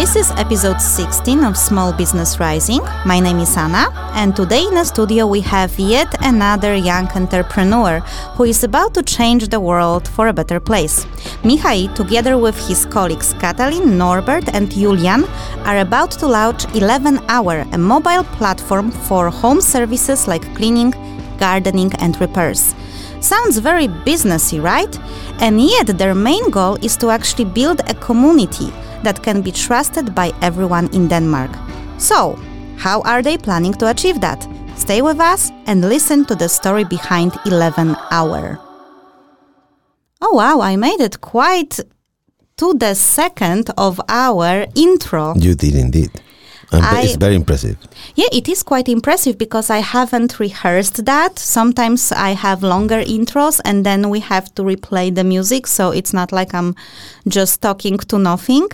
This is episode 16 of Small Business Rising. My name is Anna, and today in the studio we have yet another young entrepreneur who is about to change the world for a better place. Mihai, together with his colleagues Katalin, Norbert, and Julian, are about to launch 11 Hour, a mobile platform for home services like cleaning, gardening, and repairs. Sounds very businessy, right? And yet, their main goal is to actually build a community that can be trusted by everyone in Denmark. So, how are they planning to achieve that? Stay with us and listen to the story behind 11 Hour. Oh wow, I made it quite to the second of our intro. You did indeed. And I- it's very impressive. Yeah, it is quite impressive because I haven't rehearsed that. Sometimes I have longer intros and then we have to replay the music, so it's not like I'm just talking to nothing.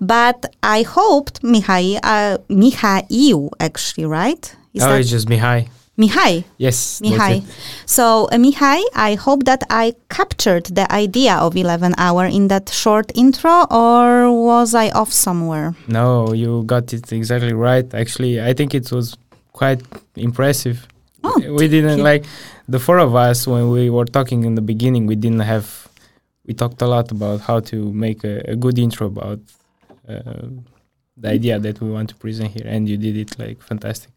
But I hoped Mihai, uh, Mihaiu actually, right? Is oh, that it's just Mihai. Mihai? Yes. Mihai. So, uh, Mihai, I hope that I captured the idea of 11 hour in that short intro, or was I off somewhere? No, you got it exactly right. Actually, I think it was quite impressive. Oh, we didn't like the four of us when we were talking in the beginning. We didn't have. We talked a lot about how to make a, a good intro about uh, the idea that we want to present here, and you did it like fantastic.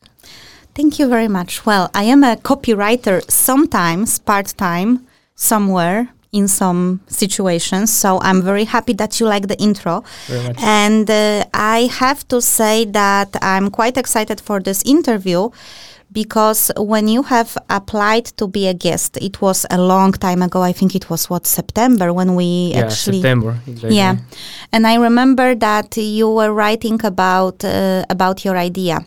Thank you very much. Well, I am a copywriter sometimes, part time, somewhere in some situations. So I'm very happy that you like the intro. Very much. And uh, I have to say that I'm quite excited for this interview because when you have applied to be a guest, it was a long time ago. I think it was what September when we yeah, actually September. Exactly. yeah, and I remember that you were writing about uh, about your idea.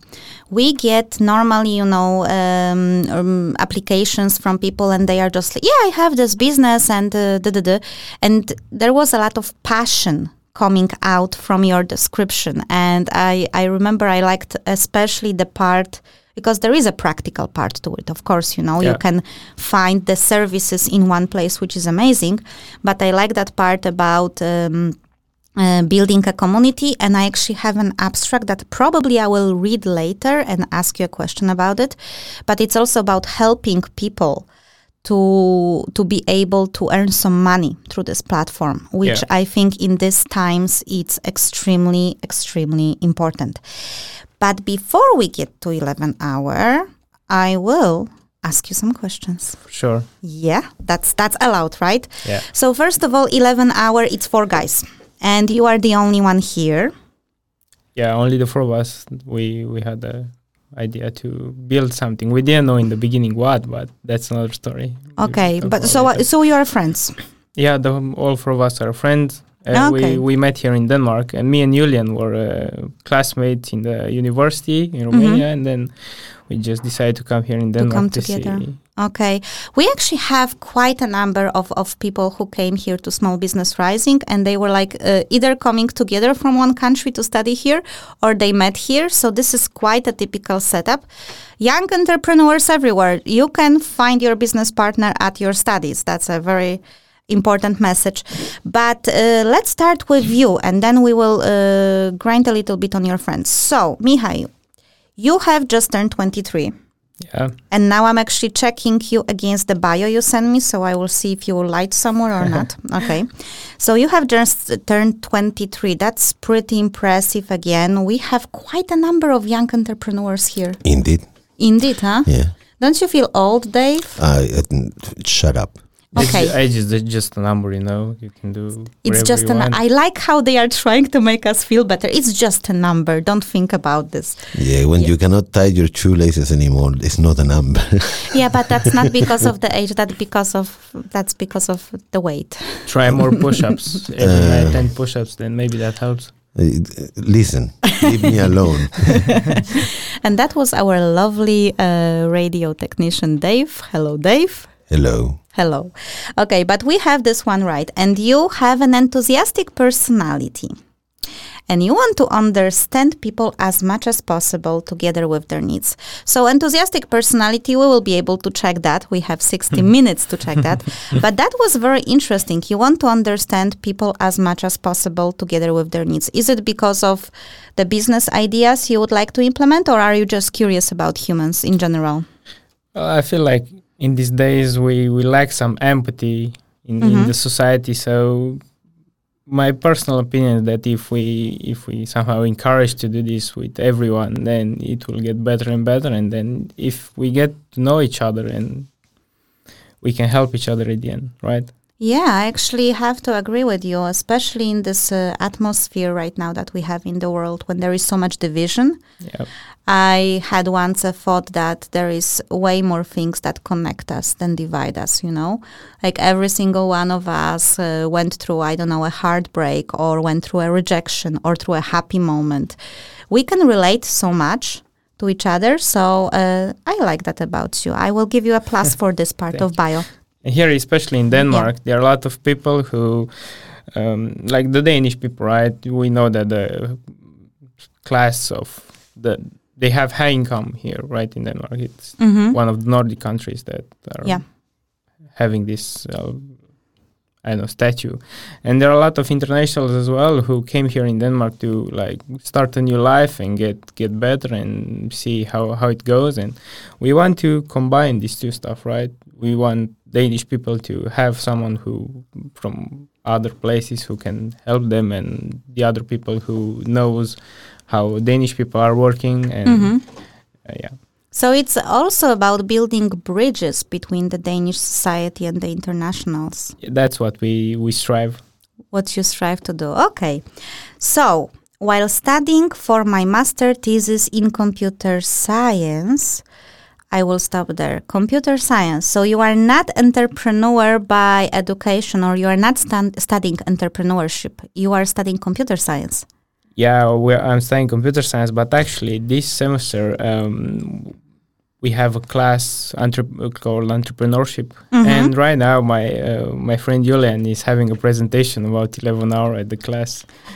We get normally, you know, um, um, applications from people, and they are just like, "Yeah, I have this business," and uh, da, da, da. and there was a lot of passion coming out from your description, and I I remember I liked especially the part. Because there is a practical part to it, of course, you know, you can find the services in one place, which is amazing. But I like that part about um, uh, building a community, and I actually have an abstract that probably I will read later and ask you a question about it. But it's also about helping people to to be able to earn some money through this platform, which Yeah. I think in these times it's extremely extremely important. But before we get to 11 hour, I will ask you some questions. sure. Yeah, that's that's allowed, right? Yeah. So first of all, 11 hour it's four guys. And you are the only one here. yeah only the four of us we we had the idea to build something we didn't know in the beginning what but that's another story Okay, but so uh, so you are friends. yeah the, all four of us are friends uh, Okay. we, we met here in denmark and me and julian were uh, classmates in the university in romania and then we just decided to come here in denmark to come to together. see Okay. We actually have quite a number of, of people who came here to Small Business Rising and they were like uh, either coming together from one country to study here or they met here. So this is quite a typical setup. Young entrepreneurs everywhere. You can find your business partner at your studies. That's a very important message. But uh, let's start with you and then we will uh, grind a little bit on your friends. So, Mihai, you have just turned 23. yeah And now I'm actually checking you against the bio you sent me, so I will see if you will light somewhere or not. Okay. So you have just turned 23. That's pretty impressive again. We have quite a number of young entrepreneurs here. Indeed. Indeed, huh? Yeah. Don't you feel old, Dave? Uh, uh, shut up. Okay. It's, age is just a number you know you can do It's just an. I like how they are trying to make us feel better. It's just a number. Don't think about this. Yeah, when you cannot tie your shoelaces anymore, it's not a number. Yeah, but that's not because of the age. That's because of that's because of the weight. try more push-ups every Uh. night 10 push-ups then maybe that helps Uh, Listen, leave me alone. And that was our lovely uh, radio technician, Dave. Hello, Dave. Hello. Hello. Okay, but we have this one right. And you have an enthusiastic personality. and you want to understand people as much as possible together with their needs. So, enthusiastic personality, we will be able to check that. We have 60 minutes to check that. but that was very interesting. You want to understand people as much as possible together with their needs. Is it because of the business ideas you would like to implement, or are you just curious about humans in general? Well, I feel like in these days we, we lack some empathy in, in the society. So my personal opinion is that if we if we somehow encourage to do this with everyone, then it will get better and better. And then if we get to know each other and we can help each other at the end, right? Yeah, I actually have to agree with you, especially in this uh, atmosphere right now that we have in the world when there is so much division. Yeah. I had once a thought that there is way more things that connect us than divide us, you know? Like every single one of us uh, went through, I don't know, a heartbreak or went through a rejection or through a happy moment. We can relate so much to each other. So uh, I like that about you. I will give you a plus for this part of bio. Here, especially in Denmark, there are a lot of people who, um, like the Danish people, right? We know that the class of the they have high income here, right? In Denmark, it's Mhm. one of the Nordic countries that are Yeah. having this. Uh, I know statue, and there are a lot of internationals as well who came here in Denmark to like start a new life and get get better and see how how it goes. And we want to combine these two stuff, right? We want Danish people to have someone who from other places who can help them, and the other people who knows how Danish people are working, and Mhm. uh, yeah. So it's also about building bridges between the Danish society and the internationals. that's what we we strive. What you strive to do. Okay. So, while studying for my master thesis in computer science, I will stop there. Computer science. So you are not entrepreneur by education or you are not stan- studying entrepreneurship. You are studying computer science. Yeah, we're, I'm studying computer science, but actually this semester um, we have a class entre- called entrepreneurship, Mhm. and right now my uh, my friend Julian is having a presentation about 11 hour at the class.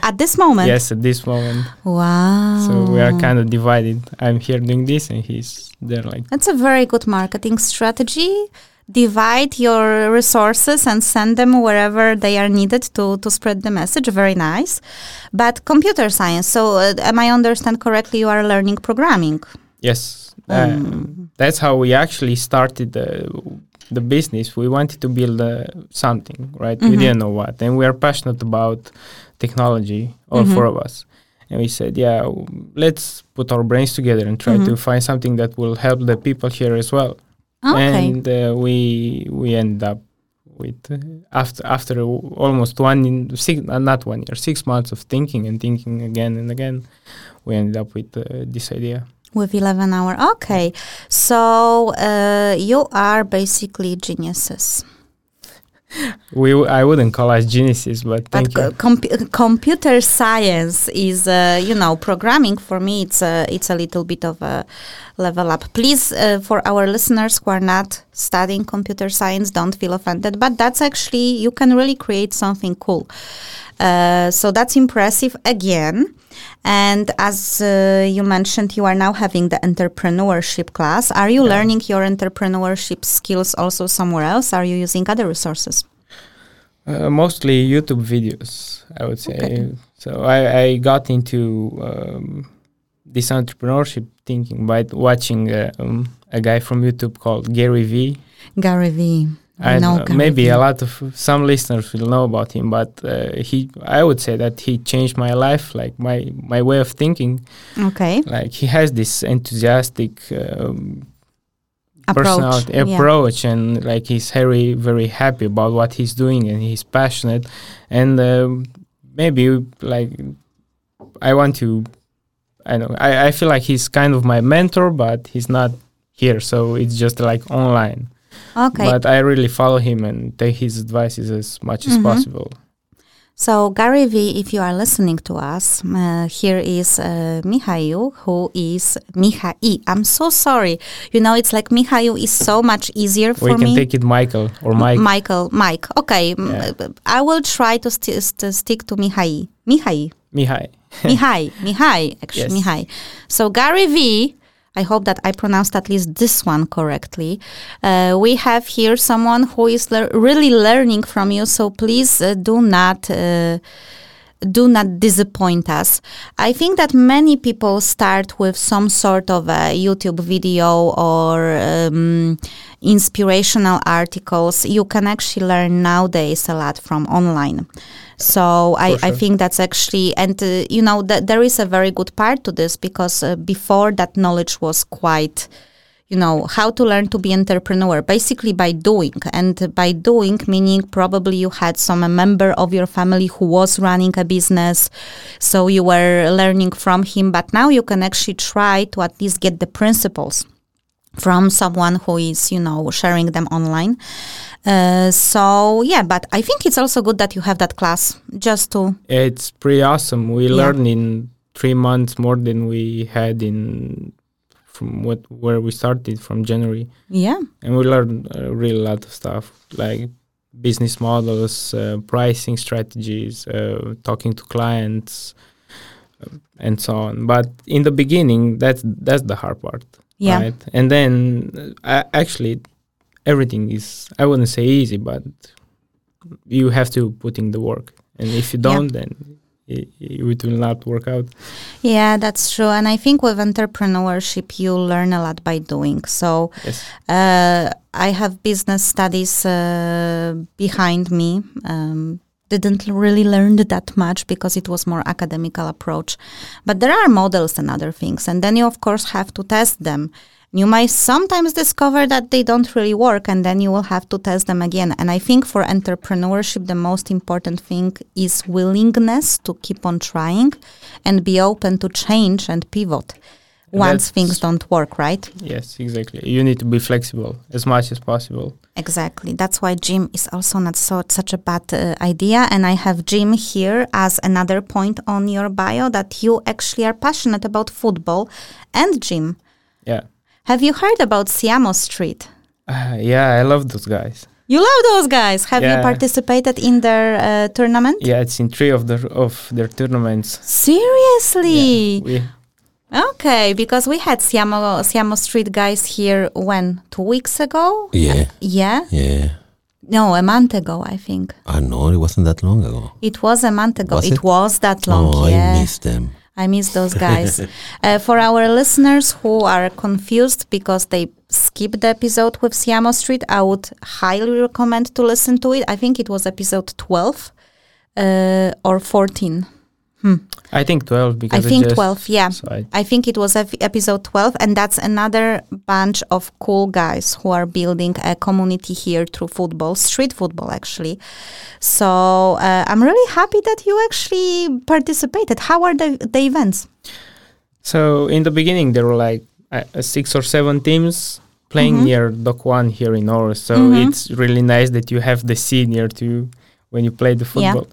At this moment. Yes, at this moment. Wow. So we are kind of divided. I'm here doing this, and he's there. Like That's a very good marketing strategy. Divide your resources and send them wherever they are needed to, to spread the message. Very nice. But computer science, so uh, am I understand correctly you are learning programming? yes, uh, Mm. that's how we actually started the the business. We wanted to build uh, something, right? We Mhm. didn't know what, and we are passionate about technology, all Mhm. four of us. And we said, yeah, w- let's put our brains together and try to Mhm. find something that will help the people here as well. Okay. And uh, we we end up with uh, after after almost one in six uh, not one year six months of thinking and thinking again and again, we ended up with uh, this idea. With 11 hour. Okay. So uh, you are basically geniuses. We w- I wouldn't call us geniuses, but But thank co- you. compu- computer science is, uh, you know, programming for me. It's a it's a little bit of a level up. Please, uh, for our listeners who are not studying computer science, don't feel offended. But that's actually you can really create something cool. Uh, so that's impressive again. And as uh, you mentioned, you are now having the entrepreneurship class. Are you Yeah. learning your entrepreneurship skills also somewhere else? Are you using other resources? Uh, mostly YouTube videos, I would say. Okay. So I, I got into um, this entrepreneurship thinking by watching uh, um, a guy from YouTube called Gary Vee. Gary Vee. I know know, maybe a lot of some listeners will know about him, but uh, he, I would say that he changed my life, like my my way of thinking. Okay. Like he has this enthusiastic um, Approach. personality yeah. approach and like he's very very happy about what he's doing and he's passionate and um, maybe like i want to i know I, I feel like he's kind of my mentor but he's not here so it's just like online Okay. but i really follow him and take his advices as much as Mhm. possible so, Gary Vee, if you are listening to us, uh, here is uh, Mihail, who is Mihai. I'm so sorry. You know, it's like Mihail is so much easier for me. we can me. take it michael or mike Michael, Mike. Okay, Yeah. I will try to, st- st- stick to Mihai. Mihai. Mihai. Mihai, Mihai, actually, Yes. Mihai. So Gary V. I hope that I pronounced at least this one correctly. Uh, we have here someone who is really learning from you. So please uh, do not. Uh, do not disappoint us. I think that many people start with some sort of a YouTube video or um, inspirational articles. You can actually learn nowadays a lot from online. So I, I think that's actually, and uh, you know, th- there is a very good part to this because uh, before that knowledge was quite you know how to learn to be entrepreneur basically by doing. And by doing meaning probably you had some a member of your family who was running a business. So you were learning from him but now you can actually try to at least get the principles from someone who is you know sharing them online uh, so yeah but i think it's also good that you have that class just to It's pretty awesome. We Yeah. learned in three months more than we had in from what where we started from January, yeah and we learned a really lot of stuff like business models, uh, pricing strategies, uh, talking to clients, uh, and so on. But in the beginning, that's that's the hard part, yeah right? And then uh, actually, everything is I wouldn't say easy, but you have to put in the work, and if you don't, then it, it will not work out. Yeah, that's true. And I think with entrepreneurship, you learn a lot by doing. So Yes. uh, I have business studies uh, behind me. Um, didn't really learn that much because it was more academical approach. But there are models and other things. And then you, of course, have to test them. You might sometimes discover that they don't really work, and then you will have to test them again. And I think for entrepreneurship, the most important thing is willingness to keep on trying and be open to change and pivot once That's- things don't work, right? Yes, exactly. You need to be flexible as much as possible. Exactly. That's why gym is also not so such a bad uh, idea. And I have gym here as another point on your bio that you actually are passionate about football and gym. Yeah. Have you heard about Siamo Street? Uh, yeah, I love those guys. You love those guys. Have you participated in their uh, tournament? Yeah, it's in three of their of their tournaments. Seriously? We Okay, because we had Siamo Siamo Street guys here when two weeks ago. Yeah, Yeah. yeah. No, a month ago, I think. I know it wasn't that long ago. It was a month ago. Was it? it? was that long. oh, yeah. I missed them. I miss those guys. uh, for our listeners who are confused because they skipped the episode with Siamo Street, I would highly recommend to listen to it. I think it was episode 12 uh, or 14. I think twelve I because it think just 12, yeah. so I- I think it was ep- episode 12, and that's another bunch of cool guys who are building a community here through football, street football, actually. So uh, I'm really happy that you actually participated. How are the, the events? So in the beginning, there were like uh, uh, six or seven teams playing Mhm. near Dokk1 here in Aarhus. So Mhm. it's really nice that you have the sea near to you when you play the Yeah. football.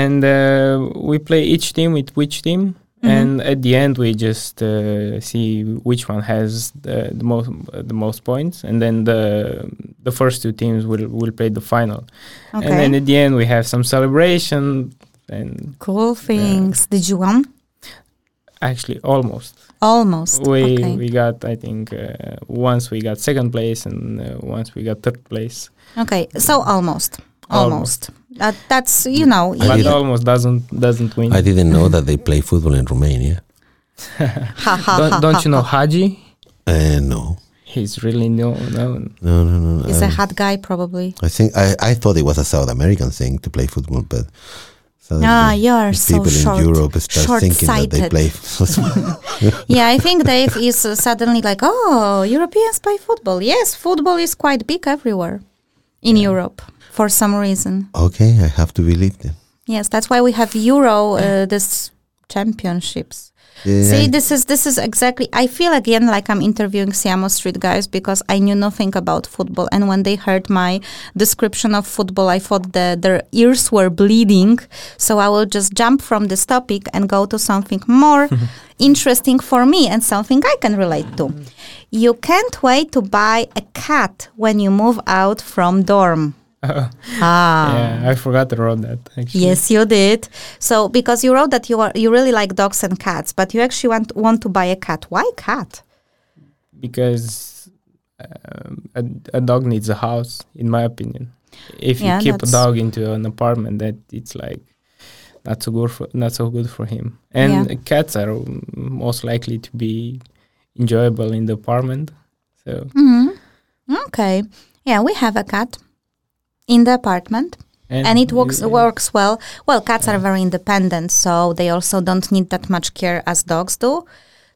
And uh, we play each team with which team. Mhm. And at the end, we just uh, see which one has the, the most the most points, and then the the first two teams will will play the final. Okay. And then at the end, we have some celebration, and Cool things. Did you win? actually almost. Almost. We okay. we got I think uh, once we got second place and uh, once we got third place. okay. So almost. Almost. Almost. That, that's you know. I but didn't- almost doesn't doesn't win. I didn't know that they play football in Romania. ha, ha, ha, don't don't you know ha. Hagi? Uh, no, He's really no known. no, no, no. He's a um, hot guy, probably. I think I, I thought it was a South American thing to play football, but suddenly Ah, you are the so people short. in Europe start thinking that they short-sighted. play football. yeah, I think Dave is uh, suddenly like, oh, Europeans play football. Yes, football is quite big everywhere in Europe for some reason. okay, I have to believe them. Yes, that's why we have Euro, uh, this championships. Yeah, See, this is this is exactly. I feel again like I'm interviewing Siamo Street guys because I knew nothing about football, and when they heard my description of football, I thought that their ears were bleeding. So I will just jump from this topic and go to something more interesting for me and something I can relate to. You can't wait to buy a cat when you move out from dorm. Ah. yeah, I forgot to wrote that. Actually. Yes, you did. So because you wrote that you are you really like dogs and cats, but you actually want want to buy a cat. Why cat? because um, a, a dog needs a house, in my opinion. If you Yeah, keep a dog into an apartment, that it's like not so good for not so good for him. And Yeah. cats are most likely to be enjoyable in the apartment. So hmm Okay. Yeah, we have a cat in the apartment. and it works you- works well. Well, cats are very independent, so they also don't need that much care as dogs do.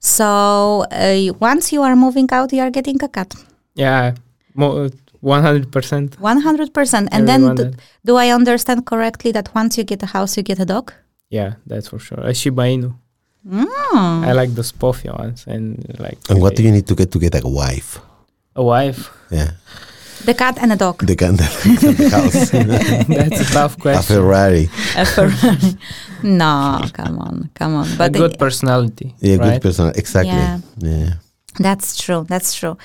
So uh, once you are moving out, you are getting a cat, Yeah, one hundred percent. one hundred percent. And then, d- do I understand correctly that once you get a house, you get a dog? yeah, that's for sure. A Shiba Inu. Mm. I like the Spofia ones, and like And what do you need to get to get a wife? a wife? Yeah, The cat and a dog. the cat and the house. that's a tough a question. Ferrari. A Ferrari. no, come on, come on. But a But good it- personality. Yeah, right? good personality. Exactly. Yeah. Yeah. That's true. That's true.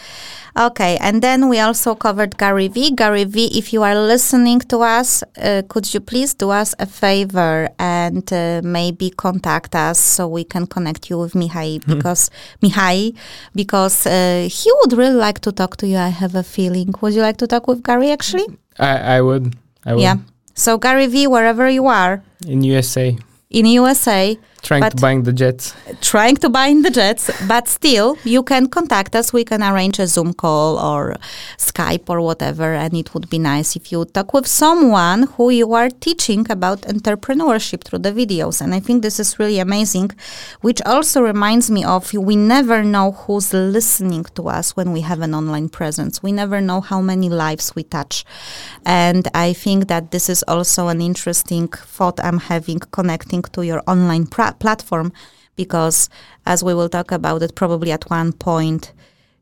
Okay, and then we also covered Gary V. Gary V, if you are listening to us, uh, could you please do us a favor and uh, maybe contact us so we can connect you with Mihai because Mihai because uh, he would really like to talk to you. I have a feeling. Would you like to talk with Gary actually? I, I would. I would. Yeah. So Gary V, wherever you are In USA, in USA, trying But- to buying the jets. trying to buy in the jets, but still you can contact us. We can arrange a Zoom call or Skype or whatever, and it would be nice if you talk with someone who you are teaching about entrepreneurship through the videos. And I think this is really amazing, which also reminds me of we never know who's listening to us when we have an online presence. We never know how many lives we touch. And I think that this is also an interesting thought I'm having connecting to your online platform because as we will talk about it probably at one point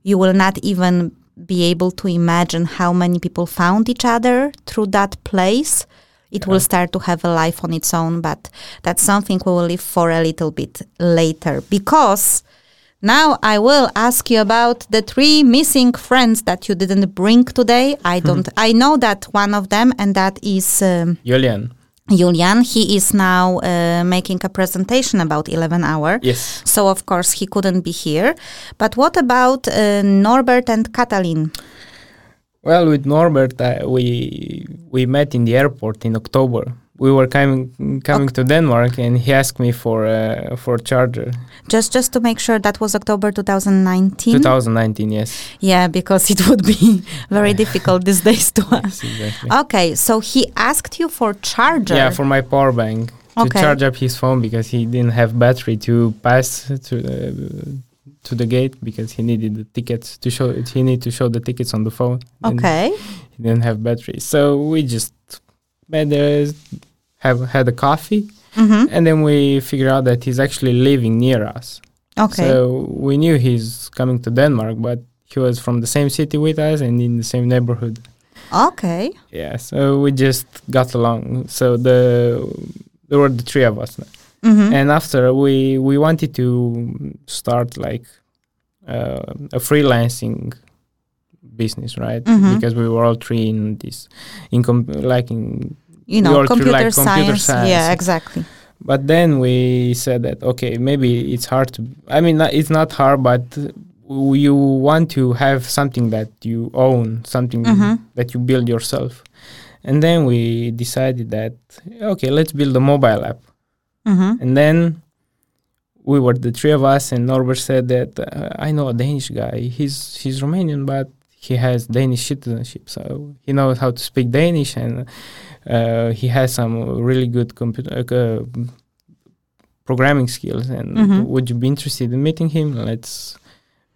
you will not even be able to imagine how many people found each other through that place it will start to have a life on its own but that's something we will leave for a little bit later because now I will ask you about the three missing friends that you didn't bring today. I don't. I know that one of them, and that is um, Julian. Julian. He is now uh, making a presentation about 11 hour. Yes. So of course he couldn't be here. But what about uh, Norbert and Katalin? Well, with Norbert, uh, we we met in the airport in October. We were coming coming to Denmark, and he asked me for uh, for a charger. Just just to make sure that was October 2019. 2019, yes. yeah, because it would be very difficult these days to yes exactly. Okay, so he asked you for charger. Yeah, for my power bank to Okay. charge up his phone because he didn't have battery to pass to the to the gate because he needed the tickets to show it. He needed to show the tickets on the phone. okay. he didn't have battery, so we just met there, have had a coffee, hmm and then we figured out that he's actually living near us. Okay. So we knew he's coming to Denmark, but he was from the same city with us and in the same neighborhood. okay. Yeah, so we just got along. So the there were the three of us, hmm and after we we wanted to start like uh, a freelancing business, right? Mhm. Because we were all three in this, in com- like in you know, we all through, computer, like, computer science. science. Yeah, exactly. But then we said that okay, maybe it's hard to. I mean, not- it's not hard, but you want to have something that you own, something Mhm. that you build yourself. And then we decided that okay, let's build a mobile app. hmm And then we were the three of us, and Norbert said that uh, I know a Danish guy. He's he's Romanian, but he has Danish citizenship, so he knows how to speak Danish, and uh, he has some really good computer uh, programming skills. And Mhm. would you be interested in meeting him? Let's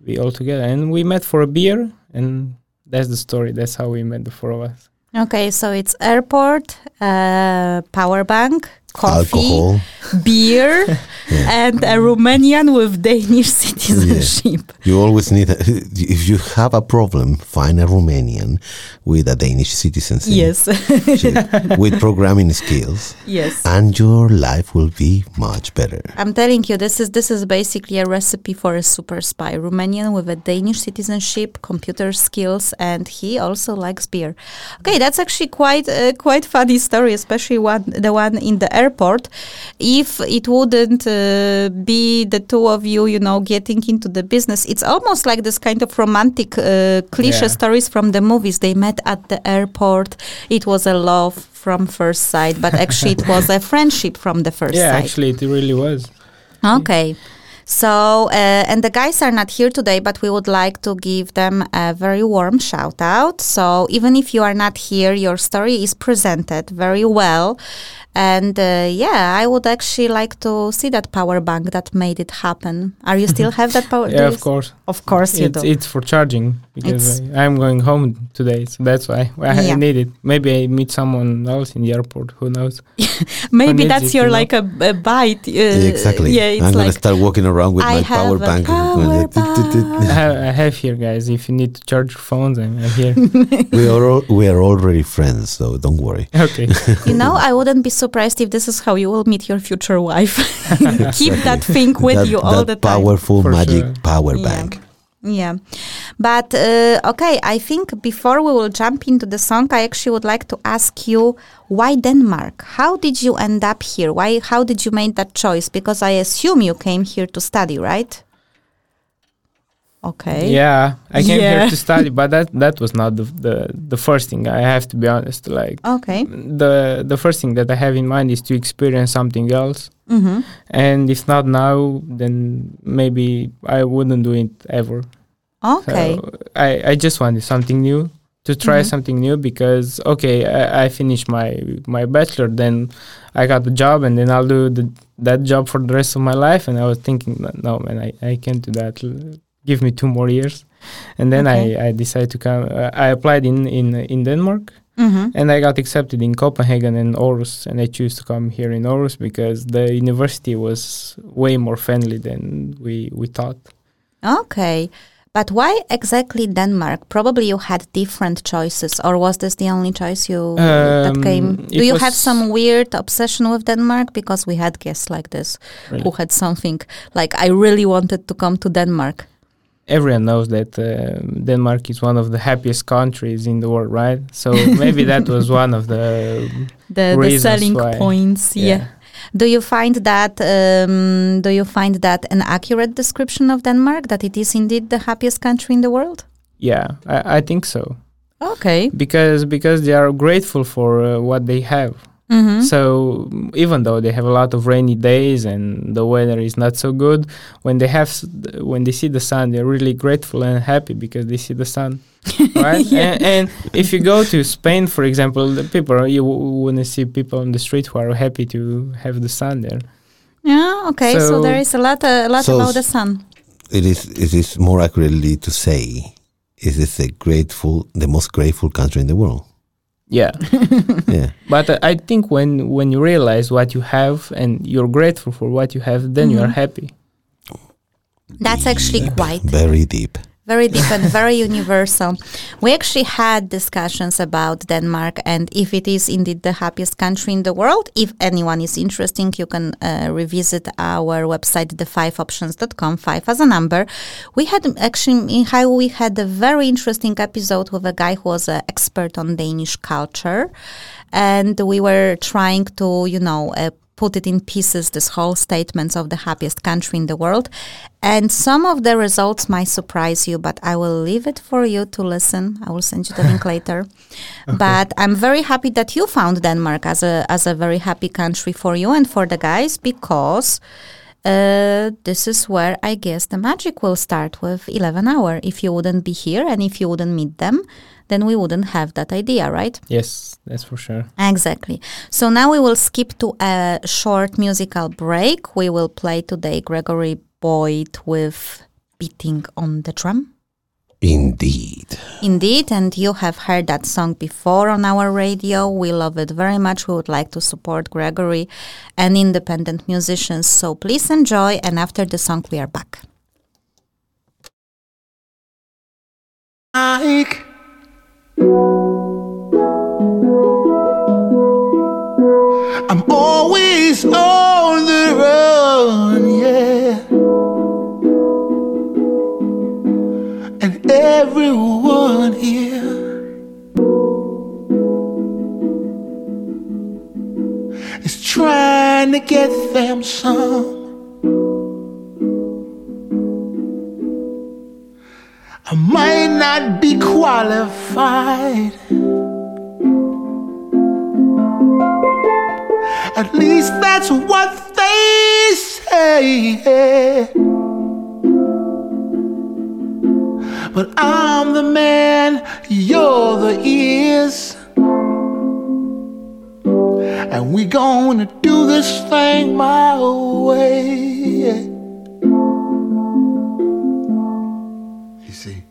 be all together. And we met for a beer, and that's the story. That's how we met, the four of us. Okay, so it's airport, uh, power bank, coffee, Alcohol. beer, and a Romanian with Danish citizenship. You always need, a, if you have a problem, find a Romanian with a Danish citizenship. Yes, with programming skills, yes. and your life will be much better. I'm telling you, this is this is basically a recipe for a super spy. Romanian with a Danish citizenship, computer skills, and he also likes beer. Okay, that's actually quite uh, quite funny story, especially one the one in the airport. If it wouldn't uh, be the two of you, you know, getting into the business, it's almost like this kind of romantic uh, cliche Yeah. stories from the movies. They met at the airport. It was a love from first sight, but actually it was a friendship from the first yeah, sight. actually, it really was. Okay. So, uh, and the guys are not here today, but we would like to give them a very warm shout out. So, even if you are not here, your story is presented very well. And uh, yeah, I would actually like to see that power bank that made it happen. Are you still have that power? Yeah, of course. Of course you It's, do. it's for charging because It's- I, I'm going home today, so that's why I Yeah. need it. Maybe I meet someone else in the airport. Who knows? Maybe needs that's your like a, a bite. Uh, exactly. Yeah, it's I'm gonna like start walking around with I my have power bank. power I have, I have here, guys. If you need to charge your phones, I'm, I'm here. we are al- we are already friends, so don't worry. okay. You know, I wouldn't be surprised if this is how you will meet your future wife. Keep that thing with that, you all that the time. powerful For magic sure. power Yeah. bank. Yeah. But uh, okay, I think before we will jump into the song, I actually would like to ask you why Denmark? How did you end up here? Why how did you make that choice? Because I assume you came here to study, right? Okay. Yeah, I came Yeah. here to study, but that that was not the, the the first thing. I have to be honest. Like Okay. the the first thing that I have in mind is to experience something else. Mm-hmm. And if not now, then maybe I wouldn't do it ever. Okay. So I, I just wanted something new to try Mhm. something new because okay I, I finished my my bachelor then I got the job and then I'll do the, that job for the rest of my life and I was thinking no man I, I can't do that give me two more years and then Okay. I, I decided to come uh, I applied in in in Denmark mm-hmm. and I got accepted in Copenhagen and Aarhus and I choose to come here in Aarhus because the university was way more friendly than we we thought Okay. But why exactly Denmark? Probably you had different choices, or was this the only choice you that Um, came? Do you have some weird obsession with Denmark? Because we had guests like this Really. who had something like I really wanted to come to Denmark. Everyone knows that uh, Denmark is one of the happiest countries in the world, right? So maybe that was one of the The, the selling why. points, yeah. Do you find that um, do you find that an accurate description of Denmark that it is indeed the happiest country in the world? yeah, I, I think so Okay. because because they are grateful for uh, what they have. Mm-hmm. So even though they have a lot of rainy days and the weather is not so good, when they have s- when they see the sun, they're really grateful and happy because they see the sun, right? and, and if you go to Spain, for example, the people you w- wouldn't see people on the street who are happy to have the sun there. yeah. Okay. So, So- there is a lot a lot So about the sun. It is it is more accurately to say it is the grateful the most grateful country in the world. Yeah, Yeah. but uh, I think when when you realize what you have and you're grateful for what you have, then you are happy. That's actually quite Very deep. Very deep and very universal. We actually had discussions about Denmark and if it is indeed the happiest country in the world. If anyone is interesting, you can uh, revisit our website, the5options.com, five as a number. We had actually, how we had a very interesting episode with a guy who was an expert on Danish culture. And we were trying to, you know, uh, put it in pieces, this whole statements of the happiest country in the world. And some of the results might surprise you, but I will leave it for you to listen. I will send you the link later. But I'm very happy that you found Denmark as a as a very happy country for you and for the guys because uh, this is where I guess the magic will start with 11 hour. If you wouldn't be here and if you wouldn't meet them, then we wouldn't have that idea, right? Yes, that's for sure. Exactly. So now we will skip to a short musical break. We will play today Gregory Boyd with Beating on the Drum. Indeed. Indeed, and you have heard that song before on our radio. We love it very much. We would like to support Gregory and independent musicians. So please enjoy, and after the song, we are back. Like I'm always on the run, everyone here is trying to get them some. I might not be qualified. At least that's what they say. But I'm the man, you're the ears. And we gonna do this thing my way. You see,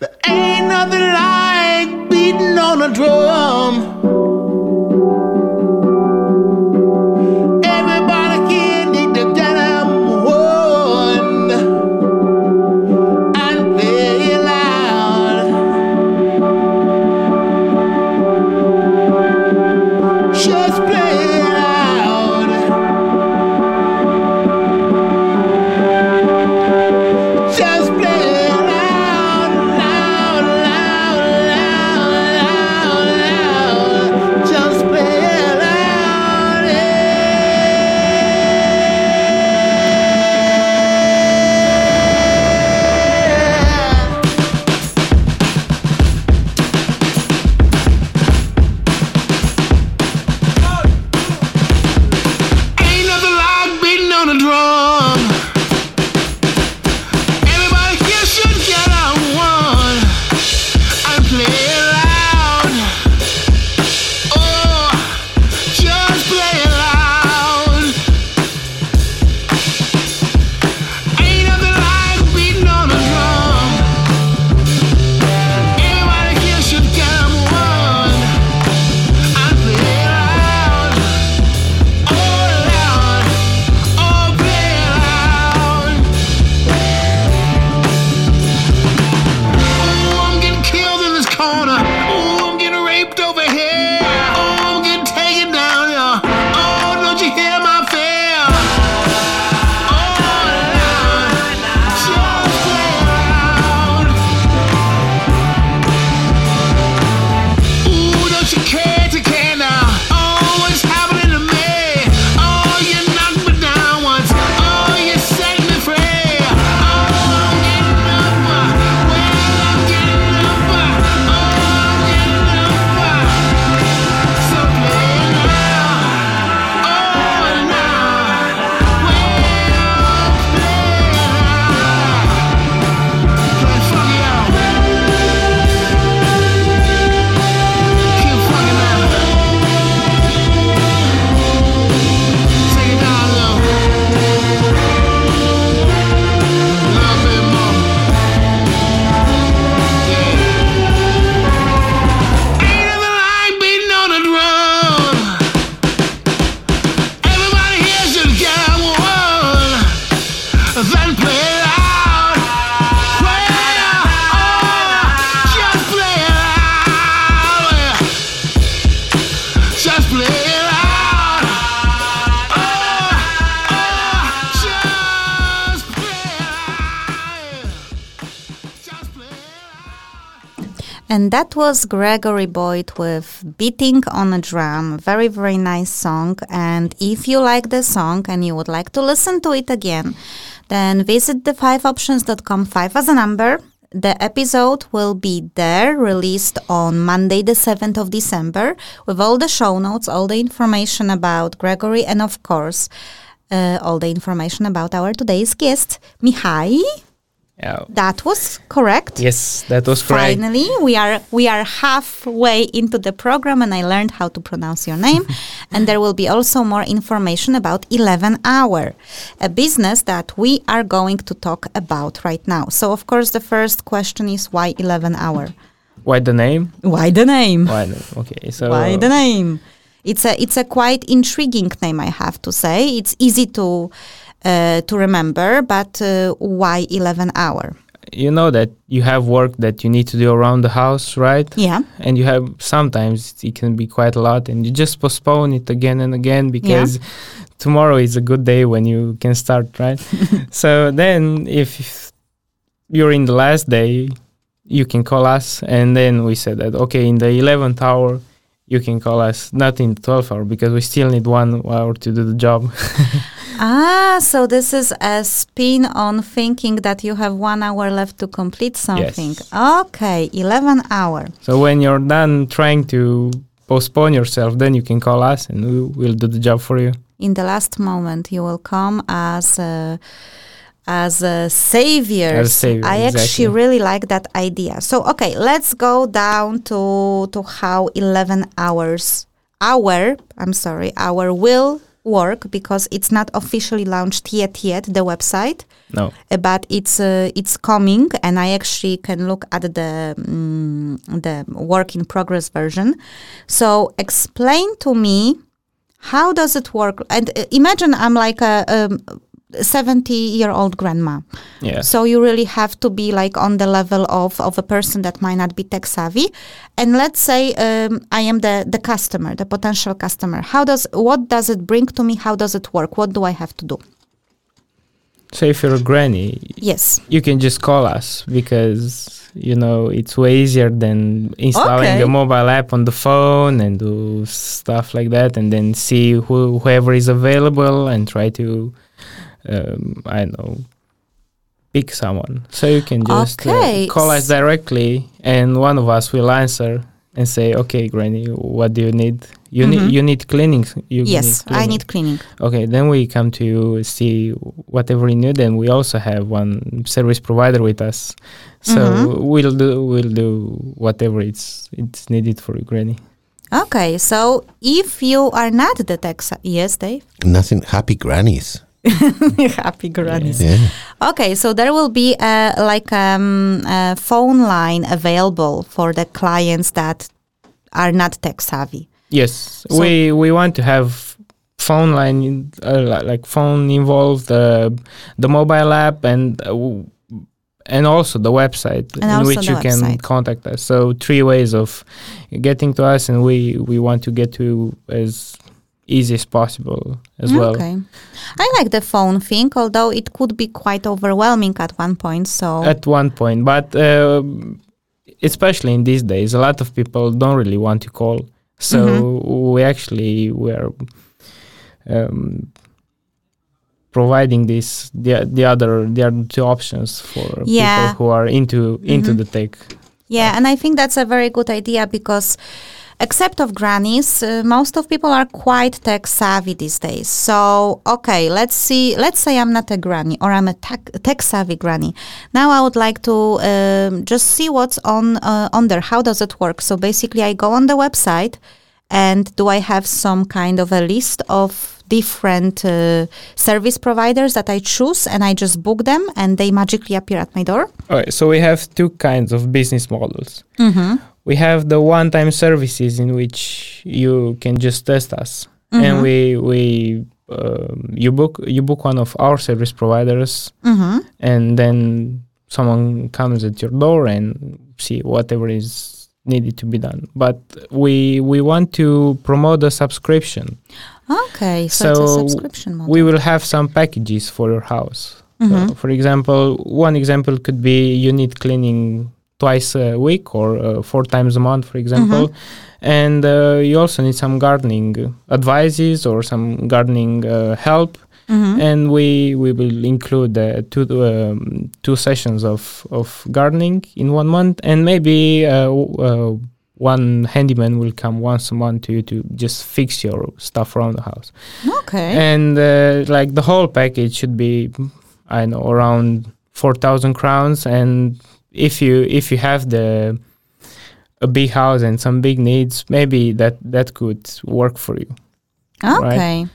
there ain't nothing like beating on a drum. And that was Gregory Boyd with Beating on a Drum. Very, very nice song. And if you like the song and you would like to listen to it again, then visit the 5options.com, 5 as a number. The episode will be there, released on Monday, the 7th of December, with all the show notes, all the information about Gregory, and of course, uh, all the information about our today's guest, Mihai. Yeah. That was correct. Yes, that was correct. Finally, we are we are halfway into the program, and I learned how to pronounce your name. and there will be also more information about 11 Hour, a business that we are going to talk about right now. So, of course, the first question is why 11 Hour? Why the name? Why the name? Why? The, okay, so Why the name? It's a it's a quite intriguing name, I have to say. It's easy to to remember, but uh, why 11 Hour? you know that you have work that you need to do around the house, right? Yeah. and you have sometimes it can be quite a lot and you just postpone it again and again because tomorrow is a good day when you can start right so then if you're in the last day you can call us and then we said that okay in the 11th hour you can call us not in the 12th hour because we still need one hour to do the job Ah, so this is a spin on thinking that you have one hour left to complete something. Yes. Okay, 11 hour. so when you're done trying to postpone yourself then you can call us and we will do the job for you In the last moment, you will come as a, as a savior. As savior, I actually really like that idea. So, okay, let's go down to to how 11 hours, hour, I'm sorry, hour will work because it's not officially launched yet yet the website. no Uh, but it's uh, it's coming and i actually can look at the mm, the work in progress version so explain to me how does it work and uh, imagine i'm like a, um 70 year old grandma. Yeah. So you really have to be like on the level of, of a person that might not be tech savvy. And let's say um, i am the, the customer the potential customer. How does what does it bring to me? How does it work? What do i have to do? So if you're a granny yes. you can just call us because you know it's way easier than installing Okay. a mobile app on the phone and do stuff like that and then see who, whoever is available and try to um, i know pick someone so you can just uh, call us directly and one of us will answer and say okay granny what do you need you Mhm. need you need cleaning you yes i cleaning. need cleaning Okay, then we come to you, see whatever you need, and we also have one service provider with us, so Mhm. we'll do we'll do whatever it's it's needed for you, Granny. Okay, so if you are not the tech, yes, Dave, Nothing. Happy grannies. happy grannies. Yeah. Okay, so there will be a like um, a phone line available for the clients that are not tech savvy. Yes, So- we we want to have phone line in- uh, like phone involved, uh, the mobile app, and uh, w- and also the website And in which the you can contact us. So three ways of getting to us, and we we want to get to as easy as possible as well. Okay, I like the phone thing, although it could be quite overwhelming at one point. So at one point but uh, especially in these days a lot of people don't really want to call so Mm-hmm. we actually were um, providing this the, the other the other two options for Yeah. people who are into into Mhm. the tech Yeah, and I think that's a very good idea because, except of grannies, uh, most of people are quite tech savvy these days. So, okay, let's see. Let's say I'm not a granny or I'm a tech, tech savvy granny. Now I would like to um, just see what's on uh, on there. How does it work? So basically, I go on the website, and do I have some kind of a list of different uh, service providers that I choose, and I just book them, and they magically appear at my door? All right, so we have two kinds of business models Mm-hmm. We have the one-time services in which you can just test us Mhm. and we we um, you book you book one of our service providers Mm-hmm. and then someone comes at your door and see whatever is needed to be done but we we want to promote a subscription Okay, so, So subscription model. we will have some packages for your house Mhm. so for example one example could be you need cleaning twice a week or uh, four times a month for example. And uh, you also need some gardening advices or some gardening uh, help. Mhm. and we we will include uh, two um, two sessions of of gardening in one month. And maybe uh, uh, one handyman will come once a month to you to just fix your stuff around the house. Okay. and uh, like the whole package should be i know around four thousand crowns, and if you if you have the a big house and some big needs, maybe that that could work for you. Okay.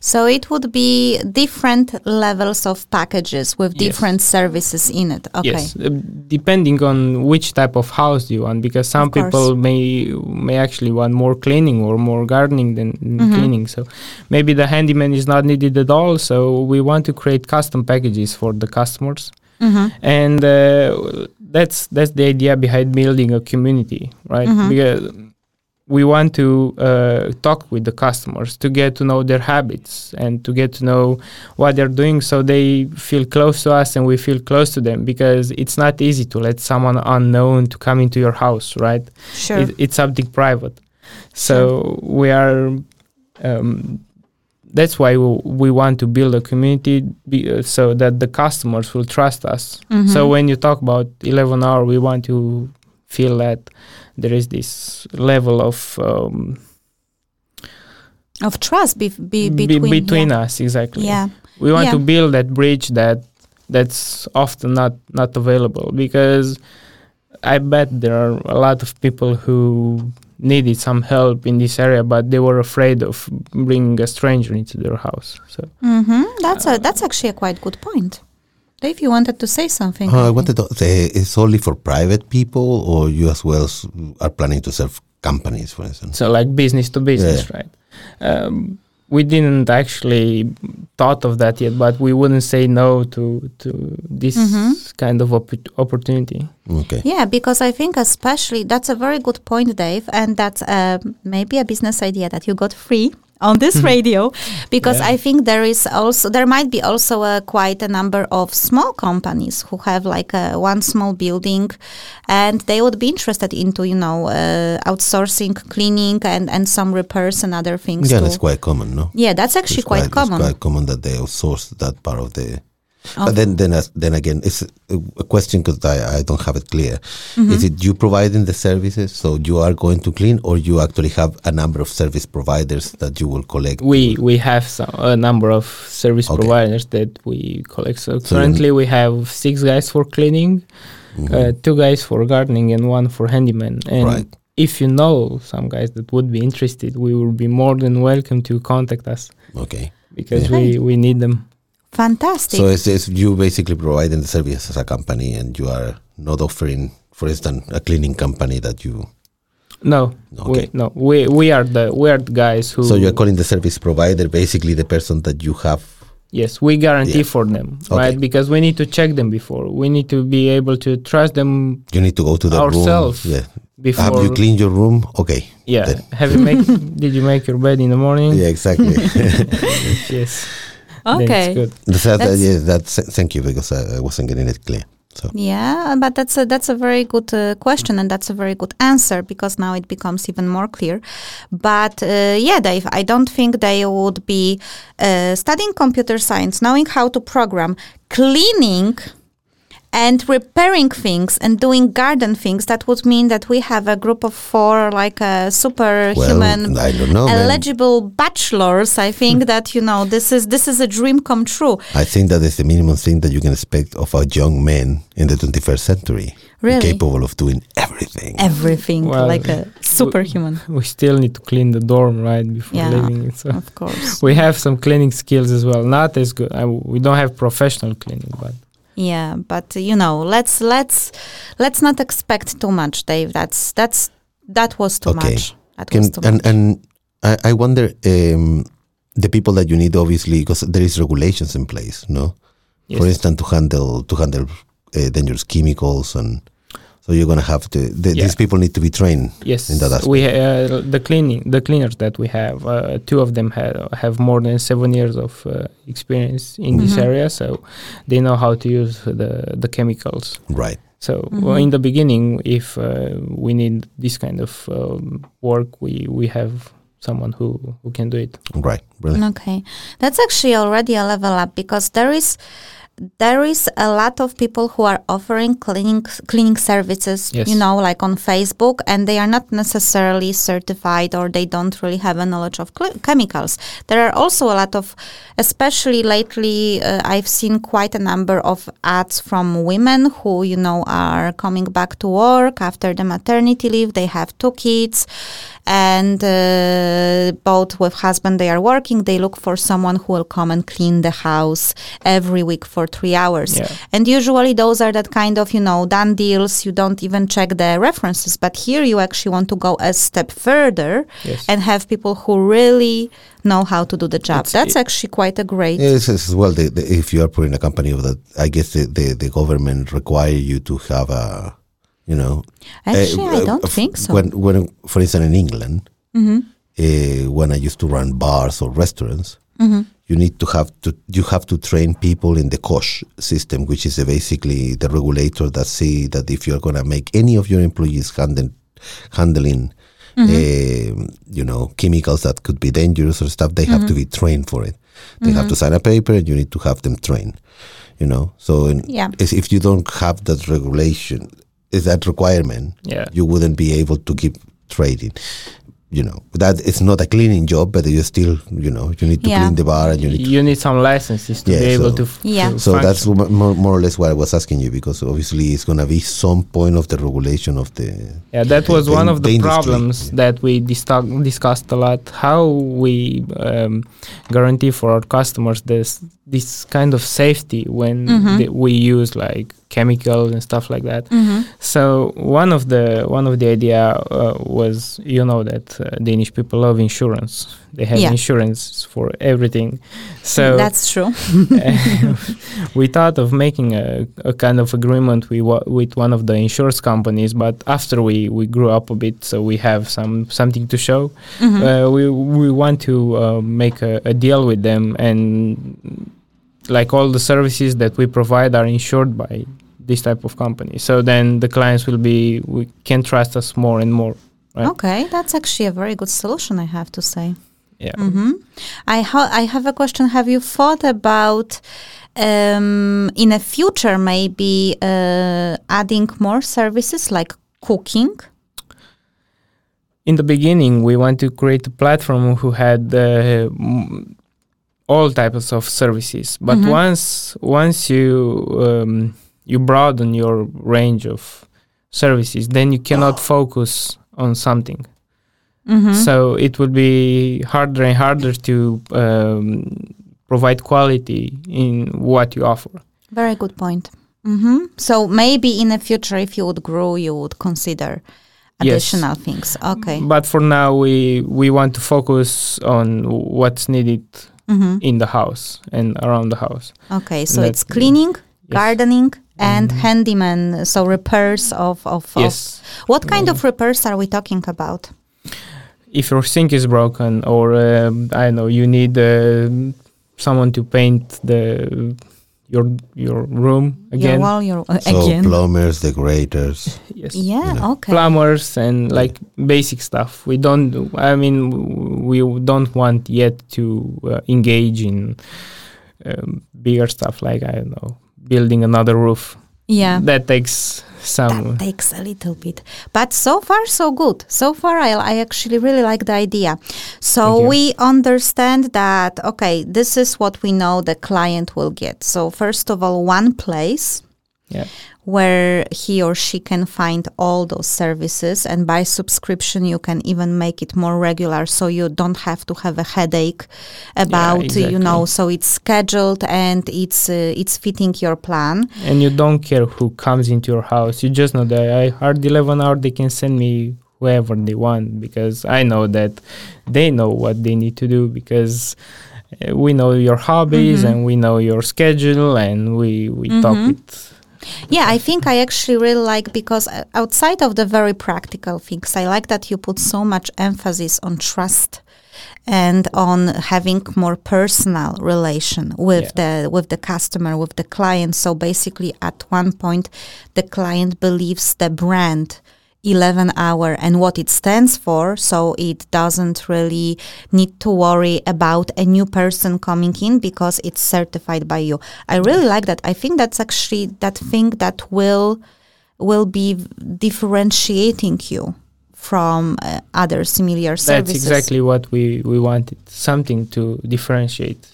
So it would be different levels of packages with Yes. different services in it. Okay. Yes, uh, depending on which type of house you want, because some people may may actually want more cleaning or more gardening than Mhm. cleaning. So maybe the handyman is not needed at all. So we want to create custom packages for the customers, Mhm. and uh, that's that's the idea behind building a community, right? Mhm. Because we want to uh, talk with the customers to get to know their habits and to get to know what they're doing so they feel close to us and we feel close to them because it's not easy to let someone unknown to come into your house right Sure. it, it's something private so we are um, that's why we, we want to build a community be, uh, so that the customers will trust us Mhm. so when you talk about 11 hour we want to feel that there is this level of um, of trust be, be, be- between, between yeah. us exactly Yeah. we want Yeah. to build that bridge that that's often not not available because i bet there are a lot of people who needed some help in this area but they were afraid of bringing a stranger into their house so mm-hmm. That's a that's actually a quite good point. Dave, you wanted to say something. Uh, I wanted to say, it's only for private people, or you as well are planning to serve companies, for instance? so like business to business right um, we didn't actually thought of that yet but we wouldn't say no to to this Mhm. kind of oppo- opportunity Okay. Yeah, because I think especially that's a very good point, Dave, and that's uh, maybe a business idea that you got free on this radio, because Yeah. I think there is also there might be also a, quite a number of small companies who have like a, one small building, and they would be interested into you know uh, outsourcing cleaning and and some repairs and other things. Yeah, too. that's quite common, no? yeah, that's actually It's quite, common. It's quite common that they outsource that part of the. Oh. But then, then, then again, it's a, a question because I, I don't have it clear. Mm-hmm. Is it you providing the services, so you are going to clean, or you actually have a number of service providers that you will collect? we we have some, a number of service Okay. providers that we collect. So, So currently we have six guys for cleaning, Mhm. uh, two guys for gardening, and one for handyman. And Right. if you know some guys that would be interested, we will be more than welcome to contact us okay. because Yeah. we we need them. Fantastic. So it's, it's you basically providing the service as a company, and you are not offering, for instance, a cleaning company that you. No, Okay. we, no, we we are the we are the guys who. So you are calling the service provider basically the person that you have. Yes, we guarantee Yeah. for them, Okay. right? Because we need to check them before. We need to be able to trust them You need to go to the Ourselves. room. Yeah. before. Have you cleaned your room? Okay. Yeah. Then- Have you make? did you make your bed in the morning? Yeah, exactly. Yes. Then it's okay. good. That's, that, That's- yeah, that's thank you because I, I wasn't getting it clear. So Yeah, but that's a that's a very good uh, question and that's a very good answer because now it becomes even more clear. But uh, yeah, Dave, I don't think they would be uh, studying computer science, knowing how to program, cleaning. And repairing things and doing garden things, that would mean that we have a group of four, like a superhuman well, I don't know. man. eligible bachelors. I think hmm. that you know this is this is a dream come true. I think that is the minimum thing that you can expect of a young man in the 21st century, Really? capable of doing everything. Everything Well, like a superhuman. We still need to clean the dorm right before Yeah. leaving it. So Of course. we have some cleaning skills as well. Not as good. I, we don't have professional cleaning, but Yeah, but you know, let's let's let's not expect too much, Dave. That's that's that was too Okay. much. That Can, was too and much. and I, I wonder um, the people that you need obviously because there is regulations in place, no? yes. For instance, to handle to handle uh, dangerous chemicals and so you're gonna have to. The, Yeah. These people need to be trained. Yes, in that aspect. we uh, the cleaning the cleaners that we have. Uh, two of them have have more than seven years of uh, experience in this Mhm. area, so they know how to use the the chemicals. Right. So well, Mhm. in the beginning, if uh, we need this kind of um, work, we we have someone who who can do it. Right. Brilliant. Okay, that's actually already a level up because there is there is a lot of people who are offering cleaning cleaning services Yes. you know like on facebook and they are not necessarily certified or they don't really have a knowledge of cl- chemicals. There are also a lot of especially lately uh, i've seen quite a number of ads from women who you know are coming back to work after the maternity leave. They have two kids and uh, both with husband they are working they look for someone who will come and clean the house every week for three hours Yeah. and usually those are that kind of you know done deals you don't even check the references but here you actually want to go a step further Yes. and have people who really know how to do the job It's- that's actually quite a great Yes, as well. The, the, if you are putting a company of that, I guess the, the, the government require you to have a, you know. actually uh, i don't uh, think so When, when, for instance, in England, Mhm. uh, when I used to run bars or restaurants, Mhm. you need to have to you have to train people in the COSHH system, which is uh, basically the regulator that say that if you're going to make any of your employees handle, handling, um, you know, chemicals that could be dangerous or stuff, they have to be trained for it. They have to sign a paper, and you need to have them trained. You know, so in, Yeah. if you don't have that regulation, is that requirement, Yeah. you wouldn't be able to keep trading. You know that it's not a cleaning job, but you still, you know, you need to Yeah. clean the bar and you need. To, you need some licenses to Yeah, be able so- to. f- Yeah. to so function. that's mo- more, more or less what I was asking you because obviously it's gonna be some point of the regulation of the. Yeah, that the- was the one of the, the problems yeah. that we dis- discussed a lot. How we um, guarantee for our customers this this kind of safety when Mhm. the, we use like chemicals and stuff like that. Mhm. So one of the one of the idea uh, was you know that uh, Danish people love insurance. They have Yeah. insurance for everything. So that's true we thought of making a, a kind of agreement with wa- with one of the insurance companies, but after we, we grew up a bit, so we have some something to show. Mhm. Uh, we we want to uh, make a, a deal with them, and like all the services that we provide are insured by this type of company. So then the clients will be we can trust us more and more. Right. okay that's actually a very good solution i have to say Yeah. Mm-hmm. I ha- I have a question. Have you thought about um, in a future maybe uh, adding more services like cooking? in the beginning we want to create a platform who had uh, m- all types of services but Mhm. once once you um, you broaden your range of services then you cannot focus on something Mhm. so it will be harder and harder to um, provide quality in what you offer Very good point. Mm-hmm. So maybe in the future, if you would grow, you would consider Yes. additional things. Okay. but for now we we want to focus on what's needed hmm in the house and around the house Okay. So That- it's cleaning, Yes. Mm-hmm. gardening, and handyman. So repairs of of, of Yes. what kind of repairs are we talking about? If your sink is broken, or um, I don't know, you need uh, someone to paint the your your room again. Your wall, your uh, So again. plumbers, decorators. yes. yeah. you know. Okay. Plumbers and like basic stuff. We don't. I mean, we don't want yet to uh, engage in um, bigger stuff like I don't know, building another roof. yeah. That takes some. That takes a little bit, but so far so good. So far, I, I actually really like the idea. So we understand that okay, this is what we know the client will get. So first of all, one place yeah. where he or she can find all those services, and by subscription you can even make it more regular, so you don't have to have a headache about you know. So it's scheduled and it's uh, it's fitting your plan. and you don't care who comes into your house. You just know that I hard eleven hour they can send me whoever they want because I know that they know what they need to do because uh, we know your hobbies Mhm. and we know your schedule and we we talk Mhm. with Yeah, I think I actually really like because uh, outside of the very practical things, I like that you put so much emphasis on trust and on having more personal relation with the with the customer, with the client. So basically, at one point, the client believes the brand 11 hour and what it stands for so it doesn't really need to worry about a new person coming in because it's certified by you i really like that i think that's actually that thing that will will be differentiating you from uh, other similar services That's exactly what we, we wanted something to differentiate.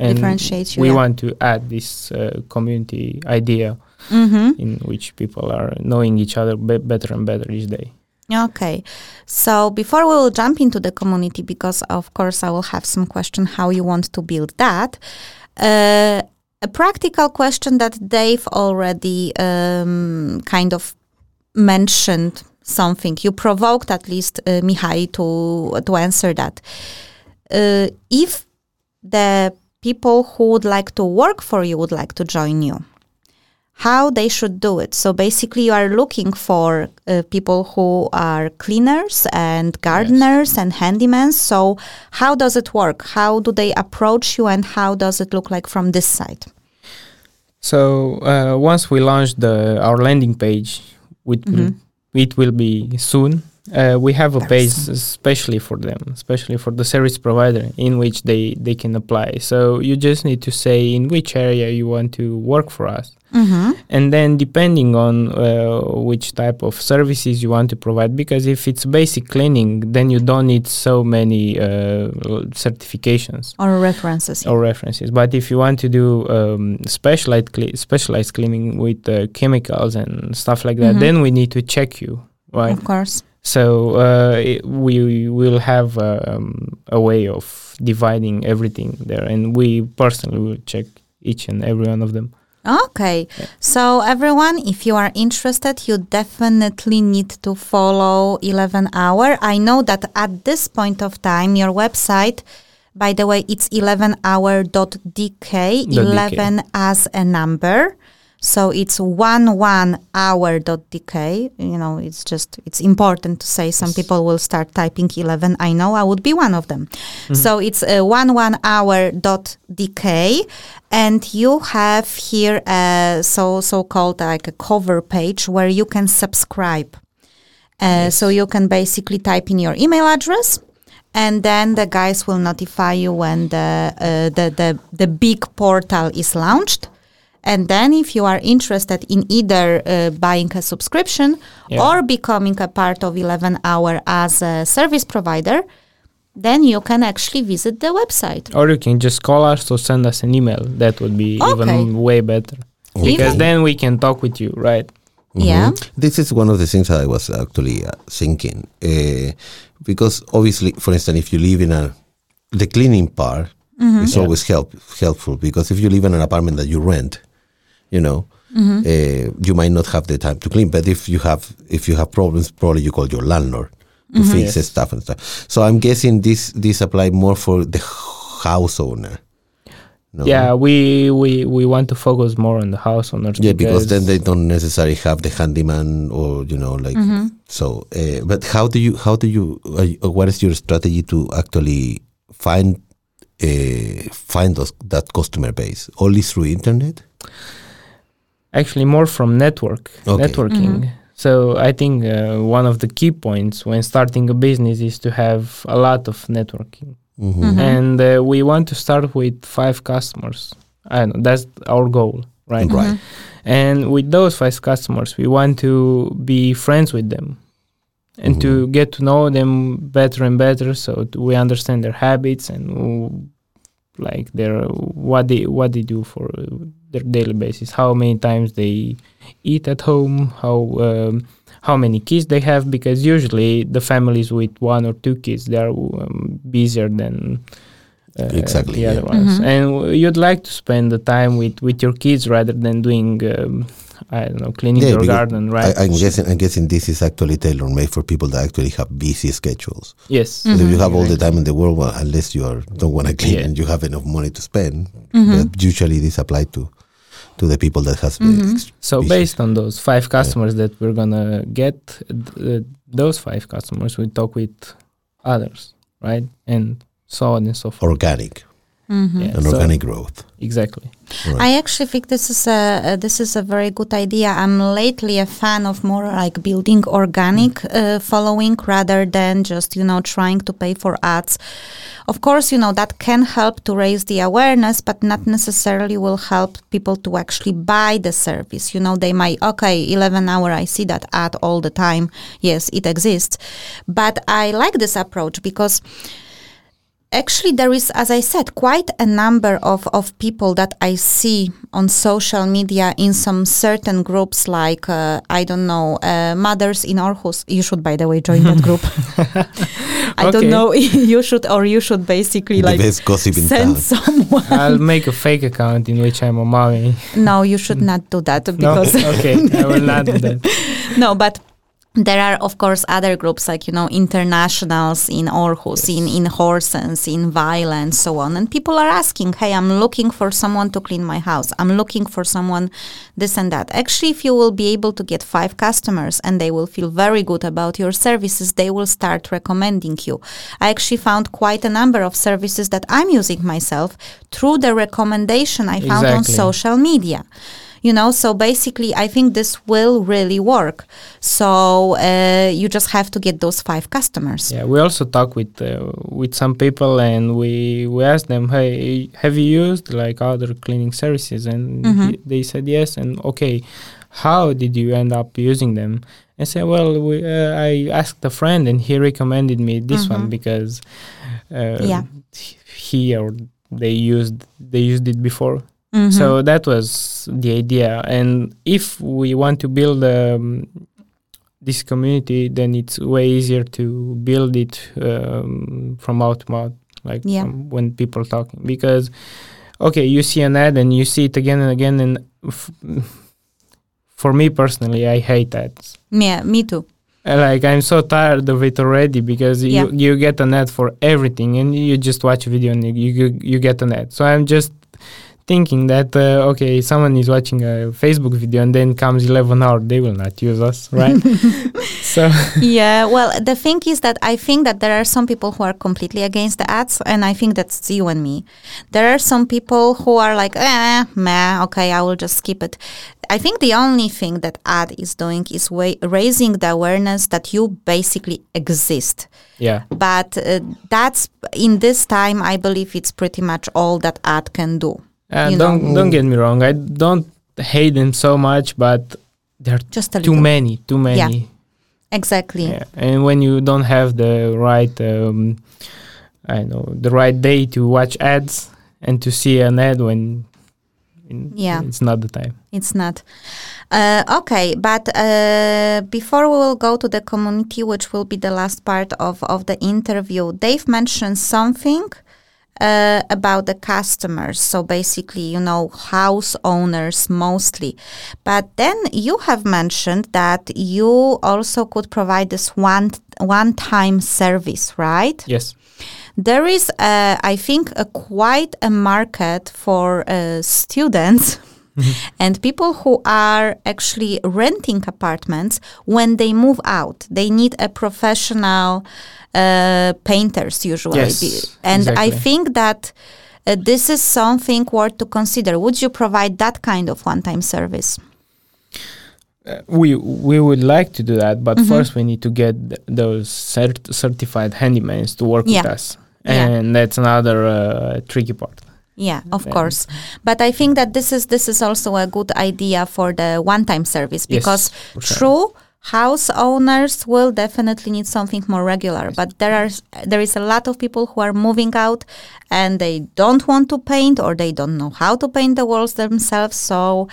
And Differentiate you, we yeah. want to add this uh, community idea hmm in which people are knowing each other be- better and better each day. Okay. So before we will jump into the community, because of course I will have some question how you want to build that. Uh, a practical question that Dave already um, kind of mentioned something. You provoked at least uh, Mihai to to answer that. Uh, if the people who would like to work for you would like to join you, how they should do it. So basically, you are looking for uh, people who are cleaners and gardeners and handymen. So how does it work? How do they approach you, and how does it look like from this side? So uh, once we launch the our landing page, which will, it will be soon. Uh, we have a page especially for them, especially for the service provider, in which they they can apply. So you just need to say in which area you want to work for us, Mm-hmm. and then depending on uh, which type of services you want to provide. Because if it's basic cleaning, then you don't need so many uh, certifications Or references. or references. But if you want to do um, specialized cle- specialized cleaning with uh, chemicals and stuff like that, Mhm. then we need to check you, right? Of course. So uh, it, we will have um, a way of dividing everything there, and we personally will check each and every one of them. Okay. So everyone, if you are interested, you definitely need to follow 11 hour. I know that at this point of time, your website, by the way, it's 11hour.dk, 11 as a number. So it's one one hour dot hour.dk. You know, it's just, it's important to say some people will start typing 11. I know I would be one of them. So it's uh, one one hour.dk. And you have here a so, so called like a cover page where you can subscribe. Uh, So you can basically type in your email address and then the guys will notify you when the, uh, the, the, the big portal is launched. And then, if you are interested in either uh, buying a subscription Yeah. or becoming a part of 11 Hour as a service provider, then you can actually visit the website. Or you can just call us or send us an email. That would be Okay. even way better. Because Even- then we can talk with you, right? Yeah. This is one of the things I was actually uh, thinking. Uh, because obviously, for instance, if you live in a, the cleaning part it's Yeah. always help, helpful because if you live in an apartment that you rent, you know, uh, you might not have the time to clean. But if you have, if you have problems, probably you call your landlord to fix Yes. stuff and stuff. So I'm guessing this, this apply more for the house owner. No? Yeah, we, we we want to focus more on the house owners. Yeah, because then they don't necessarily have the handyman or you know like so. Uh, but how do you how do you uh, what is your strategy to actually find uh, find those, that customer base only through internet? Actually more from network Okay. networking. So i think uh, one of the key points when starting a business is to have a lot of networking. Mhm. and uh, we want to start with five customers. I know that's our goal right? Right. and with those five customers we want to be friends with them and to get to know them better and better so t- we understand their habits and like their what they what they do for uh, their daily basis. How many times they eat at home how um, how many kids they have because usually the families with one or two kids they are um, busier than uh, Exactly, the yeah. other ones and w- you'd like to spend the time with with your kids rather than doing um, I don't know cleaning Yeah, your garden right? I, I'm guessing I'm guessing this is actually tailor made for people that actually have busy schedules. yes. So if you have all the time in the world, well, unless you are, don't want to clean Yeah. and you have enough money to spend, but usually this apply to to the people that has the ex- So busy. based on those five customers that we're gonna get, uh, those five customers, we talk with others, right, and so on and so forth. organic. Mhm. Yeah, and so- organic growth. exactly. Right. I actually think this is a uh, this is a very good idea. I'm lately a fan of more like building organic uh, following rather than just you know trying to pay for ads. Of course, you know that can help to raise the awareness, but not necessarily will help people to actually buy the service. You know, they might okay, 11 hour. I see that ad all the time. Yes, it exists, but I like this approach because actually there is as i said quite a number of, of people that i see on social media in some certain groups like uh, i don't know uh, mothers in Aarhus you should by the way join that group i Okay. don't know you should or you should basically the like best send town. someone I'll make a fake account in which I'm a mommy. no you should not do that No, because okay, I will not do that. no, but there are of course other groups like you know internationals in Aarhus, in in Horsens, in Vejle, and so on. And people are asking, "Hey, I'm looking for someone to clean my house. I'm looking for someone this and that." Actually, if you will be able to get five customers and they will feel very good about your services, they will start recommending you. I actually found quite a number of services that I'm using myself through the recommendation I found on social media you know so basically i think this will really work so uh, you just have to get those five customers Yeah, we also talk with uh, with some people and we we ask them, hey, have you used like other cleaning services? And Mhm. he- they said yes. And okay, how did you end up using them? I said, well, we, uh, I asked a friend and he recommended me this one Mhm. because uh, Yeah. he or they used they used it before. Mhm. So that was the idea. And if we want to build um, this community, then it's way easier to build it um, from out to mouth, like Yeah. when people talking. Because, okay, you see an ad and you see it again and again. And f- for me personally, I hate ads. yeah me too Like I'm so tired of it already because Yeah. you you get an ad for everything and you just watch a video and you you, you get an ad. So I'm just thinking that uh, okay, someone is watching a Facebook video and then comes 11 hour, they will not use us, right? so yeah well the thing is that i think that there are some people who are completely against the ads and i think that's you and me. There are some people who are like eh meh okay i will just skip it. I think the only thing that ad is doing is wa- raising the awareness that you basically exist. Yeah, but uh, that's in this time i believe it's pretty much all that ad can do uh, You don't know. don't get me wrong, I don't hate them so much, but there are just a too little many, too many. Yeah. exactly Yeah, and when you don't have the right, um, I know, the right day to watch ads and to see an ad when, Yeah. it's not the time. It's not. Uh, okay, but uh, before we will go to the community, which will be the last part of, of the interview, Dave mentioned something uh, about the customers. So basically, you know, house owners mostly. But then you have mentioned that you also could provide this one one time service, right? Yes. There is, uh, I think, a quite a market for uh, students and people who are actually renting apartments when they move out. They need a professional uh, painters usually, Yes, and I think that. Uh, this is something worth to consider. Would you provide that kind of one-time service? Uh, we we would like to do that, but Mhm. first we need to get th- those cert- certified handymans to work Yeah. with us, Yeah. and that's another uh, tricky part. Yeah, of Yeah. course. But I think that this is this is also a good idea for the one-time service because for sure. true house owners will definitely need something more regular. But there are there is a lot of people who are moving out and they don't want to paint or they don't know how to paint the walls themselves. So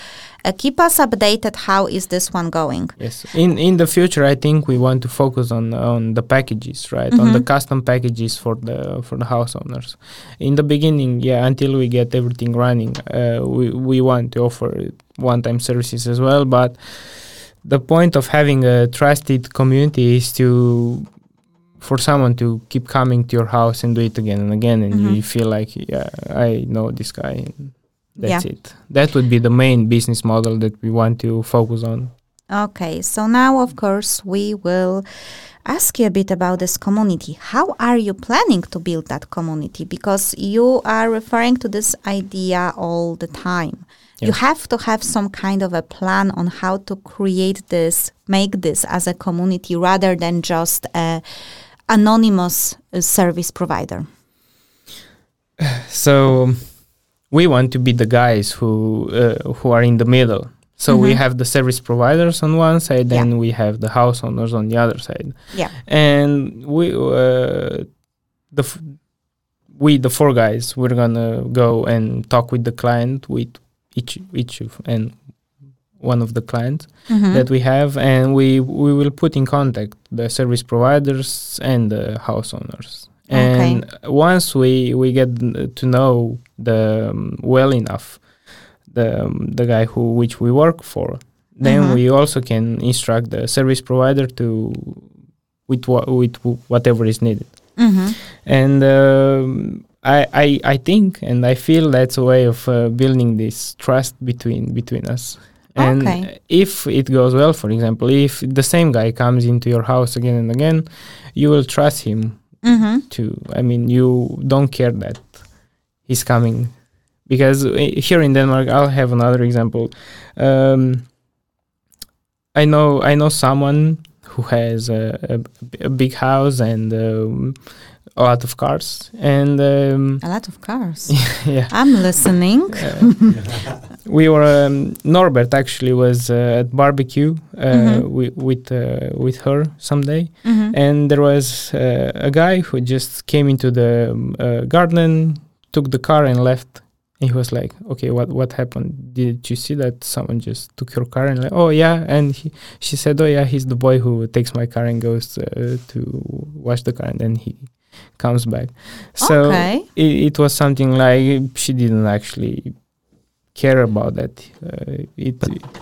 uh, keep us updated. How is this one going? Yes. In in the future, I think we want to focus on on the packages, right? On the Mhm. custom packages for the for the house owners. In the beginning, yeah, until we get everything running, uh, we we want to offer one-time services as well. But the point of having a trusted community is to for someone to keep coming to your house and do it again and again, and Mhm. you feel like, yeah, I know this guy. And that's Yeah. it. That would be the main business model that we want to focus on. Okay, so now, of course, we will ask you a bit about this community. How are you planning to build that community? Because you are referring to this idea all the time. You have to have some kind of a plan on how to create this, make this as a community rather than just a anonymous uh, service provider. So we want to be the guys who uh, who are in the middle. So we have the service providers on one side, Yeah. and we have the house owners on the other side. Yeah. And we uh, the f- we the four guys we're gonna go and talk with the client with each each of, and one of the clients Mhm. that we have, and we we will put in contact the service providers and the house owners. And once we we get to know the um, well enough, the um, the guy who which we work for, then Mhm. we also can instruct the service provider to with wha- with wh- whatever is needed. Mhm. And um, I, I I think and I feel that's a way of uh, building this trust between between us. And Okay. if it goes well, for example, if the same guy comes into your house again and again, you will trust him Mhm. to. I mean, you don't care that he's coming, because uh, here in Denmark, I'll have another example. Um, I know I know someone who has a, a, a big house and um, a lot of cars, and um, A lot of cars. yeah, I'm listening. uh, we were um, Norbert actually was uh, at barbecue uh, Mhm. wi- with uh, with her someday, Mhm. and there was uh, a guy who just came into the um, uh, garden, took the car and left. And he was like, "Okay, what what happened? Did you see that someone just took your car?" And like, "Oh yeah." And he, she said, "Oh yeah, he's the boy who takes my car and goes uh, to wash the car, and then he comes back." So okay. it, it was something like she didn't actually care about that. Uh, it,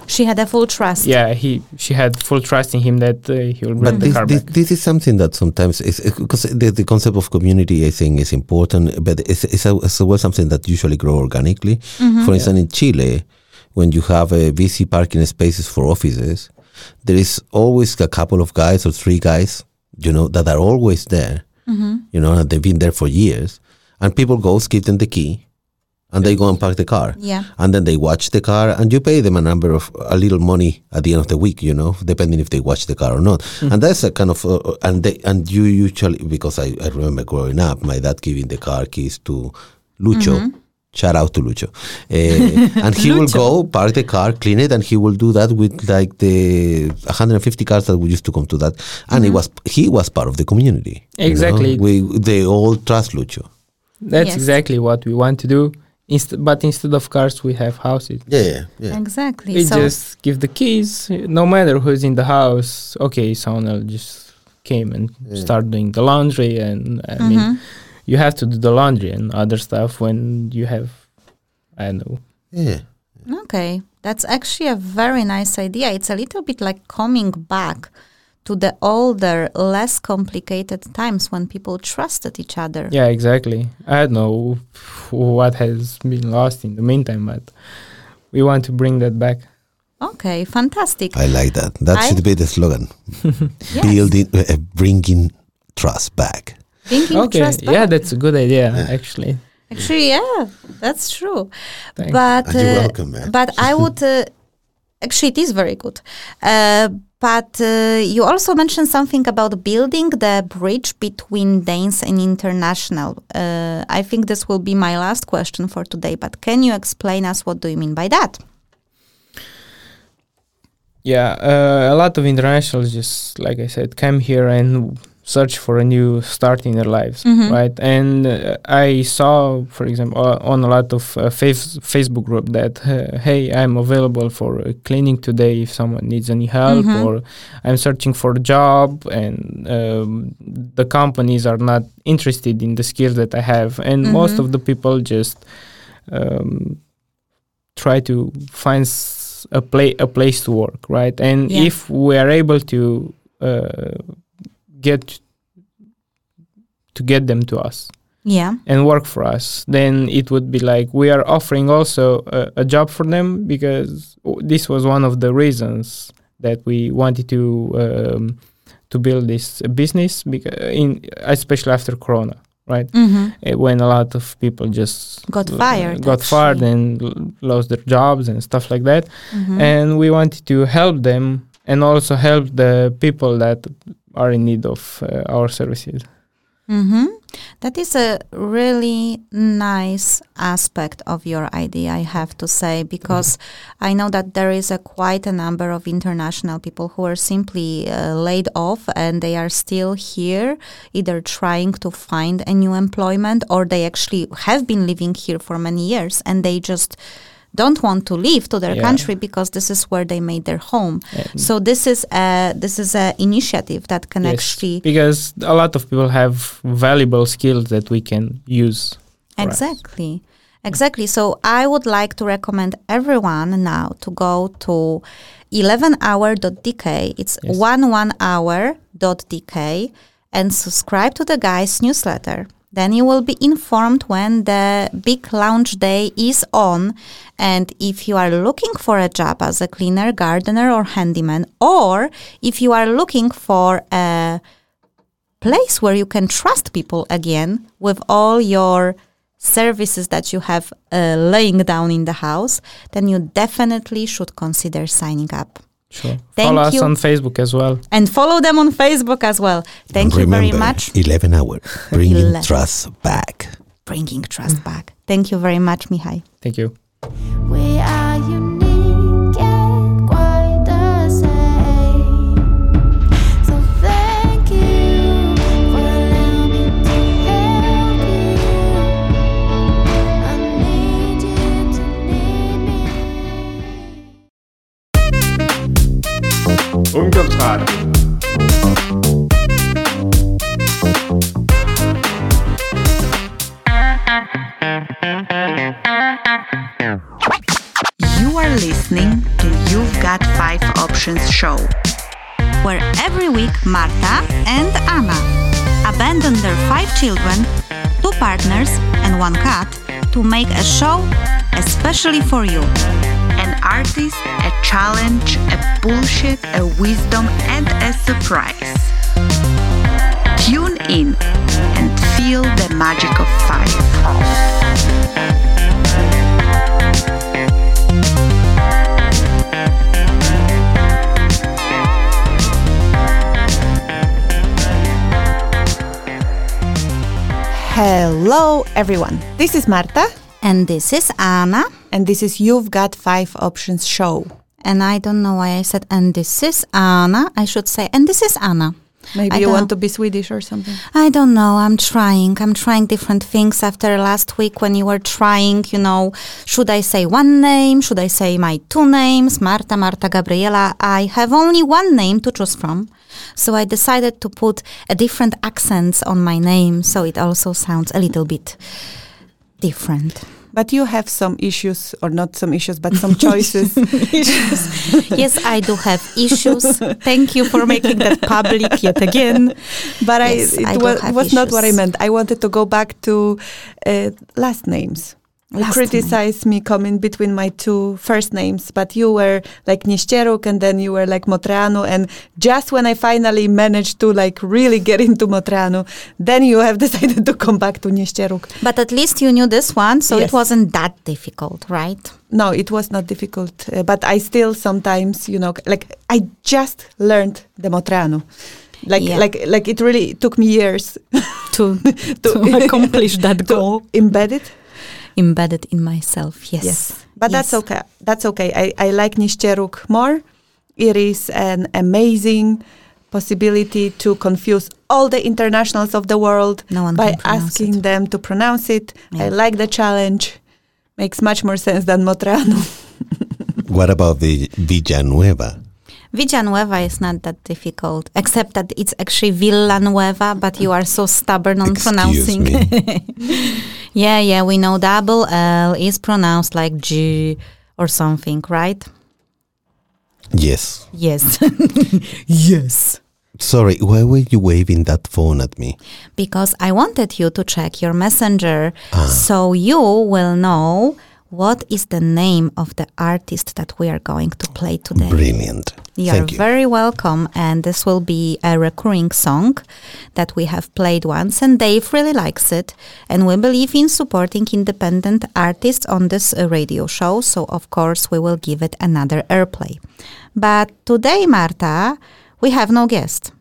She had a full trust. yeah, he she had full trust in him that uh, he will bring But the this, car this, back. this is something that sometimes is because the, the concept of community, I think, is important, but it's, it's, a, it's well something that usually grow organically. Mhm. For instance, in Chile, when you have a busy parking spaces for offices, there is always a couple of guys or three guys, you know, that are always there, Mhm. you know, and they've been there for years. And people go, give them the key, and they go and park the car. Yeah. And then they watch the car, and you pay them a number of a little money at the end of the week, you know, depending if they watch the car or not. And that's a kind of, uh, uh, and they and you usually because I, I remember growing up, my dad giving the car keys to Lucho. Shout out to Lucho, uh, and he will go park the car, clean it, and he will do that with like the 150 cars that we used to come to that, and it was he was part of the community. you know. Exactly. we they all trust Lucho. That's Yes. exactly what we want to do. Inst- but instead of cars, we have houses. Yeah, yeah, yeah. Exactly. We so just give the keys, no matter who's in the house. Okay, someone else just came and Yeah. start doing the laundry, and I mean, Mhm. You have to do the laundry and other stuff when you have, I don't know. yeah. Okay, that's actually a very nice idea. It's a little bit like coming back to the older, less complicated times when people trusted each other. Yeah, exactly. I don't know what has been lost in the meantime, but we want to bring that back. Okay, fantastic. I like that. That I- should be the slogan. Yes. Building, uh, bringing trust back. Thinking okay, trust yeah, that's a good idea, actually. Actually, yeah, that's true. Thanks. But And you're uh, welcome, man. but I would uh, actually it is very good. Uh, but uh, you also mentioned something about building the bridge between Danes and international. Uh, I think this will be my last question for today. But can you explain us what do you mean by that? Yeah, uh, a lot of internationals just, like I said, came here and search for a new start in their lives, Mhm. right? And uh, I saw, for example, uh, on a lot of uh, face- Facebook group that, uh, hey, I'm available for uh, cleaning today if someone needs any help, Mhm. or I'm searching for a job, and um, the companies are not interested in the skills that I have, and most Mhm. of the people just um, try to find s- a play a place to work, right? And Yeah. if we are able to uh, get to get them to us Yeah. and work for us, then it would be like we are offering also a, a job for them because w- this was one of the reasons that we wanted to um, to build this business because in especially after Corona, right? hmm Uh, when a lot of people just Got fired, got fired, and l- lost their jobs and stuff like that. Mhm. And we wanted to help them and also help the people that are in need of uh, our services. Mm-hmm. That is a really nice aspect of your idea, I have to say, because I know that there is a quite a number of international people who are simply uh, laid off and they are still here, either trying to find a new employment or they actually have been living here for many years and they just don't want to leave to their Yeah. country because this is where they made their home. And So this is a this is a initiative that can yes, actually because a lot of people have valuable skills that we can use. for us. Exactly. Exactly. So I would like to recommend everyone now to go to 11hour.dk. It's Yes. one one hour.dk and subscribe to the guys newsletter. Then you will be informed when the big launch day is on. And if you are looking for a job as a cleaner, gardener, or handyman, or if you are looking for a place where you can trust people again with all your services that you have uh, laying down in the house, then you definitely should consider signing up. Sure. Thank Follow us on Facebook as well. And follow them on Facebook as well. Thank you very much. 11 hours. bringing Eleven. trust back. Bringing trust back. Thank you very much, Mihai. Thank you. You are listening to You've Got Five Options show. Where every week Marta and Anna abandon their five children, two partners, and one cat to make a show especially for you. An artist, a challenge, a bullshit, a wisdom, and a surprise. Tune in and feel the magic of five. Hello, everyone. This is Marta, And this is Anna. and this is You've Got Five Options show. And I don't know why I said, and this is Anna. I should say, and this is Anna. Maybe I you want know. to be Swedish or something. I don't know. I'm trying. I'm trying different things after last week when you were trying, you know, should I say one name? Should I say my two names? Marta, Marta, Gabriela. I have only one name to choose from. So I decided to put a different accents on my name so it also sounds a little bit different. But you have some issues, or not some issues, but some choices. yes, I do have issues. Thank you for making that public yet again. but Yes, I, it I was, was not what I meant. I wanted to go back to uh, last names. You Last criticized me coming between my two first names, but you were like Niszczeruk and then you were like Motreanu. And just when I finally managed to like really get into Motreanu, then you have decided to come back to Niszczeruk. But at least you knew this one, so Yes. it wasn't that difficult, right? No, it was not difficult, uh, but I still sometimes, you know, like I just learned the Motreanu. Like, Yeah. like, like it really took me years To, to, accomplish that to embed it. Embedded in myself, yes. Yes, but that's okay. That's okay. I, I like Niszczeruk more. It is an amazing possibility to confuse all the internationals of the world No one by asking it. them to pronounce it. Yeah. I like the challenge. Makes much more sense than Motreanu. What about the Villanueva? Villanueva is not that difficult, except that it's actually Villanueva, but you are so stubborn on Excuse pronouncing. me. yeah, yeah, we know double L is pronounced like G or something, right? Yes. Yes. yes. Sorry, why were you waving that phone at me? Because I wanted you to check your messenger ah. so you will know what is the name of the artist that we are going to play today. Brilliant. You're Thank you. very welcome. And this will be a recurring song that we have played once, and Dave really likes it. And we believe in supporting independent artists on this uh, radio show, so of course we will give it another airplay. But today, Marta, we have no guest.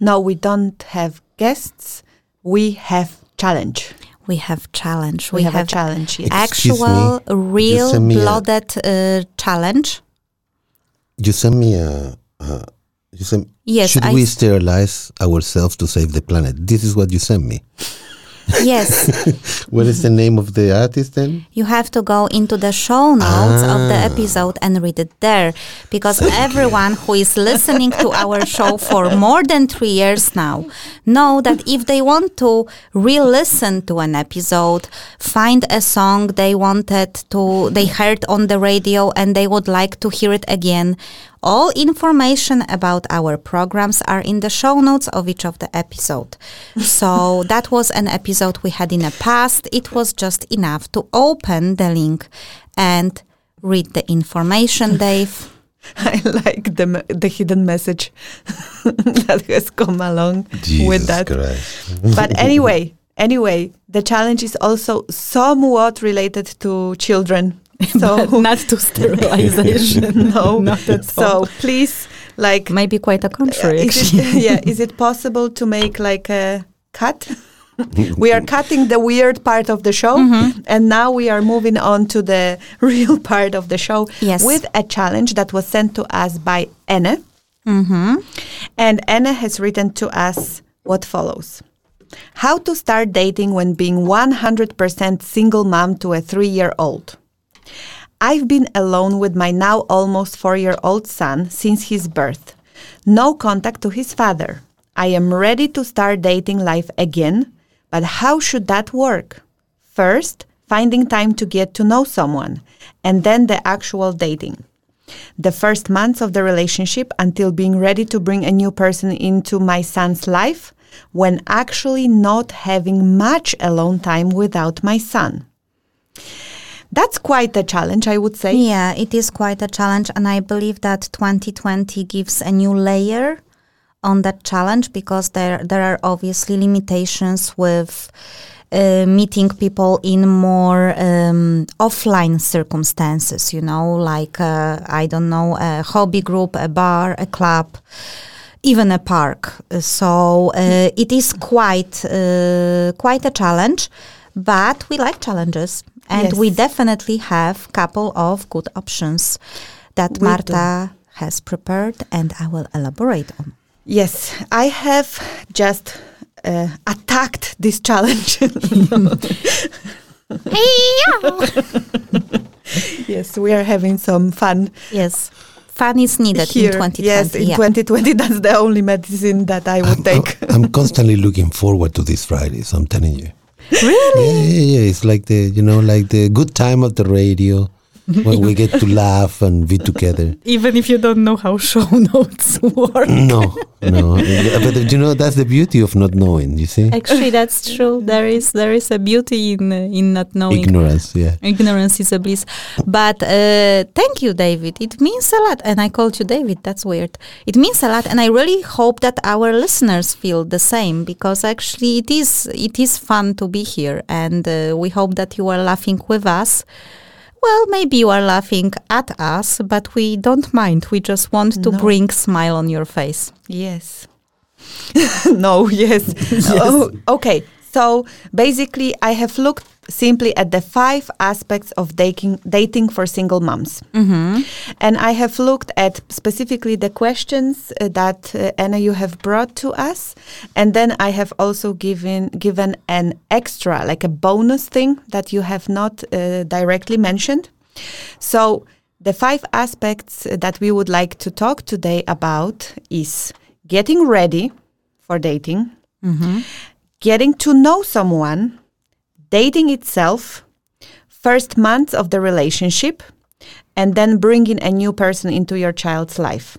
No, we don't have guests. We have challenge. We have challenge. We, have, a challenge. Yes. Excuse Actual, me. real, send me blooded uh, challenge. You send me a. a you send, Yes, Should I we sterilize ourselves to save the planet? This is what you send me. Yes, What is the name of the artist then? you have to go into the show notes of the Ah. episode and read it there because everyone who is listening to our show for more than three years now know that if they want to re-listen to an episode, find a song they wanted to, they heard on the radio and they would like to hear it again. All information about our programs are in the show notes of each of the episode. So that was an episode we had in the past. It was just enough to open the link and read the information, Dave. I like the me- the hidden message that has come along with that. But anyway, anyway, the challenge is also somewhat related to children. So not to sterilization. no, not at so all. please, like, Maybe quite a contrary. is it, yeah, is it possible to make like a cut? we are cutting the weird part of the show, Mm-hmm. and now we are moving on to the real part of the show Yes. with a challenge that was sent to us by Anne. hmm And Anna has written to us what follows How to start dating when being 100% single mom to a three year old. I've been alone with my now almost four year old son since his birth. No contact to his father. I am ready to start dating life again, but how should that work? First, finding time to get to know someone, and then the actual dating the first months of the relationship until being ready to bring a new person into my son's life when actually not having much alone time without my son. That's quite a challenge, I would say. Yeah, it is quite a challenge, and I believe that 2020 gives a new layer on that challenge because there there are obviously limitations with uh, meeting people in more um, offline circumstances. You know, like uh, I don't know, a hobby group, a bar, a club. Even a park, so uh, it is quite uh, quite a challenge, but we like challenges, and we definitely have a couple of good options that We Marta has prepared, and I will elaborate on. Yes, I have just uh, attacked this challenge. yes, we are having some fun Yes, fun is needed in 2020. Yes, in yeah. 2020, that's the only medicine that I would take. I'm constantly looking forward to this Fridays. I'm telling you. Really? Yeah, yeah, yeah. It's like the you know like the good time of the radio when we get to laugh and be together. Even if you don't know how show notes work. No, no. But you know that's the beauty of not knowing. You see, Actually, that's true. There is there is a beauty in uh, in not knowing. ignorance. Yeah. Ignorance is a bliss. But uh, thank you, David. It means a lot. And I called you David. That's weird. It means a lot. And I really hope that our listeners feel the same because actually it is it is fun to be here. And uh, we hope that you are laughing with us. Well, maybe you are laughing at us, but we don't mind. We just want to No. bring smile on your face. Yes. no, yes. Oh, okay. So basically, I have looked simply at the five aspects of dating, dating for single moms. Mm-hmm. And I have looked at specifically the questions uh, that uh, Anna you have brought to us, and then I have also given given an extra, like a bonus thing that you have not uh, directly mentioned. So the five aspects that we would like to talk today about is getting ready for dating, Mm-hmm. getting to know someone, dating itself, first months of the relationship, and then bringing a new person into your child's life.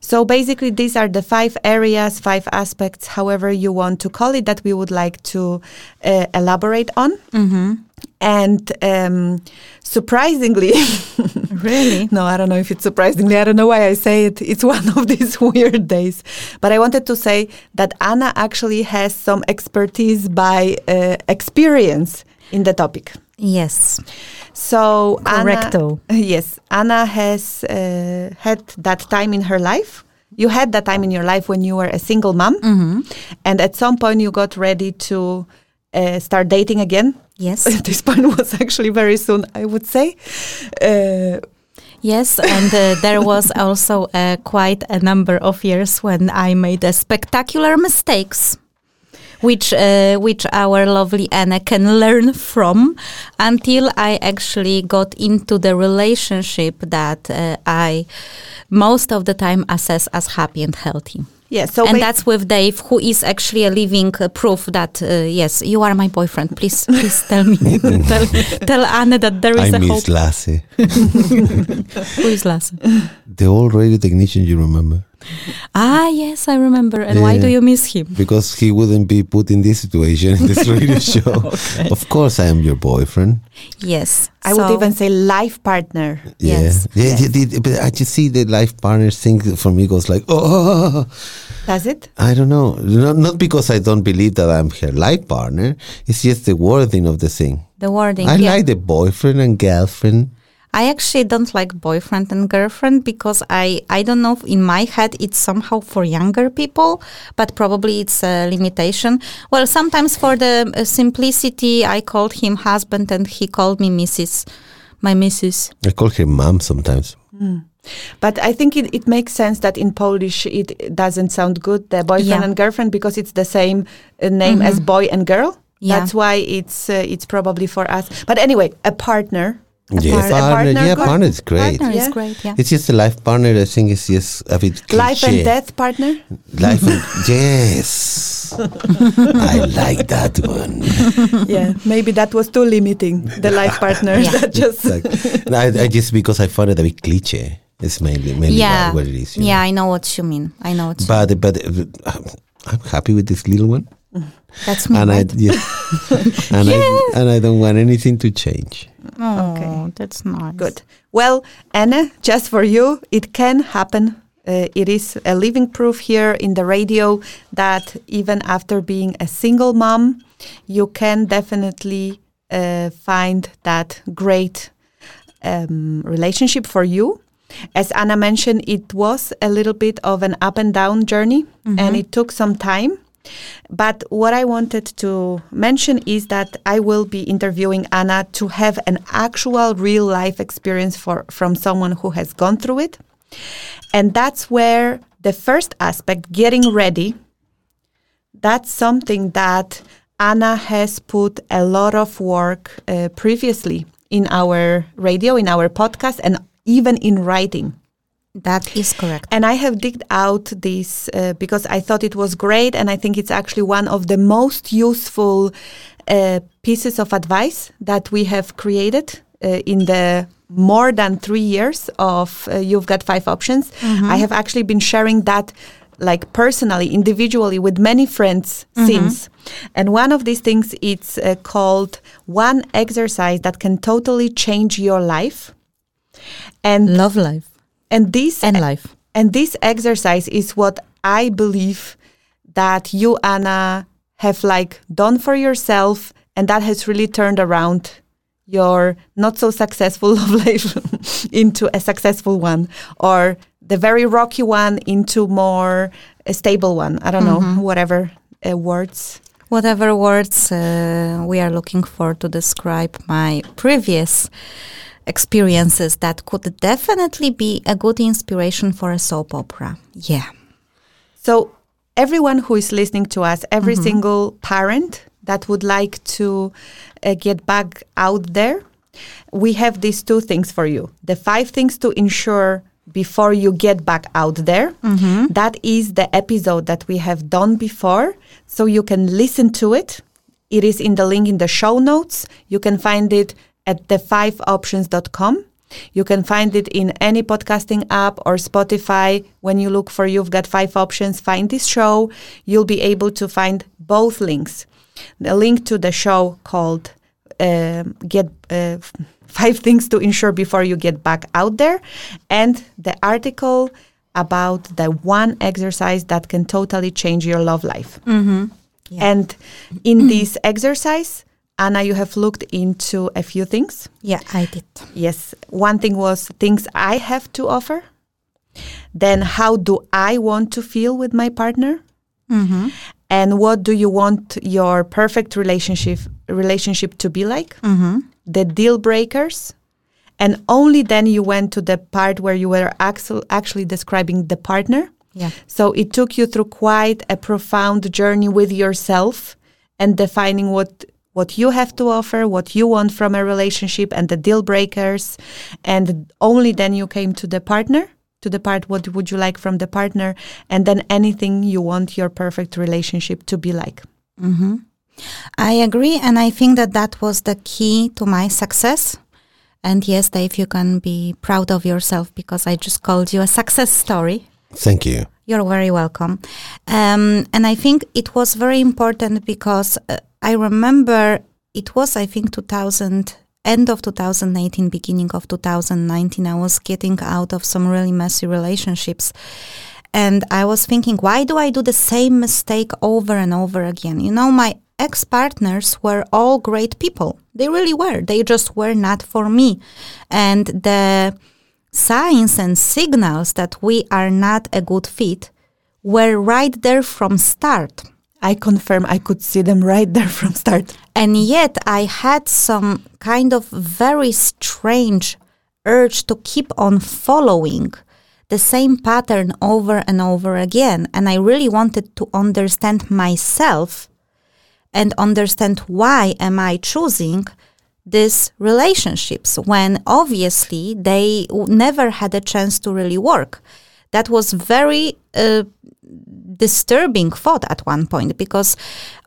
So basically, these are the five areas, five aspects, however you want to call it, that we would like to uh, elaborate on. Mm-hmm. And um, surprisingly, Really? no, I don't know if it's surprisingly. I don't know why I say it. It's one of these weird days. But I wanted to say that Anna actually has some expertise by uh, experience in the topic. Yes. So Correcto. Anna, yes, Anna has uh, had that time in her life. You had that time in your life when you were a single mom, Mm-hmm. and at some point you got ready to uh, start dating again. Yes. this point was actually very soon, I would say. Uh, Yes, and uh, there was also uh, quite a number of years when I made uh, spectacular mistakes, which uh, which our lovely Anna can learn from, until I actually got into the relationship that uh, I most of the time assess as happy and healthy. Yeah, so and that's with Dave, who is actually a living uh, proof that uh, yes, you are my boyfriend. Please, please tell me, tell, tell Anna that there is I a miss hope. Lasse. Who is Lasse? The old radio technician, you remember? Ah, yes, I remember. And why do you miss him? Because he wouldn't be put in this situation in this radio show. Of course, I am your boyfriend. Yes, I would even say life partner. Yeah. Yes, Yeah, yeah, the- but I just see the life partner thing for me goes like, oh, Does it? I don't know. Not, not because I don't believe that I'm her life partner. It's just the wording of the thing. the wording. I yeah. like the boyfriend and girlfriend. I actually don't like boyfriend and girlfriend because I I don't know. If in my head, it's somehow for younger people, but probably it's a limitation. Well, sometimes for the uh, simplicity, I called him husband and he called me Mrs. My Mrs. I call him mom sometimes. But I think it, it makes sense that in Polish it doesn't sound good, the boyfriend Yeah. and girlfriend, because it's the same uh, name as boy and girl. Yeah. That's why it's uh, it's probably for us. But anyway, a partner. A yeah, par- partner, partner yeah, good. partner is great. Partner Yeah. is great. Yeah. It's just the life partner. I think it's just a bit cliche. Life and death partner. Life and yes, I like that one. yeah, maybe that was too limiting. The life partner. Yeah. That just Like, I, I just because I found it a bit cliche. It's mainly mainly yeah. what it is. you yeah, know. I know what you mean. I know what you But but uh, I'm happy with this little one, That's me. and I yeah, and I and I don't want anything to change. Oh, Okay. that's nice. Good. Well, Anna, just for you, it can happen. Uh, it is a living proof here in the radio that even after being a single mom, you can definitely uh, find that great um, relationship for you. As Anna mentioned, it was a little bit of an up and down journey and it took some time. But what I wanted to mention is that I will be interviewing Anna to have an actual real life experience for, from someone who has gone through it. And that's where the first aspect, getting ready, that's something that Anna has put a lot of work uh, previously in our radio, in our podcast, and even in writing. That is correct. And I have digged out this uh, because I thought it was great, and I think it's actually one of the most useful uh, pieces of advice that we have created uh, in the more than three years of uh, You've Got Five Options. I have actually been sharing that like personally, individually with many friends since. And one of these things it's uh, called one exercise that can totally change your life. And Love life and this and life. and this exercise is what I believe that you, Anna, have like done for yourself, and that has really turned around your not so successful love life into a successful one, or the very rocky one into more a stable one. I don't know, whatever uh, words. Whatever words uh, we are looking for to describe my previous experiences that could definitely be a good inspiration for a soap opera. Yeah. So, everyone who is listening to us, every single parent that would like to uh, get back out there, we have these two things for you. The five things to ensure before you get back out there. That is the episode that we have done before. So you can listen to it. It is in the link in the show notes. You can find it at the5options.com. You can find it in any podcasting app or Spotify. When you look for You've Got Five Options, find this show. You'll be able to find both links. The link to the show called um get uh, five things to ensure before you get back out there, and the article about the one exercise that can totally change your love life. And in this exercise, Anna, you have looked into a few things. Yeah, I did. Yes, one thing was things I have to offer. Then, how do I want to feel with my partner? Mm-hmm. And what do you want your perfect relationship relationship to be like? Mm-hmm. The deal breakers. And only then you went to the part where you were actual, actually describing the partner. Yeah. So it took you through quite a profound journey with yourself and defining what what you have to offer, what you want from a relationship and the deal breakers. And only then you came to the partner, to the part what would you like from the partner and then anything you want your perfect relationship to be like. I agree, and I think that that was the key to my success. And yes, Dave, you can be proud of yourself because I just called you a success story. Thank you. You're very welcome. Um, and I think it was very important because uh, I remember it was, I think, 2000, end of 2018, beginning of 2019. I was getting out of some really messy relationships. And I was thinking, why do I do the same mistake over and over again? You know, my ex partners were all great people. They really were. They just were not for me. And the signs and signals that we are not a good fit were right there from start. I confirm I could see them right there from start. And yet I had some kind of very strange urge to keep on following the same pattern over and over again. And I really wanted to understand myself and understand why am I choosing these relationships when obviously they never had a chance to really work. That was very uh, disturbing thought at one point because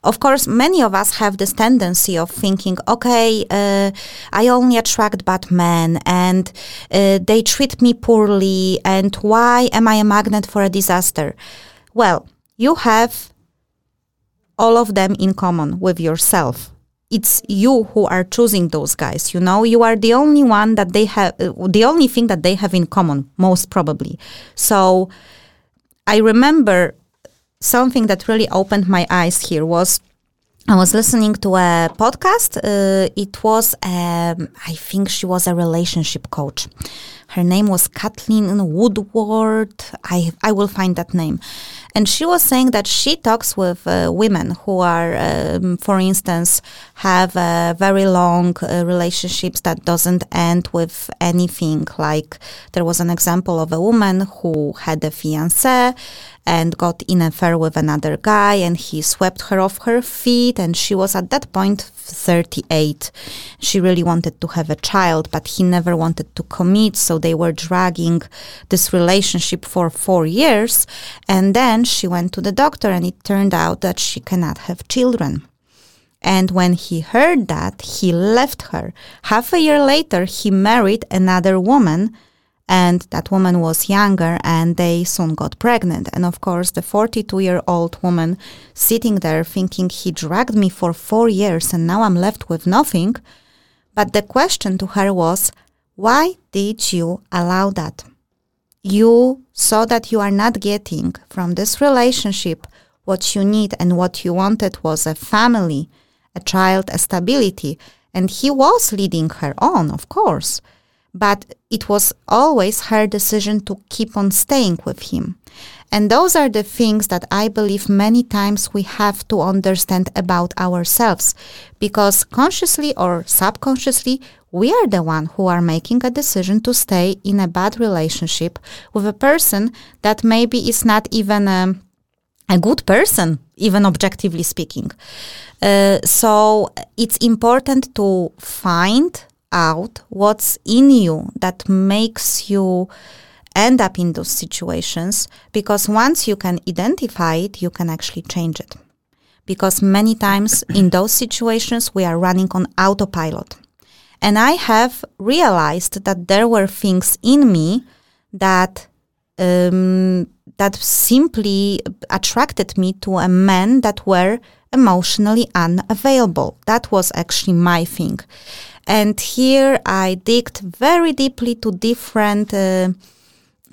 of course many of us have this tendency of thinking okay uh, i only attract bad men and uh, they treat me poorly and why am i a magnet for a disaster? Well you have all of them in common with yourself it's you who are choosing those guys you know you are the only one that they have the only thing that they have in common most probably so I remember something that really opened my eyes here was I was listening to a podcast. Uh, it was, um, I think she was a relationship coach. Her name was Kathleen Woodward. I I will find that name, and she was saying that she talks with uh, women who are, um, for instance, have uh, very long uh, relationships that doesn't end with anything. Like there was an example of a woman who had a fiance and got in an affair with another guy and he swept her off her feet and she was at that point 38 she really wanted to have a child but he never wanted to commit so they were dragging this relationship for 4 years and then she went to the doctor and it turned out that she cannot have children and when he heard that, he left her. Half a year later, he married another woman, and that woman was younger, and they soon got pregnant. And of course, the 42 year old woman sitting there thinking, he dragged me for four years, and now I'm left with nothing. But the question to her was, why did you allow that? you saw that you are not getting from this relationship what you need and what you wanted was a family, a child, a stability. And he was leading her on, of course. But it was always her decision to keep on staying with him. And those are the things that I believe many times we have to understand about ourselves because consciously or subconsciously, we are the one who are making a decision to stay in a bad relationship with a person that maybe is not even a, a good person, even objectively speaking. Uh, so it's important to find out what's in you that makes you end up in those situations because once you can identify it, you can actually change it. Because many times in those situations, we are running on autopilot. And I have realized that there were things in me that um, that simply attracted me to a man that were emotionally unavailable. That was actually my thing. And here I digged very deeply to different uh,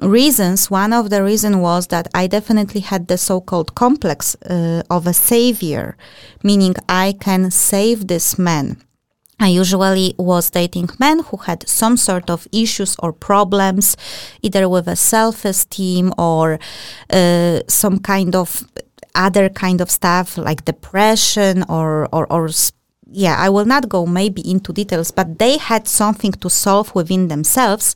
reasons. One of the reasons was that I definitely had the so-called complex uh, of a savior, meaning I can save this man. I usually was dating men who had some sort of issues or problems, either with a self-esteem or uh, some kind of other kind of stuff like depression or or, or yeah, I will not go maybe into details, but they had something to solve within themselves,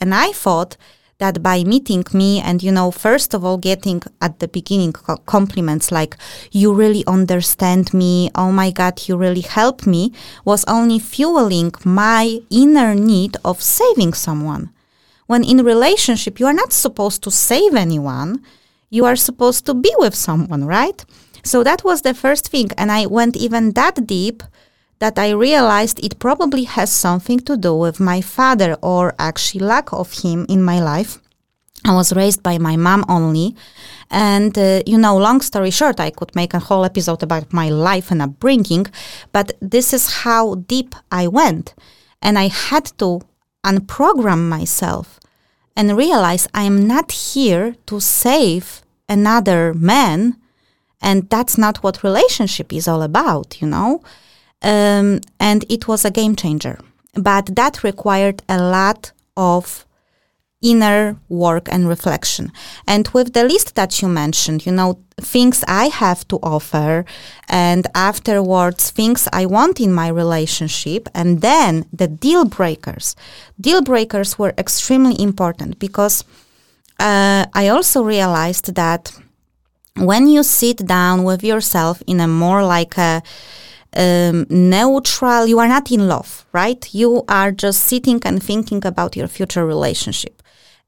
and I thought that by meeting me and you know first of all getting at the beginning compliments like you really understand me. Oh my god you really help me was only fueling my inner need of saving someone. When in relationship you are not supposed to save anyone you are supposed to be with someone right? So that was the first thing and i went even that deep that I realized it probably has something to do with my father or actually lack of him in my life. I was raised by my mom only. And, uh, you know, long story short, I could make a whole episode about my life and upbringing, but this is how deep I went. And I had to unprogram myself and realize I am not here to save another man. And that's not what relationship is all about, you know? Um, and it was a game changer. But that required a lot of inner work and reflection. And with the list that you mentioned, you know, things I have to offer, and afterwards, things I want in my relationship, and then the deal breakers. Deal breakers were extremely important because uh, I also realized that when you sit down with yourself in a more like a um, neutral, you are not in love, right? You are just sitting and thinking about your future relationship.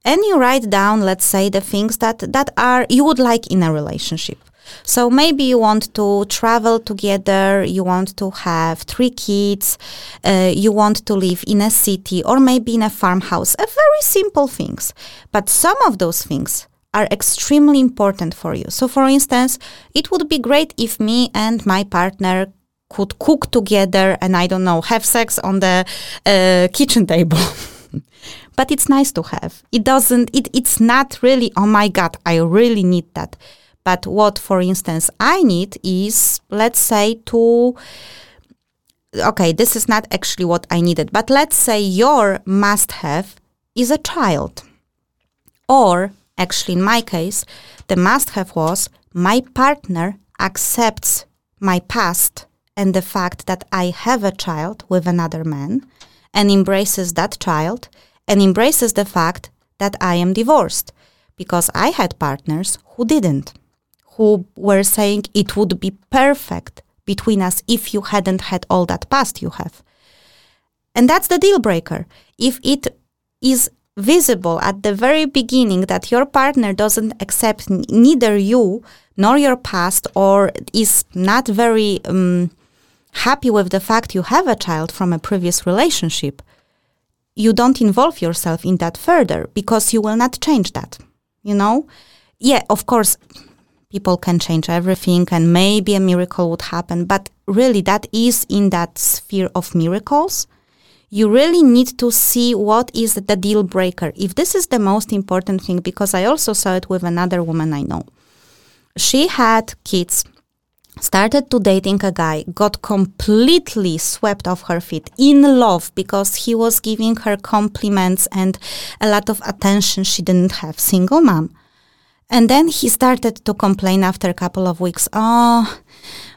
And you write down, let's say, the things that, that are you would like in a relationship. So maybe you want to travel together, you want to have three kids, uh, you want to live in a city or maybe in a farmhouse. A very simple things. But some of those things are extremely important for you. So for instance, it would be great if me and my partner could cook together and I don't know, have sex on the uh, kitchen table. but it's nice to have. It doesn't, it, it's not really, oh my God, I really need that. But what, for instance, I need is, let's say, to, okay, this is not actually what I needed, but let's say your must have is a child. Or, actually, in my case, the must have was my partner accepts my past and the fact that I have a child with another man and embraces that child and embraces the fact that I am divorced because I had partners who didn't, who were saying it would be perfect between us if you hadn't had all that past you have. And that's the deal breaker. If it is visible at the very beginning that your partner doesn't accept neither you nor your past or is not very um, happy with the fact you have a child from a previous relationship, you don't involve yourself in that further because you will not change that. You know? Yeah, of course, people can change everything and maybe a miracle would happen, but really, that is in that sphere of miracles. You really need to see what is the deal breaker. If this is the most important thing, because I also saw it with another woman I know. She had kids started to dating a guy, got completely swept off her feet, in love because he was giving her compliments and a lot of attention she didn't have, single mom. And then he started to complain after a couple of weeks, oh,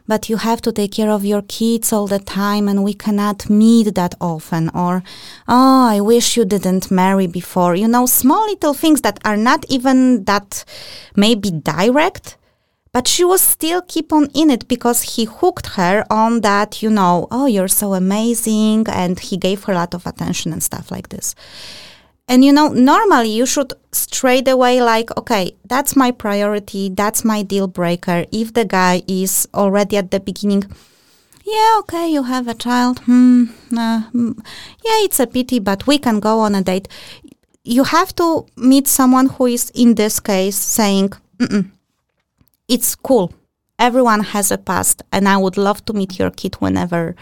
but you have to take care of your kids all the time and we cannot meet that often. Or, oh, I wish you didn't marry before. You know, small little things that are not even that maybe direct, but she was still keep on in it because he hooked her on that you know oh you're so amazing and he gave her a lot of attention and stuff like this. And you know normally you should straight away like okay that's my priority that's my deal breaker. If the guy is already at the beginning yeah okay you have a child hmm, uh, yeah it's a pity but we can go on a date. You have to meet someone who is in this case saying, "It's cool. Everyone has a past, and I would love to meet your kid whenever."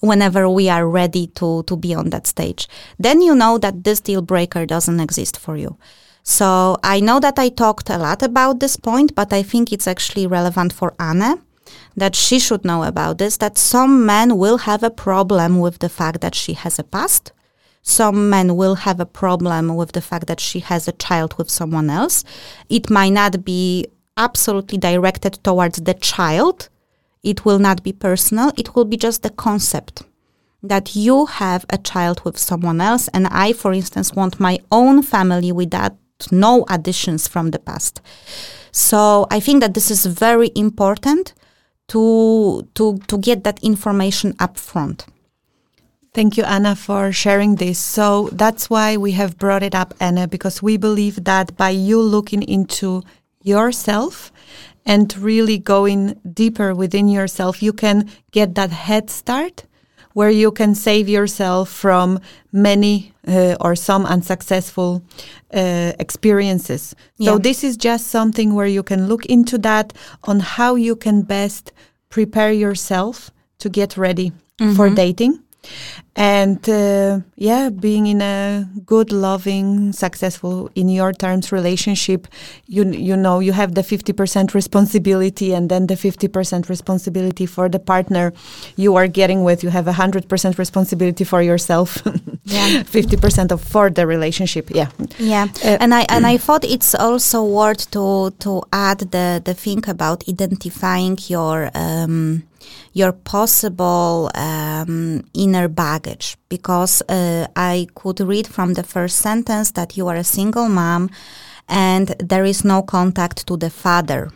Whenever we are ready to, to be on that stage, then you know that this deal breaker doesn't exist for you. So I know that I talked a lot about this point, but I think it's actually relevant for Anne that she should know about this that some men will have a problem with the fact that she has a past. Some men will have a problem with the fact that she has a child with someone else. It might not be absolutely directed towards the child. It will not be personal. It will be just the concept that you have a child with someone else. And I, for instance, want my own family without no additions from the past. So I think that this is very important to to to get that information up front. Thank you, Anna, for sharing this. So that's why we have brought it up, Anna, because we believe that by you looking into yourself and really going deeper within yourself, you can get that head start where you can save yourself from many uh, or some unsuccessful uh, experiences. So this is just something where you can look into that on how you can best prepare yourself to get ready for dating and uh, yeah being in a good loving successful in your terms relationship you you know you have the 50% responsibility and then the 50% responsibility for the partner you are getting with. You have a 100% responsibility for yourself. Yeah. 50% of for the relationship yeah. Yeah, Uh, and I and I thought it's also worth to to add the the thing about identifying your um, your possible um, inner baggage because uh, I could read from the first sentence that you are a single mom and there is no contact to the father.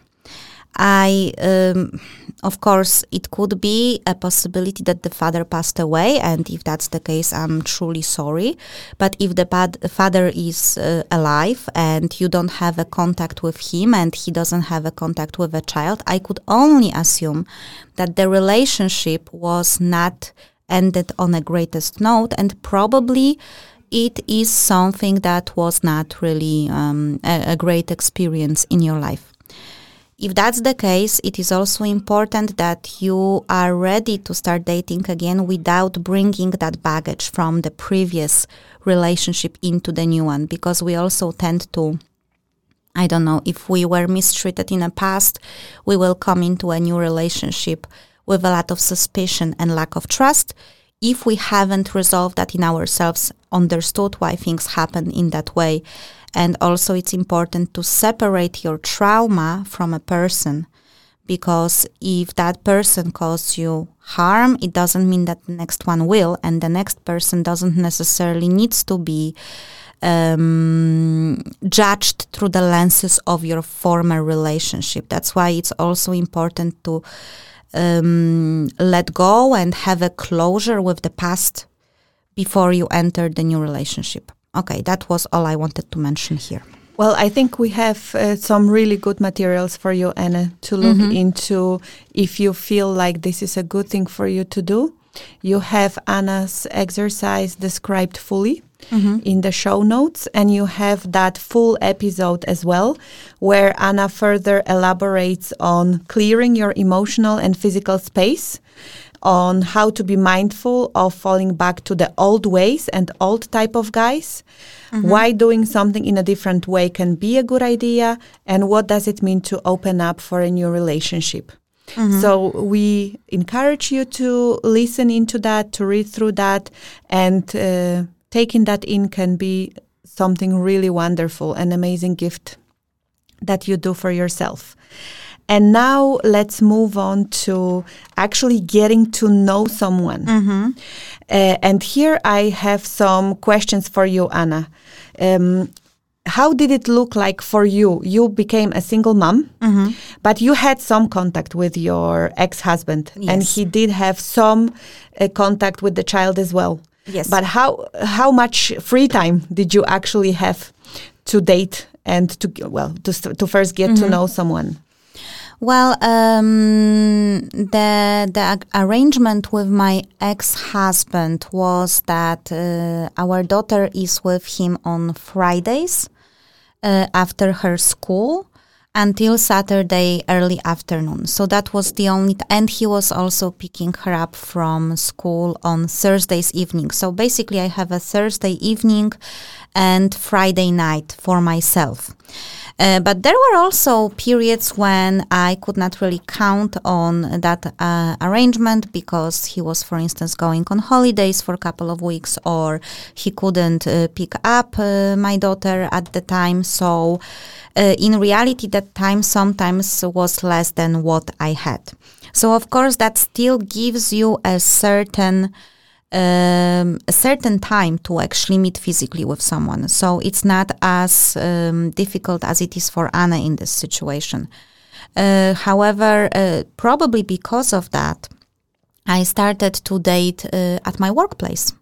I, um, of course, it could be a possibility that the father passed away, and if that's the case, I'm truly sorry. But if the pad- father is uh, alive and you don't have a contact with him and he doesn't have a contact with a child, I could only assume that the relationship was not ended on a greatest note and probably it is something that was not really um, a, a great experience in your life. If that's the case, it is also important that you are ready to start dating again without bringing that baggage from the previous relationship into the new one because we also tend to I don't know, if we were mistreated in the past, we will come into a new relationship with a lot of suspicion and lack of trust. If we haven't resolved that in ourselves, understood why things happen in that way. And also, it's important to separate your trauma from a person because if that person caused you harm, it doesn't mean that the next one will, and the next person doesn't necessarily needs to be um, judged through the lenses of your former relationship. That's why it's also important to um, let go and have a closure with the past before you enter the new relationship. Okay, that was all I wanted to mention here. Well, I think we have uh, some really good materials for you, Anna, to look into if you feel like this is a good thing for you to do. You have Anna's exercise described fully in the show notes, and you have that full episode as well, where Anna further elaborates on clearing your emotional and physical space on how to be mindful of falling back to the old ways and old type of guys. Why doing something in a different way can be a good idea and what does it mean to open up for a new relationship? So we encourage you to listen into that to read through that and uh, taking that in can be something really wonderful an amazing gift that you do for yourself and now let's move on to actually getting to know someone. Uh, and here I have some questions for you, Anna. Um, how did it look like for you? You became a single mom, but you had some contact with your ex husband, and he did have some uh, contact with the child as well. Yes. But how how much free time did you actually have to date and to well to to first get to know someone? Well, um, the the arrangement with my ex-husband was that uh, our daughter is with him on Fridays uh, after her school until Saturday early afternoon. So that was the only, t- and he was also picking her up from school on Thursdays evening. So basically, I have a Thursday evening and Friday night for myself. Uh, but there were also periods when I could not really count on that uh, arrangement because he was, for instance, going on holidays for a couple of weeks or he couldn't uh, pick up uh, my daughter at the time. So, uh, in reality, that time sometimes was less than what I had. So, of course, that still gives you a certain um, a certain time to actually meet physically with someone. So it's not as um, difficult as it is for Anna in this situation. Uh, however, uh, probably because of that, I started to date uh, at my workplace.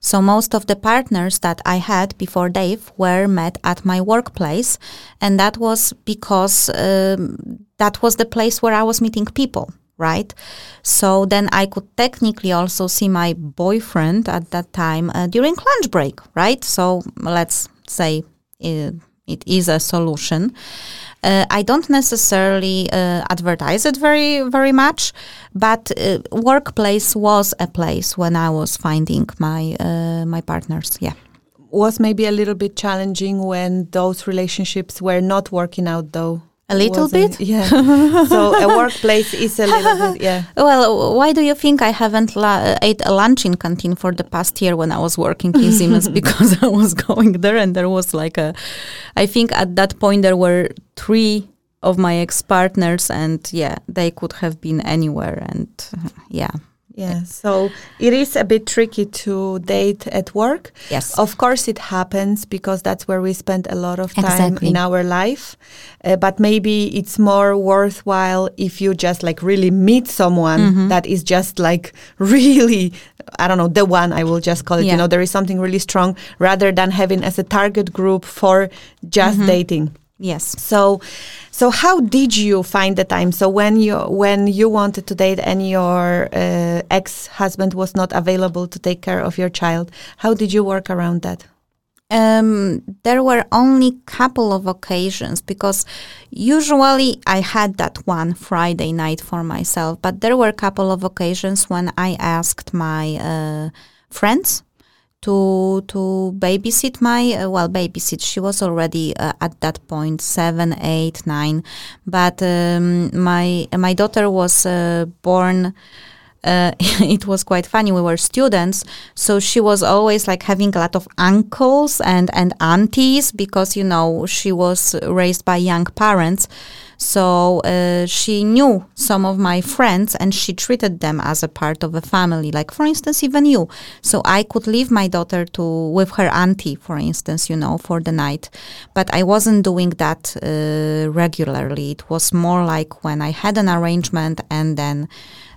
So most of the partners that I had before Dave were met at my workplace, and that was because um, that was the place where I was meeting people right? So then I could technically also see my boyfriend at that time uh, during lunch break, right? So let's say uh, it is a solution. Uh, I don't necessarily uh, advertise it very, very much, but uh, workplace was a place when I was finding my uh, my partners. Yeah. Was maybe a little bit challenging when those relationships were not working out, though. A little bit? yeah. so a workplace is a little bit, yeah. Well, why do you think I haven't la- ate a lunch in canteen for the past year when I was working in Siemens? because I was going there and there was like a, I think at that point there were three of my ex partners and yeah, they could have been anywhere and uh, yeah. Yeah, so it is a bit tricky to date at work. Yes. Of course, it happens because that's where we spend a lot of time Exactly. in our life. Uh, but maybe it's more worthwhile if you just like really meet someone Mm-hmm. that is just like really, I don't know, the one I will just call it. Yeah. You know, there is something really strong rather than having as a target group for just Mm-hmm. dating. Yes. So, so how did you find the time? So when you when you wanted to date and your uh, ex husband was not available to take care of your child, how did you work around that? Um, there were only couple of occasions because usually I had that one Friday night for myself, but there were a couple of occasions when I asked my uh, friends to to babysit my uh, well babysit. She was already uh, at that point seven, eight, nine, but um, my my daughter was uh, born uh, it was quite funny. We were students, so she was always like having a lot of uncles and and aunties because you know she was raised by young parents. So uh, she knew some of my friends and she treated them as a part of a family. Like for instance, even you. So I could leave my daughter to with her auntie, for instance, you know, for the night. But I wasn't doing that uh, regularly. It was more like when I had an arrangement and then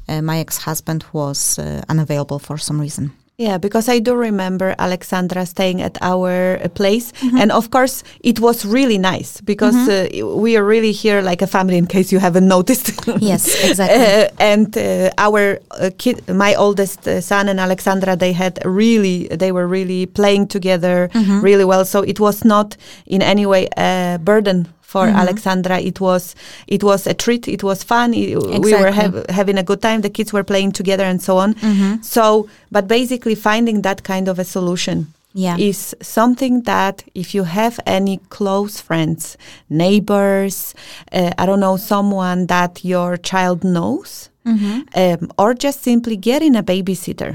uh, my ex-husband was uh, unavailable for some reason. Yeah, because I do remember Alexandra staying at our uh, place, Mm-hmm. and of course it was really nice because uh, we are really here like a family. In case you haven't noticed, Yes, exactly. Uh, and uh, our uh, kid, my oldest uh, son and Alexandra, they had really, they were really playing together Mm-hmm. really well. So it was not in any way a burden for Mm-hmm. Alexandra. It was, it was a treat. It was fun. It- We were Exactly. hav- having a good time. The kids were playing together and so on. Mm-hmm. So, but basically finding that kind of a solution Yeah. is something that if you have any close friends, neighbors, uh, I don't know, someone that your child knows, Mm-hmm. um, or just simply getting a babysitter,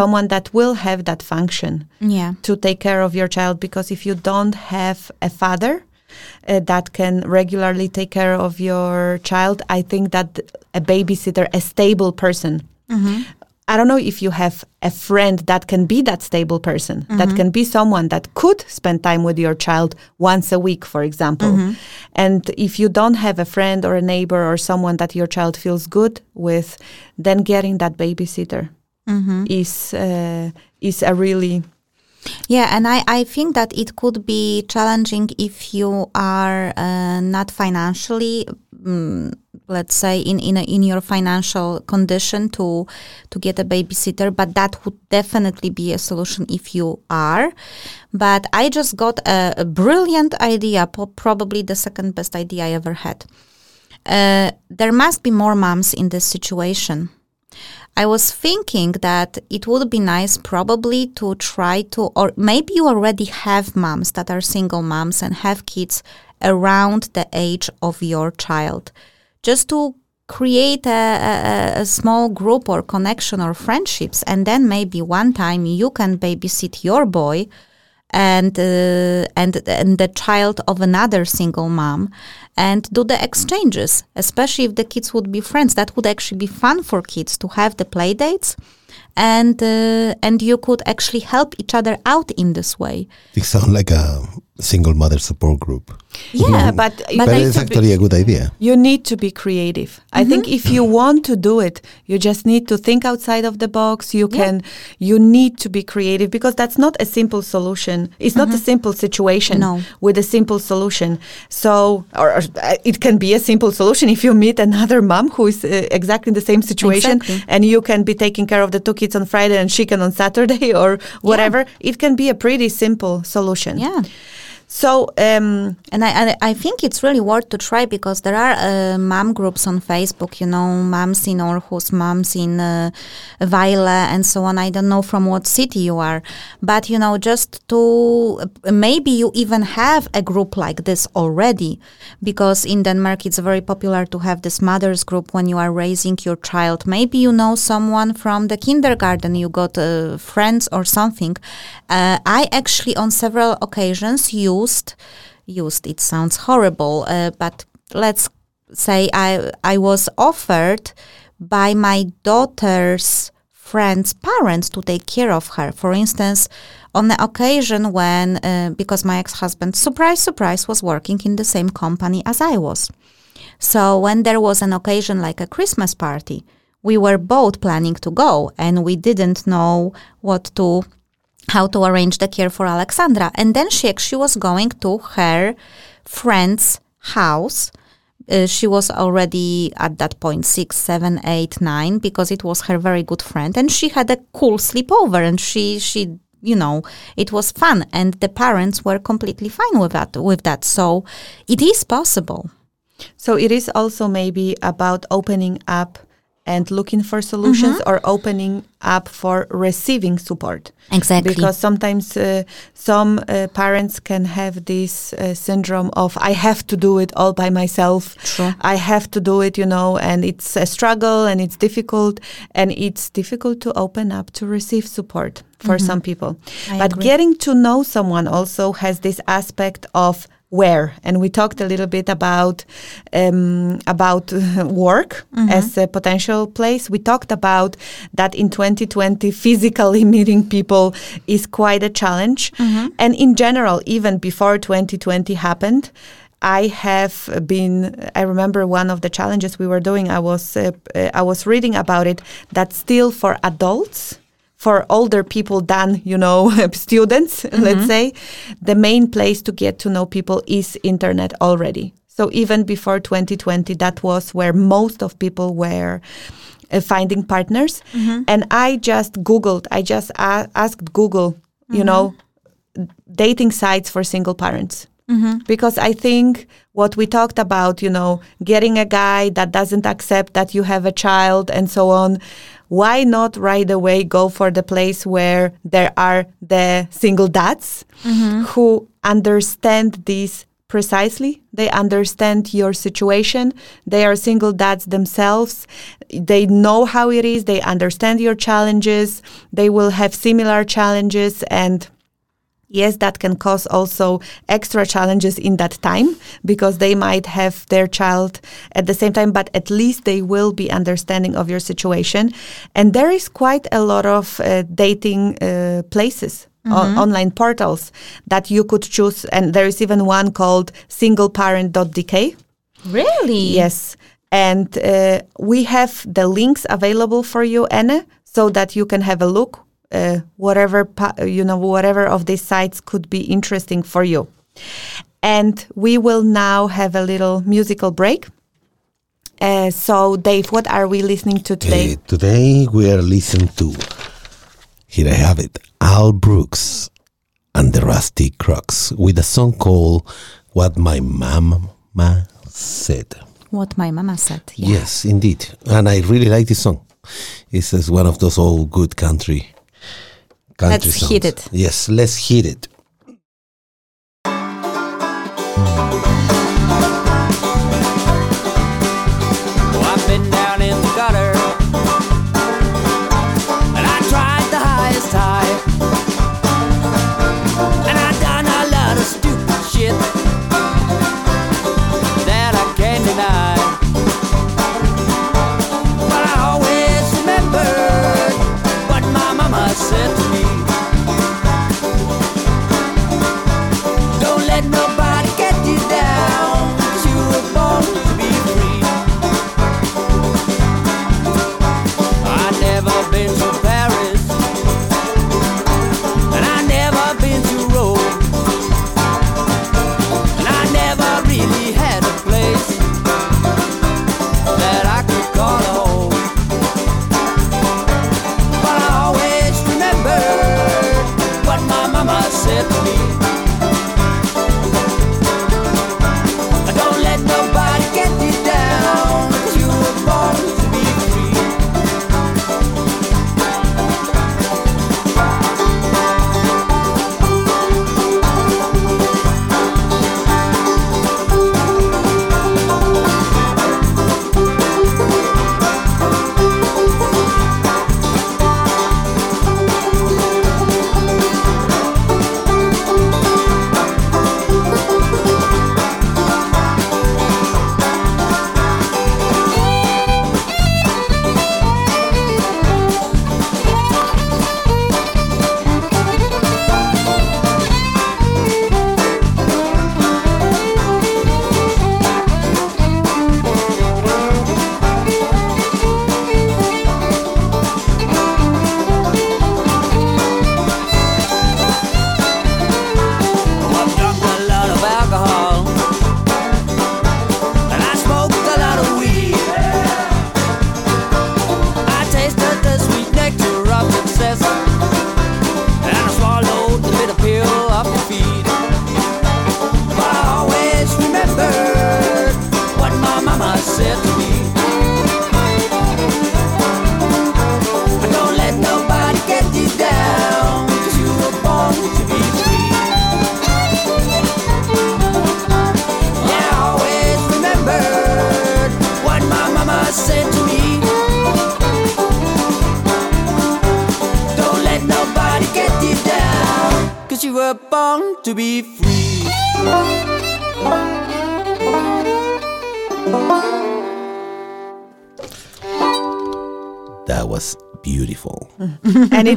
someone that will have that function Yeah. to take care of your child. Because if you don't have a father, uh, that can regularly take care of your child, I think that a babysitter, a stable person, I don't know if you have a friend that can be that stable person, that can be someone that could spend time with your child once a week, for example. And if you don't have a friend or a neighbor or someone that your child feels good with, then getting that babysitter is uh, is a really Yeah, and I, I think that it could be challenging if you are uh, not financially mm, let's say in in, a, in your financial condition to to get a babysitter but that would definitely be a solution if you are. But i just got a, a brilliant idea probably the second best idea i ever had. Uh, there must be more moms in this situation I was thinking that it would be nice probably to try to, or maybe you already have moms that are single moms and have kids around the age of your child, just to create a, a, a small group or connection or friendships, and then maybe one time you can babysit your boy and uh, and and the child of another single mom and do the exchanges especially if the kids would be friends. That would actually be fun for kids to have the play dates and uh, and you could actually help each other out in this way. It sounds like a single mother support group. Yeah, but, you But it's to be- actually a good idea. You need to be creative. I think if you want to do it, you just need to think outside of the box. You can, you need to be creative because that's not a simple solution. It's not a simple situation No. with a simple solution. So, or, or, uh, it can be a simple solution if you meet another mom who is uh, exactly in the same situation Exactly. and you can be taking care of the two kids on Friday and she can on Saturday or whatever. It can be a pretty simple solution. yeah So, um, And I, I think it's really worth to try because there are uh, mom groups on Facebook, you know, moms in Aarhus, moms in uh, and so on. I don't know from what city you are, but you know, just to maybe you even have a group like this already, because in Denmark it's very popular to have this mothers group when you are raising your child. Maybe you know someone from the kindergarten, you got uh, friends or something. Uh, I actually on several occasions used used it sounds horrible uh, but let's say i i was offered by my daughter's friend's parents to take care of her. For instance on the occasion when uh, because my ex-husband surprise surprise was working in the same company as i was. So when there was an occasion like a christmas party we were both planning to go and we didn't know what to how to arrange the care for Alexandra. And then she actually was going to her friend's house. Uh, she was already at that point six, seven, eight, nine, because it was her very good friend, and she had a cool sleepover, and she she you know it was fun, and the parents were completely fine with that with that. So it is possible. So it is also maybe about opening up and looking for solutions or opening up for receiving support. Exactly. Because sometimes uh, some uh, parents can have this uh, syndrome of I have to do it all by myself. True. I have to do it, you know, and it's a struggle and it's difficult and it's difficult to open up to receive support for some people. I but agree. getting to know someone also has this aspect of where and we talked a little bit about um, about uh, work as a potential place we talked about that in 2020 physically meeting people is quite a challenge and in general even before 2020 happened I have been. I remember one of the challenges we were doing. I was uh, I was reading about it. That still for adults, for older people than you know students, let's mm-hmm. say, the main place to get to know people is internet already. So even before 2020, that was where most of people were uh, finding partners. Mm-hmm. And I just Googled. I just a- asked Google, you mm-hmm. know, dating sites for single parents. Because I think what we talked about, you know, getting a guy that doesn't accept that you have a child and so on, why not right away go for the place where there are the single dads mm-hmm. who understand this precisely? They understand your situation. They are single dads themselves. They know how it is. They understand your challenges. They will have similar challenges and yes, that can cause also extra challenges in that time because they might have their child at the same time, but at least they will be understanding of your situation. And there is quite a lot of uh, dating uh, places. o- online portals that you could choose, and there is even one called singleparent.dk. Really? Yes. And uh, we have the links available for you, Anna, so that you can have a look. Uh, whatever you know, whatever of these sites could be interesting for you. And we will now have a little musical break. Uh, so, Dave, what are we listening to today? Uh, today we are listening to, here I have it, Al Brooks and the Rusty Crooks with a song called What My Mama Said. What my mama said. Yeah. Yes, indeed. And I really like this song. It's just one of those old good country country Let's songs. hit it. Yes, let's hit it. Hmm.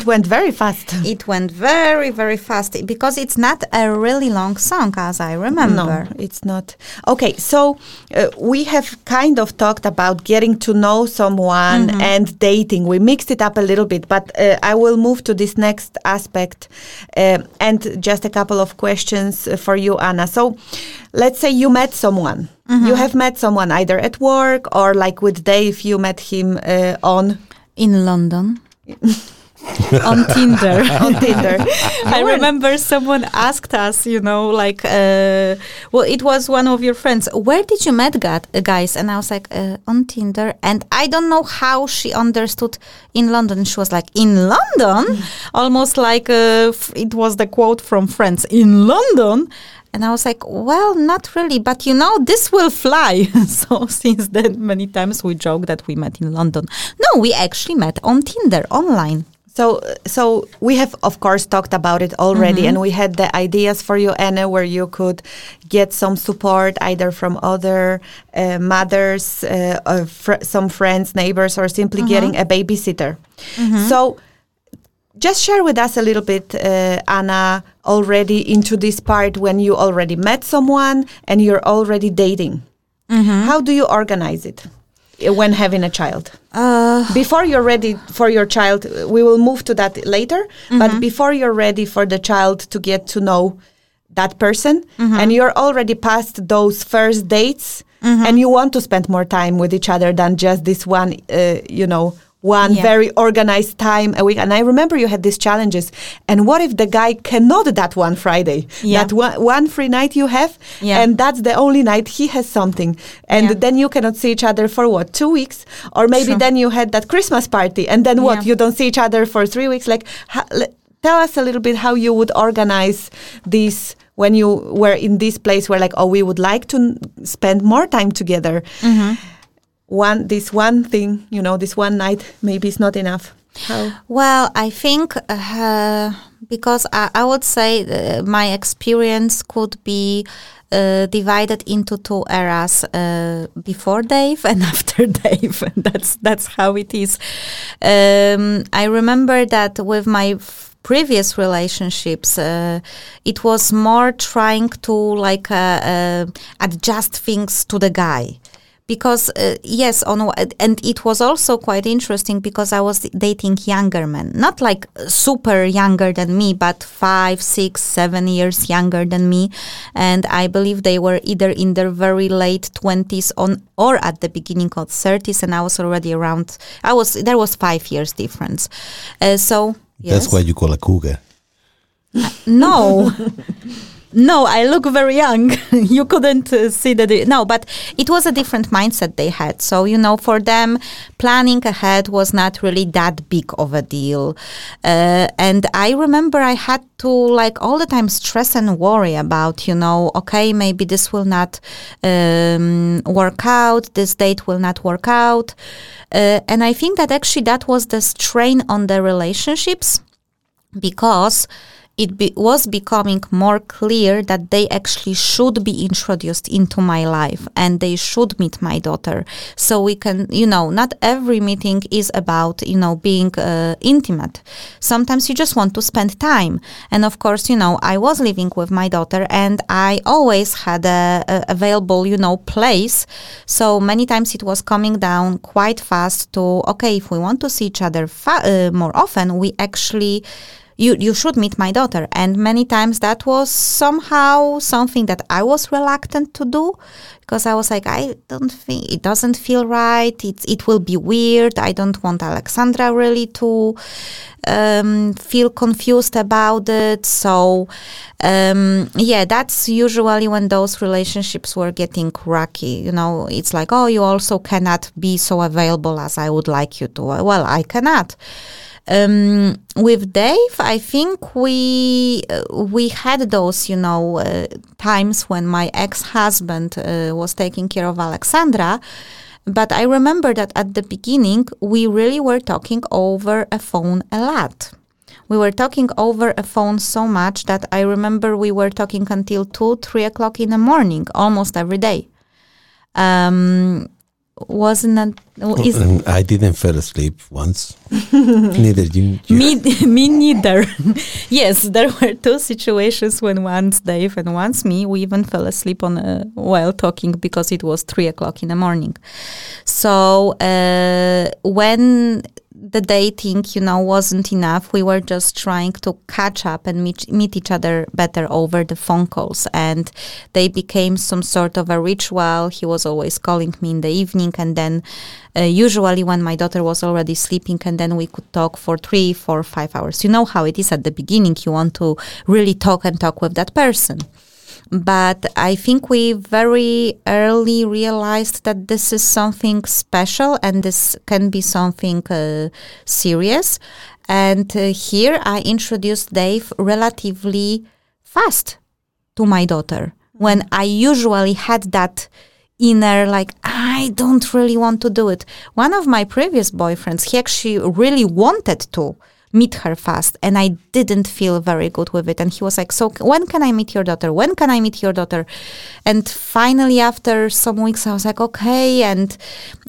Went very fast. It went very, very fast because it's not a really long song, as I remember. No, it's not. Okay, so uh, we have kind of talked about getting to know someone and dating. We mixed it up a little bit, but uh, I will move to this next aspect uh, and just a couple of questions for you, Anna. So let's say you met someone. You have met someone either at work or like with Dave, you met him uh, on In London. on Tinder. on Tinder. I remember someone asked us, you know, like, uh, well, it was one of your friends. Where did you met gu- uh, guys? And I was like, uh, on Tinder. And I don't know how she understood in London. She was like, in London, almost like uh, it was the quote from Friends, in London. And I was like, well, not really, but you know, this will fly. so since then, many times we joke that we met in London. No, we actually met on Tinder online. So, so we have, of course, talked about it already, and we had the ideas for you, Anna, where you could get some support either from other uh, mothers, uh, or fr- some friends, neighbors, or simply getting a babysitter. So, just share with us a little bit, uh, Anna, already into this part when you already met someone and you're already dating. How do you organize it when having a child? before you're ready for your child, uh, we will move to that later. But before you're ready for the child to get to know that person, and you're already past those first dates and you want to spend more time with each other than just this one, uh, you know, one Yeah. very organized time a week. And I remember you had these challenges. And what if the guy cannot that one Friday? Yeah. That one, one free night you have, Yeah. and that's the only night he has something. And Yeah. then you cannot see each other for what, two weeks? Or maybe then you had that Christmas party, and then what? You don't see each other for three weeks. Like, ha, le- tell us a little bit how you would organize these when you were in this place where, like, oh, we would like to n- spend more time together. Mm-hmm. One, this one thing, you know, this one night maybe is not enough. How? Well, I think uh, because I, I would say uh, my experience could be uh, divided into two eras: uh, before Dave and after Dave. that's that's how it is. Um, I remember that with my previous relationships, uh, it was more trying to like uh, uh, adjust things to the guy because uh, yes on and it was also quite interesting because i was dating younger men not like super younger than me but five six seven years younger than me and i believe they were either in their very late 20s on or at the beginning of 30s and i was already around i was there was five years difference uh, so yes That's why you call a cougar. no. No, I look very young. you couldn't uh, see that. No, but it was a different mindset they had. So, you know, for them, planning ahead was not really that big of a deal. Uh, and I remember I had to, like, all the time stress and worry about, you know, okay, maybe this will not um, work out, this date will not work out. Uh, and I think that actually that was the strain on the relationships because it be, was becoming more clear that they actually should be introduced into my life and they should meet my daughter. So we can you know not every meeting is about you know being uh, intimate. Sometimes you just want to spend time. And of course you know i was living with my daughter and i always had a, a available you know place. So many times it was coming down quite fast to okay if we want to see each other fa- uh, more often we actually you you should meet my daughter. And many times that was somehow something that i was reluctant to do because i was like i don't think it doesn't feel right. It, it will be weird. I don't want alexandra really to um, feel confused about it. So um, yeah that's usually when those relationships were getting rocky. You know it's like oh you also cannot be so available as i would like you to. Well i cannot um, with Dave, I think we uh, we had those, you know, uh, times when my ex-husband uh, was taking care of Alexandra. But I remember that at the beginning, we really were talking over a phone a lot. We were talking over a phone so much that I remember we were talking until two, three o'clock in the morning, almost every day. Um, wasn't that? And I didn't fall asleep once. Neither you. you me, me neither. yes, there were two situations when once Dave and once me, we even fell asleep on uh, while talking because it was three o'clock in the morning. So uh, when the dating, you know, wasn't enough, we were just trying to catch up and meet, meet each other better over the phone calls, and they became some sort of a ritual. He was always calling me in the evening, and then uh, usually when my daughter was already sleeping, and then we could talk for three, four, five hours. You know how it is at the beginning. You want to really talk and talk with that person. But I think we very early realized that this is something special and this can be something uh, serious. And uh, here I introduced Dave relatively fast to my daughter when I usually had that inner like I don't really want to do it. One of my previous boyfriends, he actually really wanted to meet her fast and I didn't feel very good with it. And he was like so when can I meet your daughter? When can I meet your daughter? And finally after some weeks I was like okay and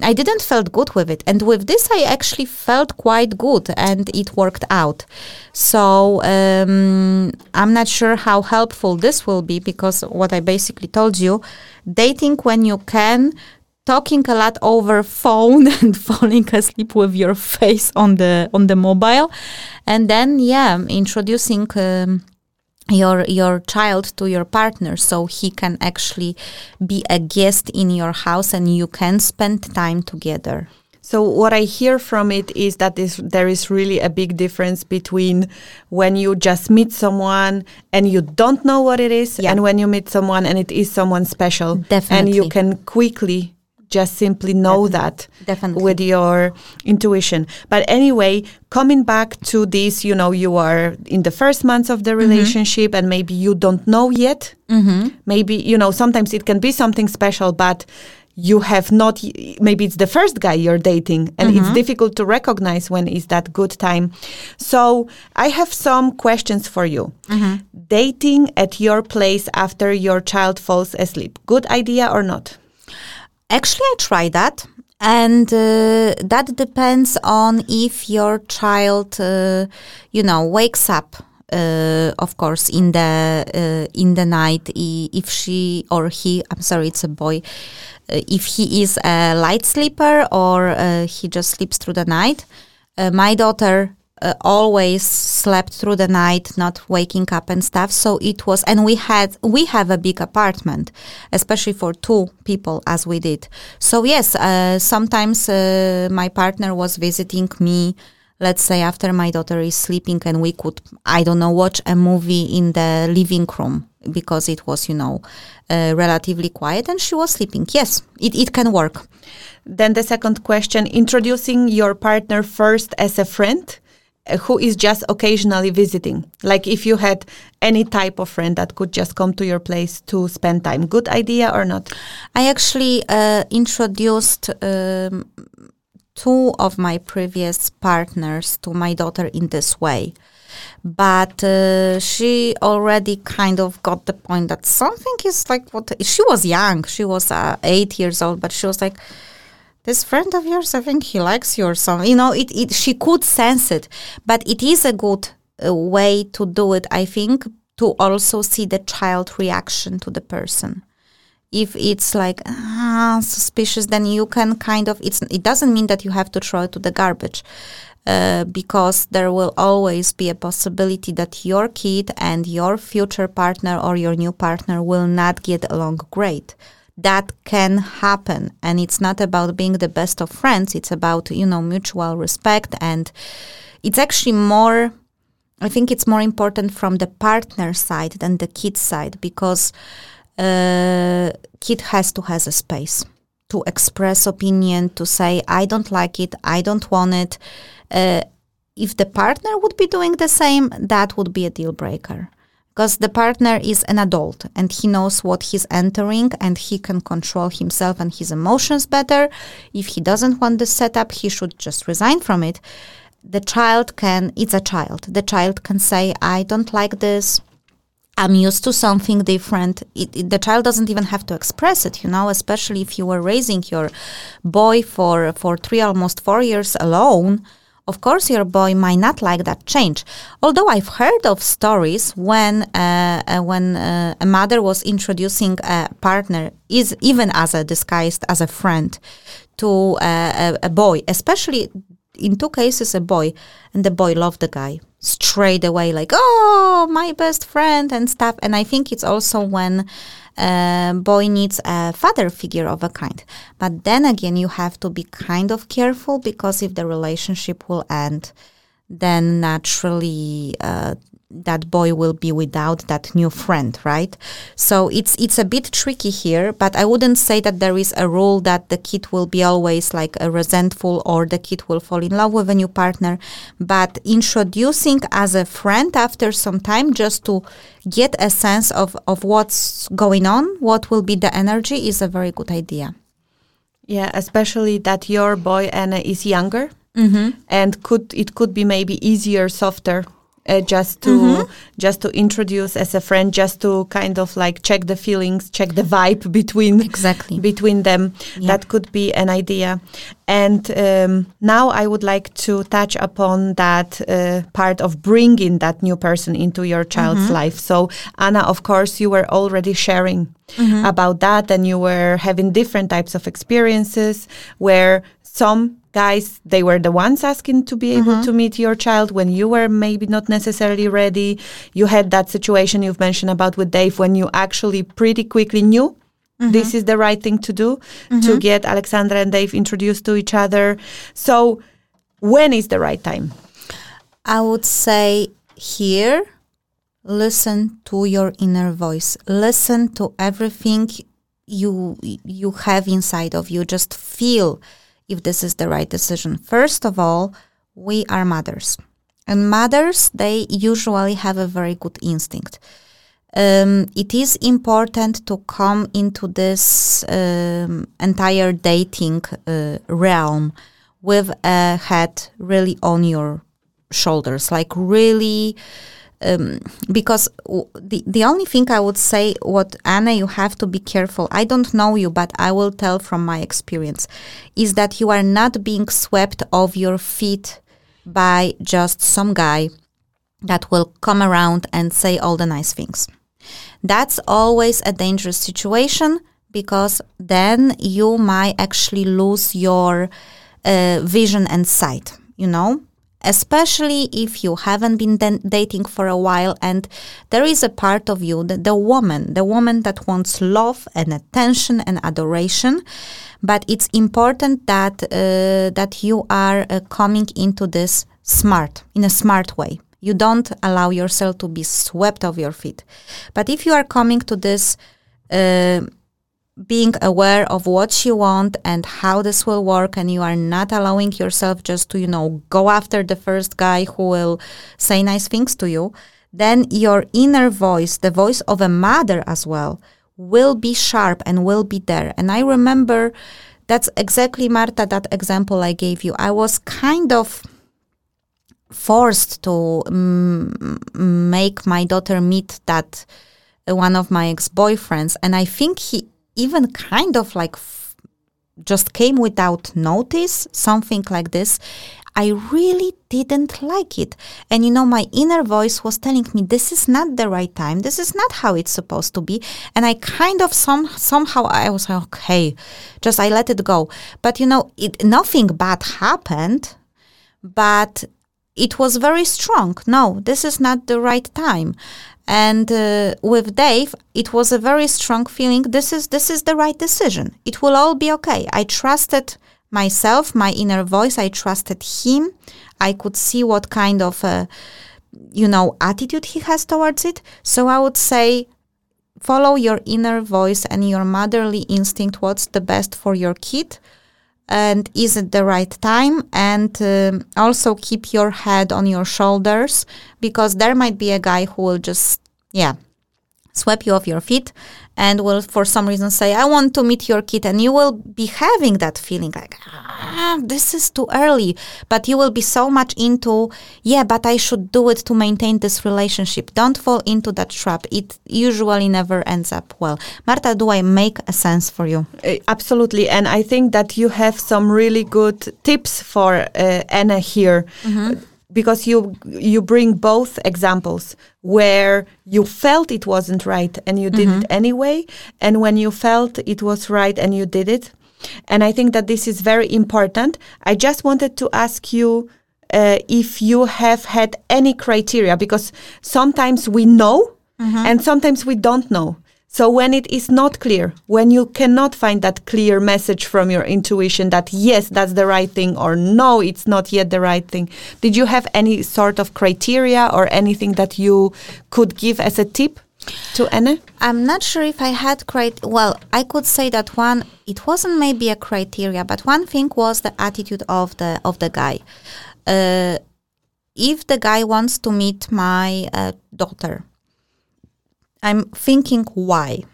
I didn't felt good with it. And with this I actually felt quite good and it worked out. So um, I'm not sure how helpful this will be because what I basically told you dating when you can talking a lot over phone and falling asleep with your face on the on the mobile. And then yeah introducing um, your your child to your partner so he can actually be a guest in your house and you can spend time together. So what I hear from it is that is, there is really a big difference between when you just meet someone and you don't know what it is, Yeah. and when you meet someone and it is someone special, and you can quickly just simply know that Definitely. with your intuition. But anyway, coming back to this, you know, you are in the first months of the Mm-hmm. relationship, and maybe you don't know yet. Mm-hmm. Maybe you know sometimes it can be something special, but you have not maybe it's the first guy you're dating and it's mm-hmm. difficult to recognize when is that good time so i have some questions for you mm-hmm. dating at your place after your child falls asleep good idea or not Actually, I tried that, and uh, that depends on if your child, uh, you know, wakes up. Uh, of course, in the uh, in the night, if she or he, I'm sorry, it's a boy, uh, if he is a light sleeper or uh, he just sleeps through the night. My daughter uh, always slept through the night, not waking up and stuff. So it was, and we had, we have a big apartment, especially for two people as we did. So yes, uh, sometimes uh, my partner was visiting me. Let's say after my daughter is sleeping, and we could, I don't know, watch a movie in the living room because it was, you know, uh, relatively quiet, and she was sleeping. Yes, it, it can work. then the second question introducing your partner first as a friend who is just occasionally visiting like if you had any type of friend that could just come to your place to spend time good idea or not I actually uh, introduced um, two of my previous partners to my daughter in this way. But uh, she already kind of got the point that something is like what she was young. She was uh, eight years old, but she was like, this friend of yours, I think he likes you or something. You know, it, it she could sense it, but it is a good uh, way to do it. I think to also see the child reaction to the person if it's like ah, suspicious, then you can kind of it's it doesn't mean that you have to throw it to the garbage. Uh, because there will always be a possibility that your kid and your future partner or your new partner will not get along great. That can happen, and it's not about being the best of friends. It's about you know mutual respect, and it's actually more I think it's more important from the partner side than the kid side because uh, kid has to has a space to express opinion, to say I don't like it, I don't want it. Uh, if the partner would be doing the same, that would be a deal breaker. Because the partner is an adult and he knows what he's entering and he can control himself and his emotions better. If he doesn't want the setup, he should just resign from it. The child can it's a child. The child can say i don't like this. I'm used to something different. It, it- the child doesn't even have to express it you know especially if you were raising your boy for for three almost four years alone of course your boy might not like that change. Although i've heard of stories when uh, uh, when uh, a mother was introducing a partner is even as a disguised as a friend to uh, a, a boy especially in two cases a boy and the boy loved the guy straight away like oh my best friend and stuff. And i think it's also when a boy needs a father figure of a kind. But then again you have to be kind of careful because if the relationship will end then naturally uh, that boy will be without that new friend, right? So it's it's a bit tricky here, but I wouldn't say that there is a rule that the kid will be always like a resentful or the kid will fall in love with a new partner. But introducing as a friend after some time just to get a sense of, of what's going on, what will be the energy is a very good idea. yeah especially that your boy anna is younger Mm-hmm. and could it could be maybe easier softer uh, just to Mm-hmm. just to introduce as a friend just to kind of like check the feelings check the vibe between Exactly. between them Yeah. that could be an idea and um, now i would like to touch upon that uh, part of bringing that new person into your child's Mm-hmm. life so anna of course you were already sharing Mm-hmm. about that and you were having different types of experiences where some guys they were the ones asking to be able mm-hmm. to meet your child when you were maybe not necessarily ready. You had that situation you've mentioned about with dave when you actually pretty quickly knew mm-hmm. this is the right thing to do to mm-hmm. get alexandra and dave introduced to each other. So when is the right time? I would say here, listen to your inner voice. Listen to everything you you have inside of you. Just feel if this is the right decision. First of all, we are mothers, and mothers they usually have a very good instinct. Um, it is important to come into this um, entire dating uh, realm with a head really on your shoulders, like really. Um, because w- the the only thing I would say, what Anna, you have to be careful. I don't know you, but I will tell from my experience, is that you are not being swept off your feet by just some guy that will come around and say all the nice things. That's always a dangerous situation because then you might actually lose your uh, vision and sight, you know? Especially if you haven't been dating for a while and there is a part of you, the woman, the woman that wants love and attention and adoration. But it's important that uh, that you are uh, coming into this smart, in a smart way. You don't allow yourself to be swept off your feet. But if you are coming to this uh, being aware of what you want and how this will work and you are not allowing yourself just to you know go after the first guy who will say nice things to you then your inner voice the voice of a mother as well will be sharp and will be there. And i remember that's exactly marta that example i gave you. I was kind of forced to mm, make my daughter meet that uh, one of my ex-boyfriends and i think he even kind of like f- just came without notice something like this. I really didn't like it. And you know my inner voice was telling me this is not the right time. This is not how it's supposed to be. And i kind of some somehow i was like okay just i let it go. But you know it nothing bad happened but it was very strong. No, this is not the right time. And uh, with Dave, it was a very strong feeling. This is this is the right decision. It will all be okay. I trusted myself, my inner voice. I trusted him. I could see what kind of, uh, you know, attitude he has towards it. So I would say, follow your inner voice and your motherly instinct. What's the best for your kid? And is it the right time? And um, also keep your head on your shoulders because there might be a guy who will just yeah sweep you off your feet and will for some reason say i want to meet your kid and you will be having that feeling like ah, this is too early. But you will be so much into yeah but i should do it to maintain this relationship. Don't fall into that trap. It usually never ends up well. Marta do i make a sense for you? Uh, absolutely. And i think that you have some really good tips for uh, anna here. Uh, because you you bring both examples where you felt it wasn't right and you did it anyway and when you felt it was right and you did it. And i think that this is very important. I just wanted to ask you uh, if you have had any criteria because sometimes we know and sometimes we don't know so when it is not clear, when you cannot find that clear message from your intuition that yes, that's the right thing or no, it's not yet the right thing, did you have any sort of criteria or anything that you could give as a tip to Anne? I'm not sure if I had crit. Well, I could say that one. It wasn't maybe a criteria, but one thing was the attitude of the of the guy. Uh, if the guy wants to meet my uh, daughter, I'm thinking why.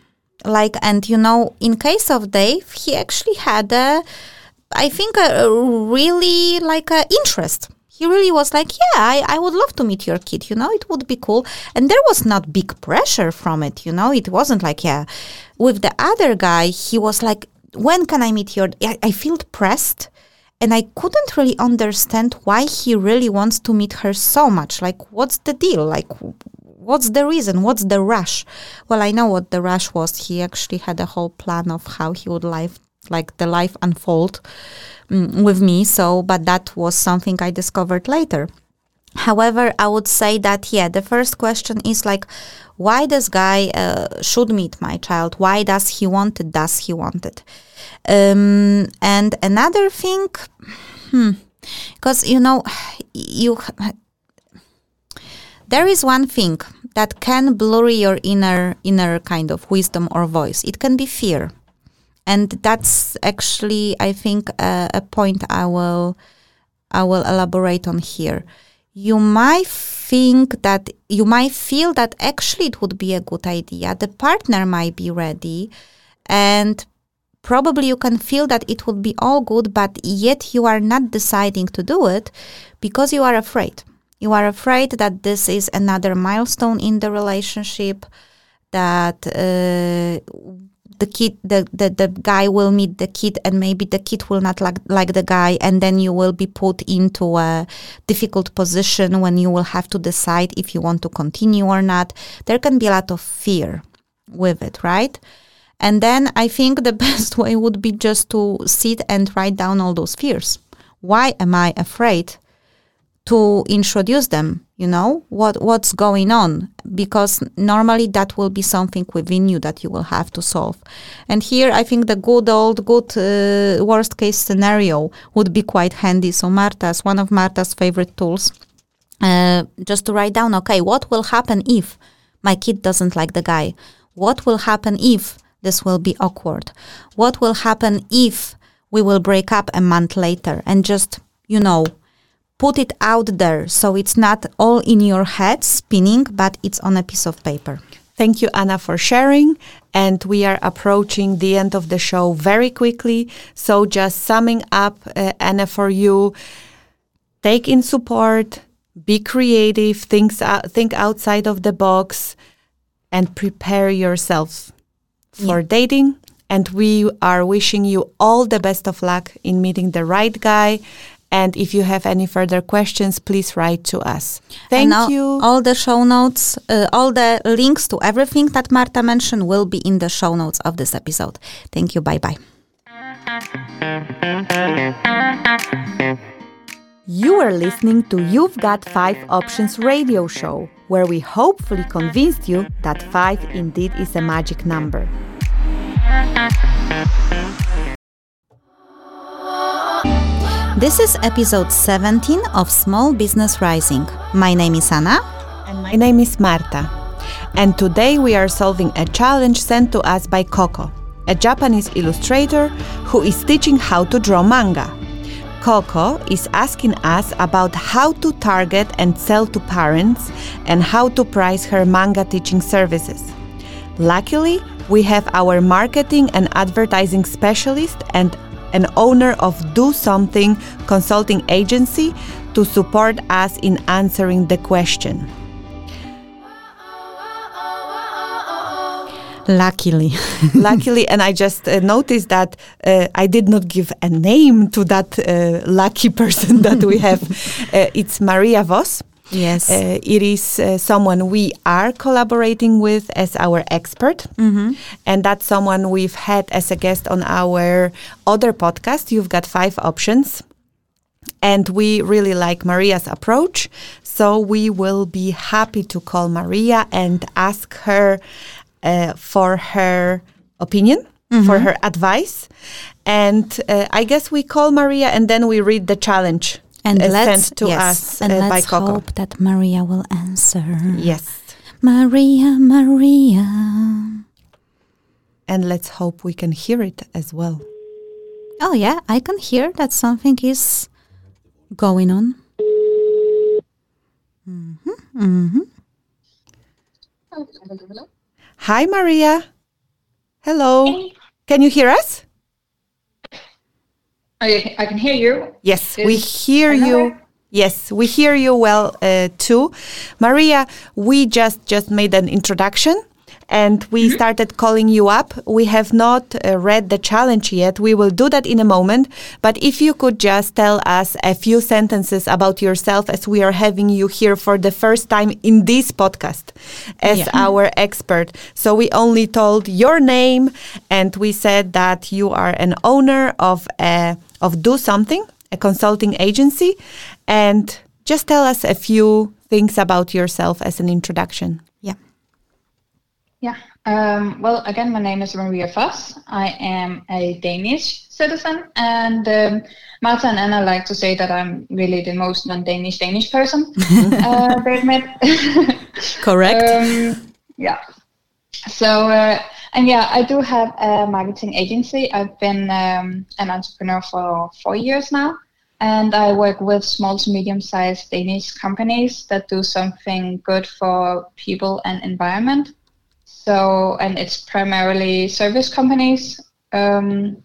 Like, and you know, in case of Dave, he actually had a, I think, a, really like a interest. He really was like, yeah, I, I would love to meet your kid. You know, it would be cool. And there was not big pressure from it. You know, it wasn't like, yeah. With the other guy, he was like, when can I meet your? I, I feel pressed and I couldn't really understand why he really wants to meet her so much. Like, what's the deal? Like, what's the reason? What's the rush? Well, I know what the rush was. He actually had a whole plan of how he would like like the life unfold mm, with me. So, but that was something I discovered later. However, I would say that yeah, the first question is like, why this guy uh, should meet my child? Why does he want it? Does he want it? Um, and another thing, because you know, you there is one thing that can blur your inner inner kind of wisdom or voice. It can be fear, and that's actually I think a, a point I will I will elaborate on here. You might think that you might feel that actually it would be a good idea. The partner might be ready, and probably you can feel that it would be all good, but yet you are not deciding to do it because you are afraid. You are afraid that this is another milestone in the relationship, that uh, the kid, the, the, the guy will meet the kid, and maybe the kid will not like, like the guy, and then you will be put into a difficult position when you will have to decide if you want to continue or not. There can be a lot of fear with it, right? And then I think the best way would be just to sit and write down all those fears. Why am I afraid to introduce them? You know, what what's going on? Because normally that will be something within you that you will have to solve. And here I think the good old good uh, worst case scenario would be quite handy. So Marta's one of Marta's favorite tools uh, just to write down, okay, what will happen if my kid doesn't like the guy? What will happen if this will be awkward? What will happen if we will break up a month later? And just, you know, put it out there so it's not all in your head spinning, but it's on a piece of paper. Thank you, Anna, for sharing. And we are approaching the end of the show very quickly. So, just summing up, uh, Anna, for you, take in support, be creative, think, out, think outside of the box, and prepare yourself for dating. And we are wishing you all the best of luck in meeting the right guy. And if you have any further questions, please write to us. Thank And all, you. All the show notes, uh, all the links to everything that Marta mentioned will be in the show notes of this episode. Thank you. Bye bye. You are listening to You've Got Five Options radio show, where we hopefully convinced you that five indeed is a magic number. This is episode 17 of Small Business Rising. My name is Anna. And my name is Marta. And today we are solving a challenge sent to us by Coco, a Japanese illustrator who is teaching how to draw manga. Coco is asking us about how to target and sell to parents and how to price her manga teaching services. Luckily, we have our marketing and advertising specialist and an owner of Do Something consulting agency to support us in answering the question. Luckily. luckily, and I just uh, noticed that uh, I did not give a name to that uh, lucky person that we have. Uh, it's Maria Voss. Yes. Uh, it is uh, someone we are collaborating with as our expert. And that's someone we've had as a guest on our other podcast. You've got five options. And we really like Maria's approach. So we will be happy to call Maria and ask her uh, for her opinion, for her advice. And uh, I guess we call Maria and then we read the challenge and uh, let's, sent to yes, us and uh, let's Coco. hope that Maria will answer. Yes. Maria, Maria. And let's hope we can hear it as well. Oh, yeah, I can hear that something is going on. Hi, Maria. Hello. Can you hear us? I, I can hear you. Yes, we hear Anna you. Yes, we hear you well uh, too. Maria, we just just made an introduction and we started calling you up. We have not uh, read the challenge yet. We will do that in a moment. But if you could just tell us a few sentences about yourself as we are having you here for the first time in this podcast as Yeah. our expert. So we only told your name and we said that you are an owner of a, of Do Something, a consulting agency. And just tell us a few things about yourself as an introduction. Yeah. Yeah. Um, well, again, my name is Maria Voss. I am a Danish citizen, and um, Marta and Anna like to say that I'm really the most non-Danish Danish person uh, they've met. Correct. um, yeah. So, uh, and yeah, I do have a marketing agency. I've been um, an entrepreneur for four years now, and I work with small to medium-sized Danish companies that do something good for people and environment. So, and it's primarily service companies. Um,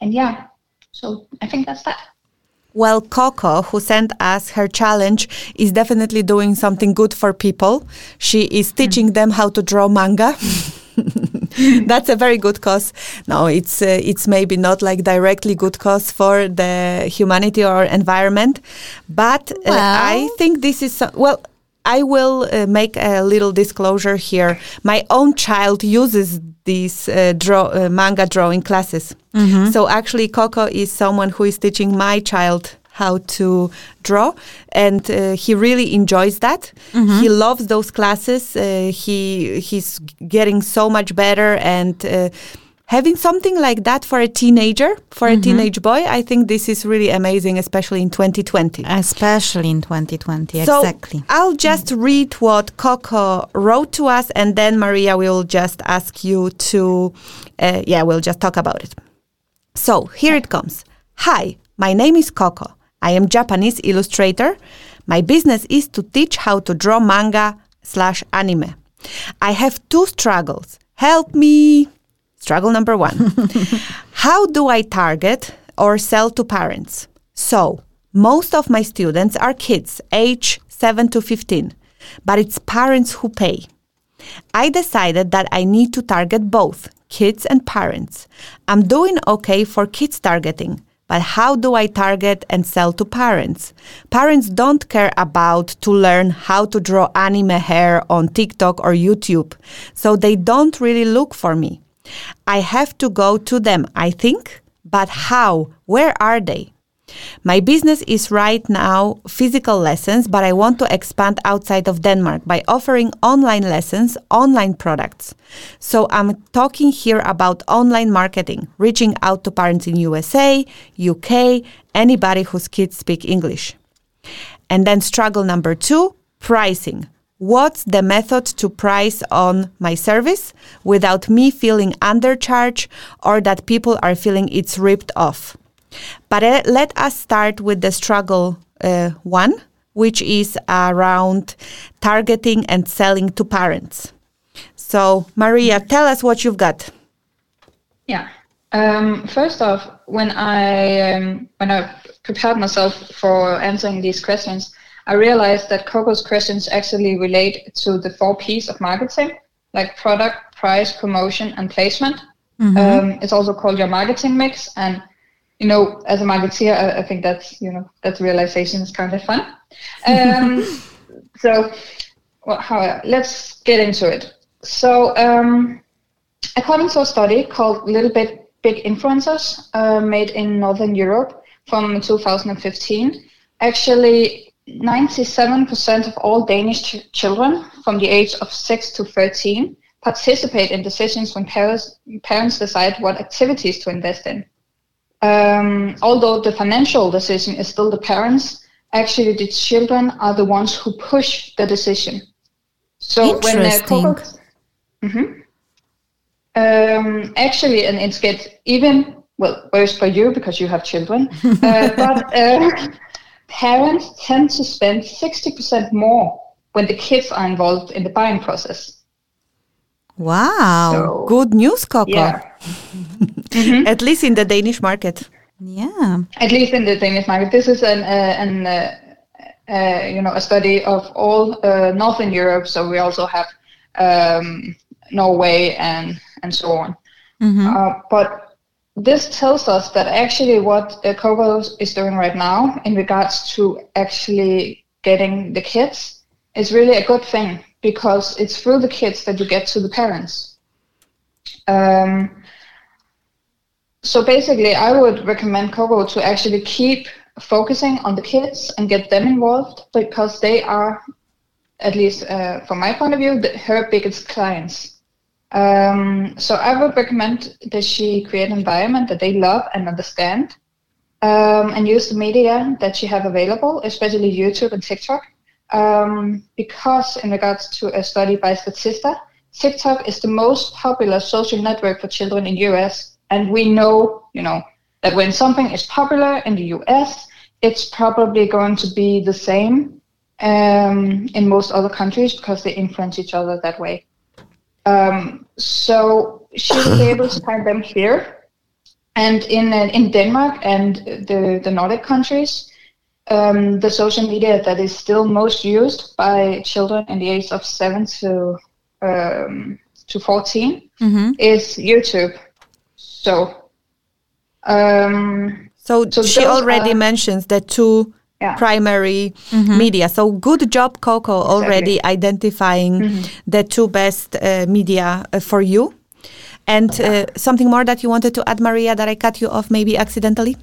and yeah, so I think that's that. Well, Coco, who sent us her challenge, is definitely doing something good for people. She is teaching them how to draw manga. That's a very good cause. No, it's uh, it's maybe not like directly good cause for the humanity or environment, but uh, I think this is so- well. I will uh, make a little disclosure here. My own child uses these uh, draw uh, manga drawing classes. So actually, Coco is someone who is teaching my child how to draw, and uh, he really enjoys that. He loves those classes. Uh, he he's getting so much better and. Uh, Having something like that for a teenager, for a teenage boy, I think this is really amazing, especially in 2020. Especially in 2020. So exactly. I'll just read what Coco wrote to us, and then Maria will just ask you to, uh, yeah, we'll just talk about it. So here it comes. Hi, my name is Coco. I am Japanese illustrator. My business is to teach how to draw manga slash anime. I have two struggles. Help me. Struggle number one. How do I target or sell to parents? So, most of my students are kids, age 7 to 15, but it's parents who pay. I decided that I need to target both kids and parents. I'm doing okay for kids targeting, but how do I target and sell to parents? Parents don't care about to learn how to draw anime hair on TikTok or YouTube, so they don't really look for me. I have to go to them, I think, but how? Where are they? My business is right now physical lessons, but I want to expand outside of Denmark by offering online lessons, online products. So I'm talking here about online marketing, reaching out to parents in USA, UK, anybody whose kids speak English. And then struggle number two, pricing. What's the method to price on my service without me feeling undercharged or that people are feeling it's ripped off? But uh, let us start with the struggle uh, one, which is around targeting and selling to parents. So, Maria, tell us what you've got. Yeah. Um, first off, when I um, when I prepared myself for answering these questions, I realized that Coco's questions actually relate to the four P's of marketing, like product, price, promotion, and placement. Um, it's also called your marketing mix, and you know, as a marketeer, I, I think that's you know that realization is kind of fun. Um, so, well, how, let's get into it. So, um, according to a study called Little Bit Big Influencers, uh, made in Northern Europe from 2015, actually 97% of all Danish ch- children from the age of 6 to 13 participate in decisions when parents, parents decide what activities to invest in. Um, although the financial decision is still the parents, actually the children are the ones who push the decision. So when uh, Mhm. Um, actually, and it's get even well worse for you because you have children. uh, but uh, parents tend to spend sixty percent more when the kids are involved in the buying process. Wow. So Good news, Coco. yeah, At least in the Danish market. yeah. at least in the Danish market, this is an uh, an uh, uh, you know a study of all uh, Northern Europe. So we also have um, Norway and and so on. Uh, but this tells us that actually what uh, Coco is doing right now in regards to actually getting the kids is really a good thing because it's through the kids that you get to the parents. Um, so basically, I would recommend Coco to actually keep focusing on the kids and get them involved because they are, at least uh, from my point of view, the, her biggest clients. Um, so I would recommend that she create an environment that they love and understand, um, and use the media that she have available, especially YouTube and TikTok. Um, because in regards to a study by Statista, TikTok is the most popular social network for children in US, and we know, you know, that when something is popular in the US, it's probably going to be the same um, in most other countries because they influence each other that way. Um, so she was able to find them here, and in uh, in Denmark and the the Nordic countries, um, the social media that is still most used by children in the age of seven to um, to 14 is YouTube. So, um, So, So she those already are- mentions the two Yeah. primary media. So good job, Coco, already identifying the two best uh, media uh, for you. And uh, something more that you wanted to add, Maria, that I cut you off maybe accidentally?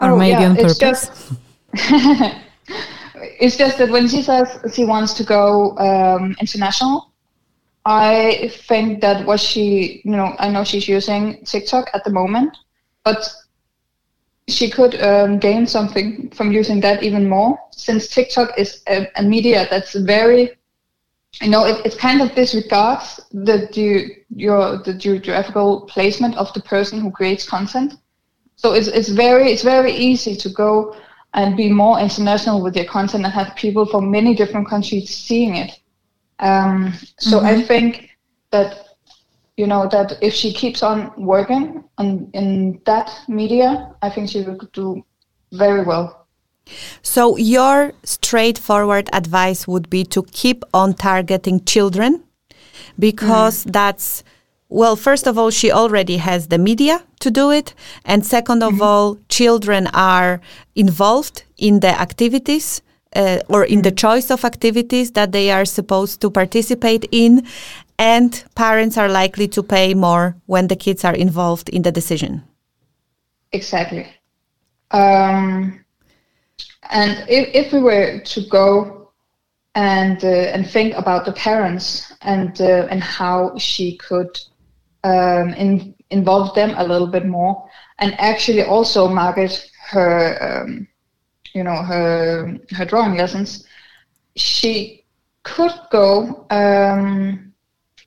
Or Oh, maybe yeah, on it's purpose. just- it's just that when she says she wants to go um, international, I think that what she, you know, I know she's using TikTok at the moment, but she could um, gain something from using that even more, since TikTok is a, a media that's very, you know, it, it kind of disregards the ge- your the geographical placement of the person who creates content. So it's it's very it's very easy to go and be more international with your content and have people from many different countries seeing it. Um, so I mm-hmm. think that you know that if she keeps on working on in that media, I think she will do very well. So your straightforward advice would be to keep on targeting children because mm. that's well first of all she already has the media to do it. And 2nd of mm-hmm. all children are involved in the activities uh, or in the choice of activities that they are supposed to participate in and parents are likely to pay more when the kids are involved in the decision Exactly. Um, and if, if we were to go and uh, and think about the parents and uh, and how she could um, in, involve them a little bit more, and actually also market her, um, you know, her her drawing lessons, she could go um,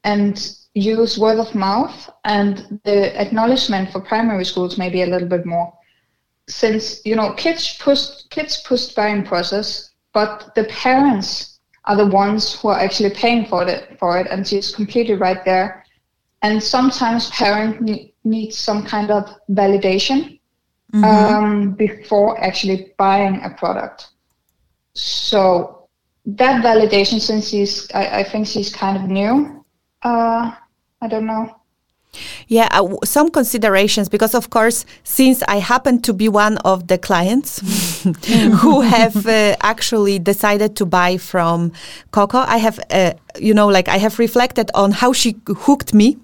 and use word of mouth and the acknowledgement for primary schools maybe a little bit more. Since you know kids push kids push buying process but the parents are the ones who are actually paying for it for it and she's completely right there. And sometimes parents need, need some kind of validation um, before actually buying a product. So that validation since she's I, I think she's kind of new. Uh, i don't know Yeah, uh, some considerations because, of course, since I happen to be one of the clients who have uh, actually decided to buy from Coco, I have, uh, you know, like I have reflected on how she hooked me,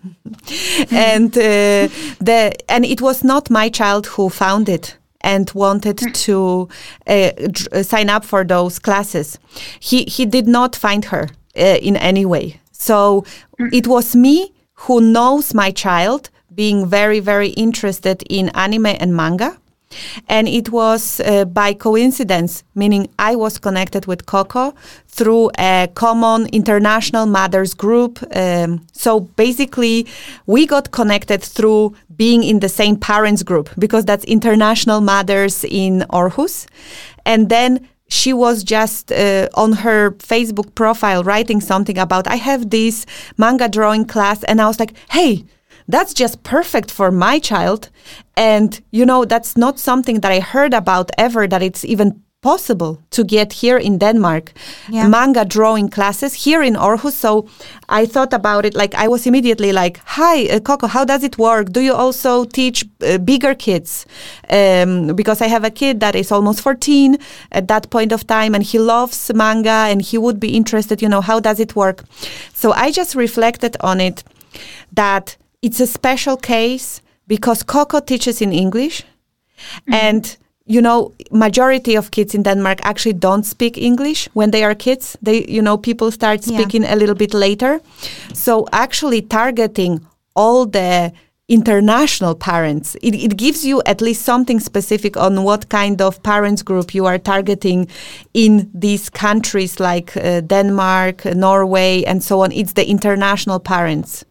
and uh, the and it was not my child who found it and wanted to uh, uh, sign up for those classes. He he did not find her uh, in any way. So it was me who knows my child being very very interested in anime and manga. And it was uh, by coincidence, meaning I was connected with Coco through a common international mothers group. Um, so basically, we got connected through being in the same parents group because that's international mothers in Aarhus. And then she was just uh, on her Facebook profile writing something about, I have this manga drawing class. And I was like, hey, that's just perfect for my child. And, you know, that's not something that I heard about ever, that it's even possible to get here in Denmark Yeah. manga drawing classes here in Aarhus. So I thought about it like I was immediately like, "Hi, uh, Coco, how does it work? Do you also teach uh, bigger kids?" Um, because I have a kid that is almost 14 at that point of time, and he loves manga, and he would be interested. You know, how does it work? So I just reflected on it that it's a special case because Coco teaches in English and you know majority of kids in denmark actually don't speak english. When they are kids they you know people start Yeah. speaking a little bit later. So actually targeting all the international parents it, it gives you at least something specific on what kind of parents group you are targeting in these countries like uh, denmark norway and so on. It's the international parents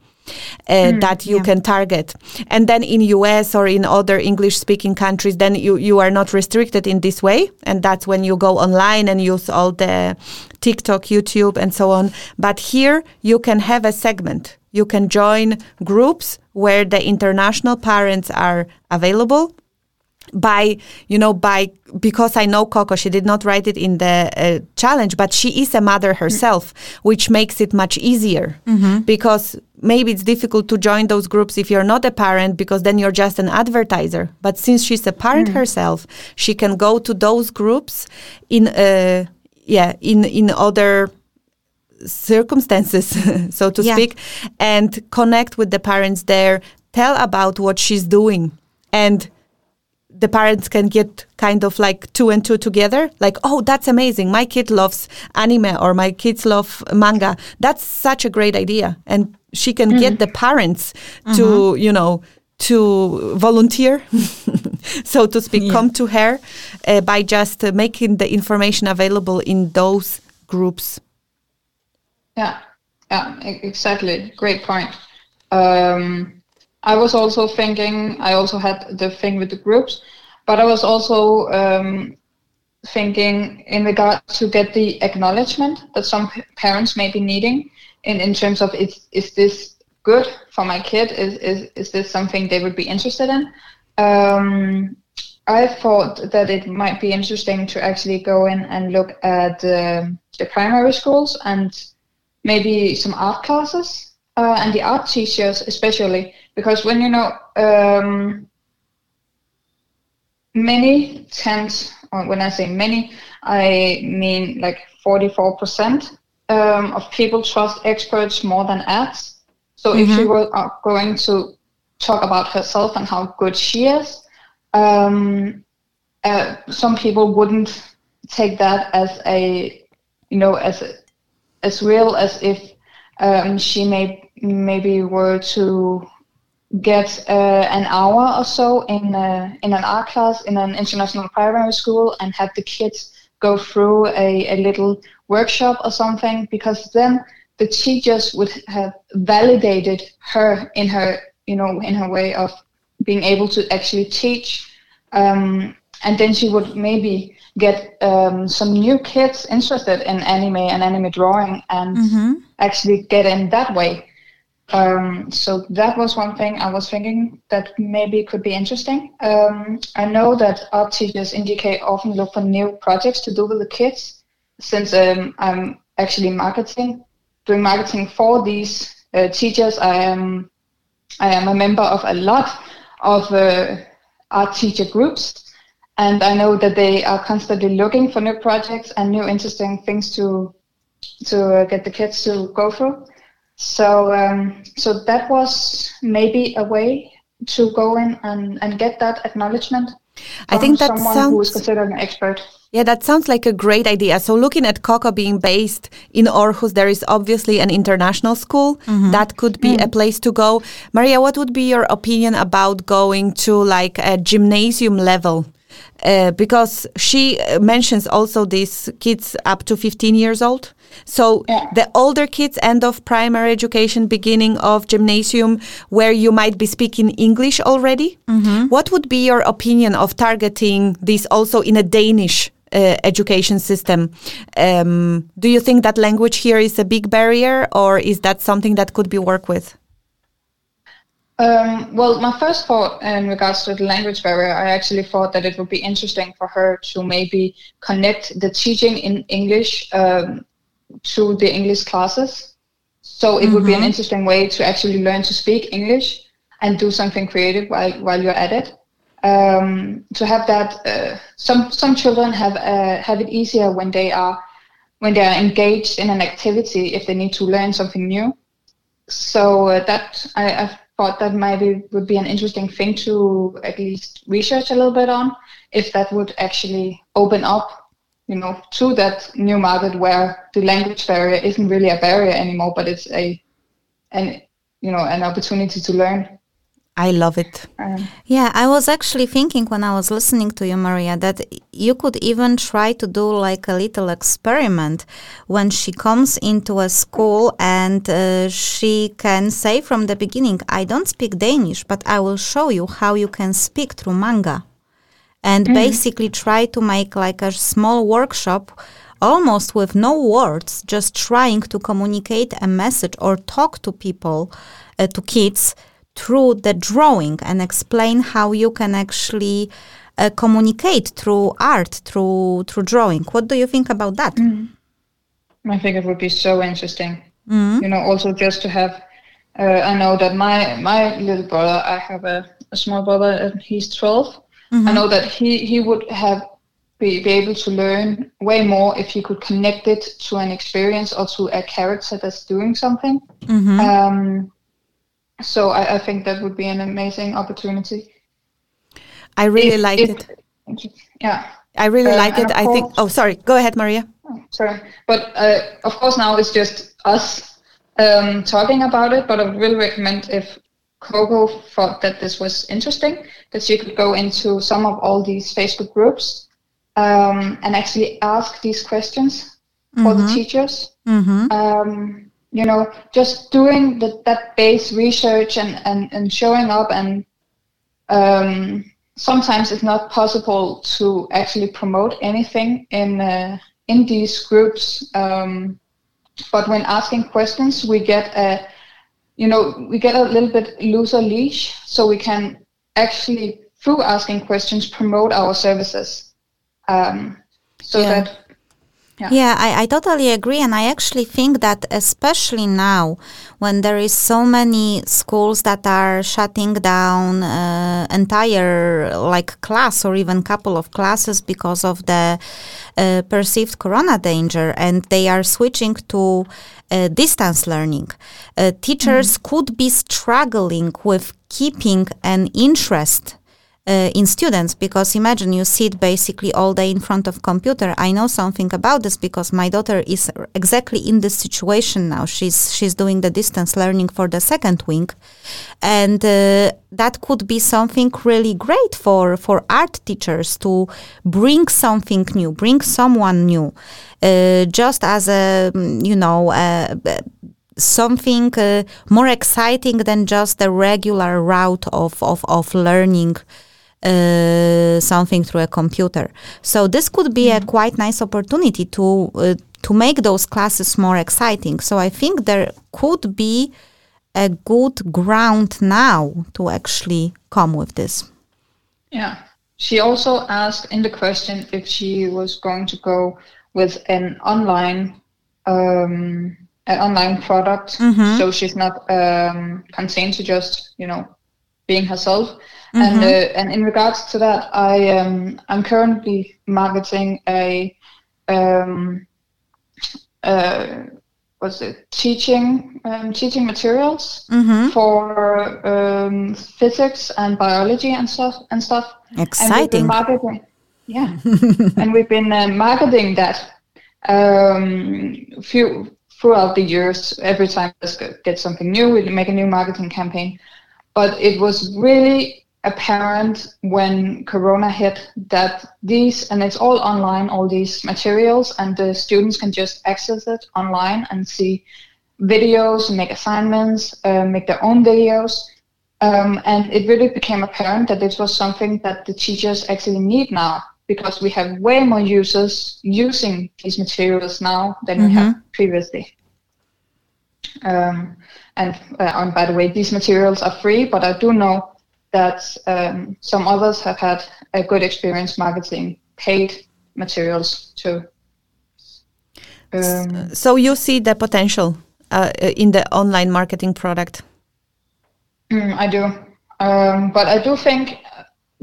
uh, that you yeah. can target. And then in US or in other English speaking countries, then you, you are not restricted in this way. And that's when you go online and use all the TikTok, YouTube, and so on. But here you can have a segment. You can join groups where the international parents are available by you know by because i know coco she did not write it in the uh, challenge but she is a mother herself which makes it much easier. Because maybe it's difficult to join those groups if you're not a parent because then you're just an advertiser. But since she's a parent herself she can go to those groups in uh, yeah in in other circumstances so to Yeah. speak and connect with the parents there tell about what she's doing and the parents can get kind of like two and two together like oh that's amazing. My kid loves anime or my kids love manga. That's such a great idea. And she can get the parents to you know to volunteer so to speak come to her uh, by just uh, making the information available in those groups. Yeah, yeah, exactly. Great point. Um, I was also thinking. I also had the thing with the groups, but I was also um, thinking in regard to get the acknowledgement that some parents may be needing in, in terms of is is this good for my kid? Is is is this something they would be interested in? Um, I thought that it might be interesting to actually go in and look at um the primary schools and maybe some art classes uh, and the art teachers especially because when you know um, many tend or when i say many i mean like 44% um, of people trust experts more than ads. So if she were uh, going to talk about herself and how good she is um, uh, some people wouldn't take that as a you know as a, as real as if um, she may maybe were to get uh, an hour or so in uh, in an art class in an international primary school and have the kids go through a, a little workshop or something because then the teachers would have validated her in her you know in her way of being able to actually teach um, and then she would maybe get um, some new kids interested in anime and anime drawing and actually get in that way. Um, so that was one thing I was thinking that maybe could be interesting. Um, I know that art teachers in DK often look for new projects to do with the kids, since um, I'm actually marketing, doing marketing for these uh, teachers. I am I am a member of a lot of uh, art teacher groups, and I know that they are constantly looking for new projects and new interesting things to to uh, get the kids to go through. So um, so that was maybe a way to go in and, and get that acknowledgement. I think from that someone who is considered an expert. Yeah, that sounds like a great idea. So, looking at Coco being based in Aarhus, there is obviously an international school. That could be a place to go. Maria, what would be your opinion about going to like a gymnasium level? Uh, because she uh, mentions also these kids up to 15 years old. So Yeah. the older kids, end of primary education, beginning of gymnasium, where you might be speaking English already. What would be your opinion of targeting this also in a Danish uh, education system? Um, do you think that language here is a big barrier, or is that something that could be worked with? Um, well, my first thought in regards to the language barrier, I actually thought that it would be interesting for her to maybe connect the teaching in English um, to the English classes. So it would be an interesting way to actually learn to speak English and do something creative while while you're at it. Um, to have that, uh, some some children have uh, have it easier when they are when they are engaged in an activity if they need to learn something new. So uh, that I, I thought that maybe would be an interesting thing to at least research a little bit on, if that would actually open up, you know, to that new market where the language barrier isn't really a barrier anymore, but it's a an you know an opportunity to learn. I love it. Um, Yeah, I was actually thinking when I was listening to you, Maria, that you could even try to do like a little experiment when she comes into a school and uh, she can say from the beginning, I don't speak Danish, but I will show you how you can speak through manga. And basically try to make like a small workshop almost with no words, just trying to communicate a message or talk to people, uh, to kids through the drawing and explain how you can actually uh, communicate through art, through through drawing. What do you think about that? I think it would be so interesting. You know, also just to have. Uh, I know that my my little brother, I have a, a small brother, and he's 12 I know that he he would have be, be able to learn way more if he could connect it to an experience or to a character that's doing something. Um, so I, I think that would be an amazing opportunity. I really If- like if- it. Yeah. I really Uh, like it. I think. Oh, sorry. Go ahead, Maria. sorry but uh, of course now it's just us um, talking about it but i will recommend if coco thought that this was interesting that she could go into some of all these facebook groups um, and actually ask these questions for the teachers um, you know just doing the, that base research and, and, and showing up and um, sometimes it's not possible to actually promote anything in uh, in these groups. Um, but when asking questions, we get a you know we get a little bit looser leash, so we can actually through asking questions promote our services. Um, so Yeah. that Yeah, I, I totally agree. And I actually think that, especially now, when there is so many schools that are shutting down uh, entire like class or even couple of classes because of the uh, perceived corona danger, and they are switching to uh, distance learning, uh, teachers could be struggling with keeping an interest uh, in students because imagine you sit basically all day in front of computer. I know something about this because my daughter is exactly in this situation now. She's she's doing the distance learning for the second wing. And uh, that could be something really great for for art teachers to bring something new bring someone new. Uh, just as a you know uh, something uh, more exciting than just the regular route of, of, of learning something through a computer. So this could be a quite nice opportunity to uh, to make those classes more exciting. So I think there could be a good ground now to actually come with this. Yeah. She also asked in the question if she was going to go with an online um, an online product, so she's not um, contained to just you know being herself. And uh, and in regards to that, I um, I'm currently marketing a um, uh, what's it teaching um, teaching materials for um, physics and biology and stuff and stuff. Exciting. And marketing, yeah, and we've been uh, marketing that um, few throughout the years. Every time we get something new, we make a new marketing campaign. But it was really apparent when Corona hit that these, and it's all online, all these materials, and the students can just access it online and see videos, make assignments, uh, make their own videos. Um, and it really became apparent that this was something that the teachers actually need now because we have way more users using these materials now than we had previously. Um, and, uh, and by the way, these materials are free, but I do know that um, some others have had a good experience marketing paid materials too. Um, So you see the potential uh, in the online marketing product. Mm, I do. Um, but I do think,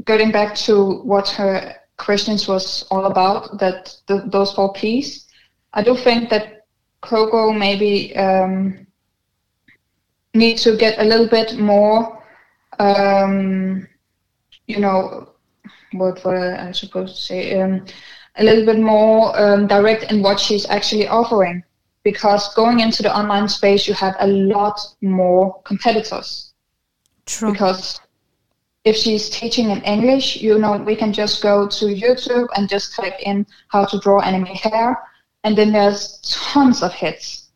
getting back to what her questions was all about, that th- those four P's, I do think that Coco maybe um, need to get a little bit more, um, you know, what for I supposed to say, um, a little bit more um, direct in what she's actually offering. Because going into the online space, you have a lot more competitors True. because if she's teaching in English, you know, we can just go to YouTube and just type in how to draw anime hair, and then there's tons of hits.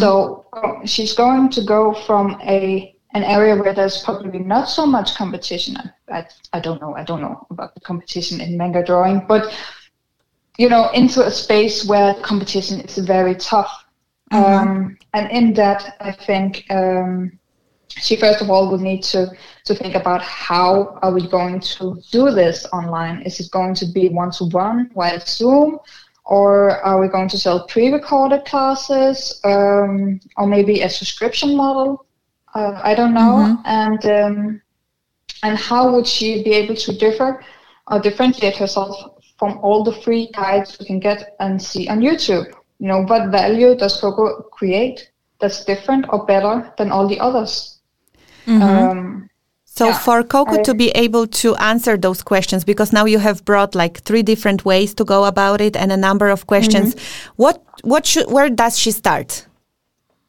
So uh, she's going to go from a an area where there's probably not so much competition. I, I, I don't know. I don't know about the competition in manga drawing, but you know, into a space where competition is very tough. Um, and in that, I think um, she first of all would need to to think about how are we going to do this online is it going to be one to one via zoom or are we going to sell pre-recorded classes um, or maybe a subscription model? Uh, i don't know. And um, and how would she be able to differ or differentiate herself from all the free guides we can get and see on youtube? You know what value does coco create that's different or better than all the others? Um, So Yeah, for Coco to be able to answer those questions, because now you have brought like three different ways to go about it and a number of questions. What what should where does she start?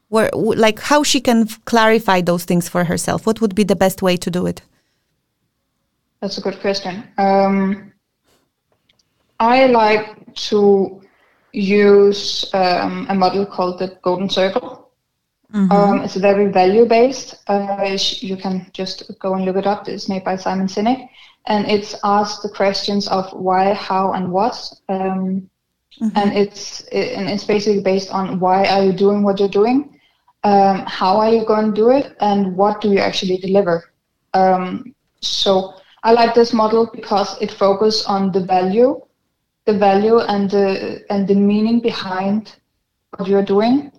Where w- like how she can f- clarify those things for herself? What would be the best way to do it? That's a good question. Um, I like to use um, a model called the Golden Circle. Um, it's very value based. Uh, you can just go and look it up. It's made by Simon Sinek, and it's asked the questions of why, how, and what. Um, And it's it, and it's basically based on why are you doing what you're doing, um, how are you going to do it, and what do you actually deliver. Um, so I like this model because it focuses on the value, the value and the and the meaning behind what you're doing,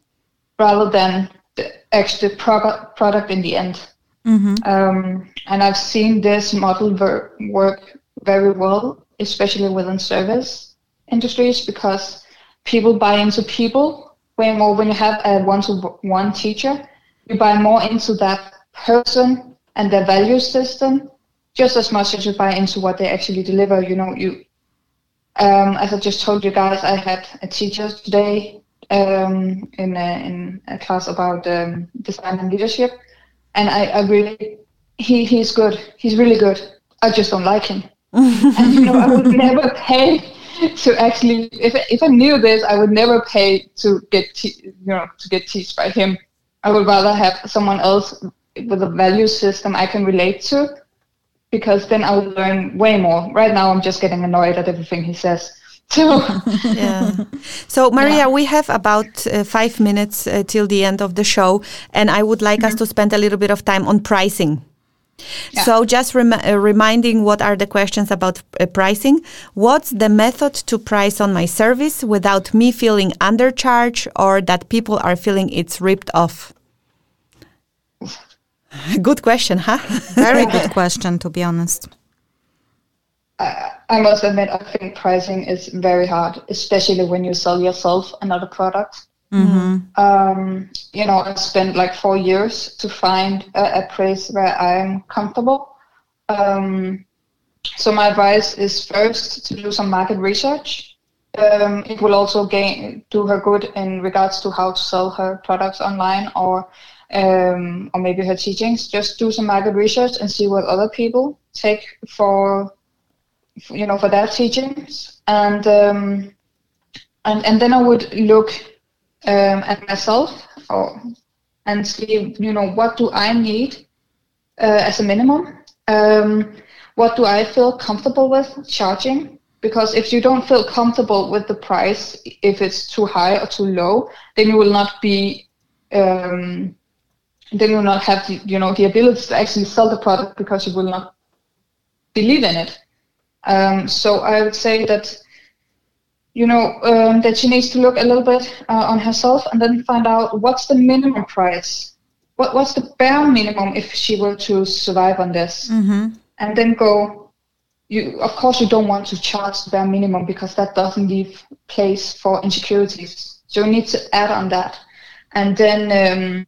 rather than actual product product in the end. Um, and I've seen this model ver- work very well, especially within service industries, because people buy into people way more when you have a one-to-one teacher. You buy more into that person and their value system just as much as you buy into what they actually deliver. You know, you um, as I just told you guys, I had a teacher today um, in a, in a class about um, design and leadership, and I, I really he he's good. He's really good. I just don't like him. and you know, I would never pay to actually if I- if I knew this, I would never pay to get te- you know to get taught by him. I would rather have someone else with a value system I can relate to because then I would learn way more. Right now, I'm just getting annoyed at everything he says. So, Yeah. So, Maria, we have about uh, five minutes uh, till the end of the show, and I would like us to spend a little bit of time on pricing. So, just rem- uh, reminding what are the questions about uh, pricing. What's the method to price on my service without me feeling undercharged or that people are feeling it's ripped off? Good question, huh? Very good question, to be honest. I must admit, I think pricing is very hard, especially when you sell yourself another product. Um, you know, I spent like four years to find a, a place where I'm comfortable. Um, so my advice is first to do some market research. Um, it will also gain do her good in regards to how to sell her products online or um, or maybe her teachings. Just do some market research and see what other people take for you know for their teachings and um, and and then I would look um, at myself or and see you know what do I need uh, as a minimum? Um, what do I feel comfortable with charging? Because if you don't feel comfortable with the price if it's too high or too low then you will not be um, then you will not have the, you know the ability to actually sell the product because you will not believe in it. Um, so I would say that you know um, that she needs to look a little bit uh, on herself and then find out what's the minimum price, what what's the bare minimum if she were to survive on this, and then go. You of course you don't want to charge the bare minimum because that doesn't leave place for insecurities. So you need to add on that, and then. Um,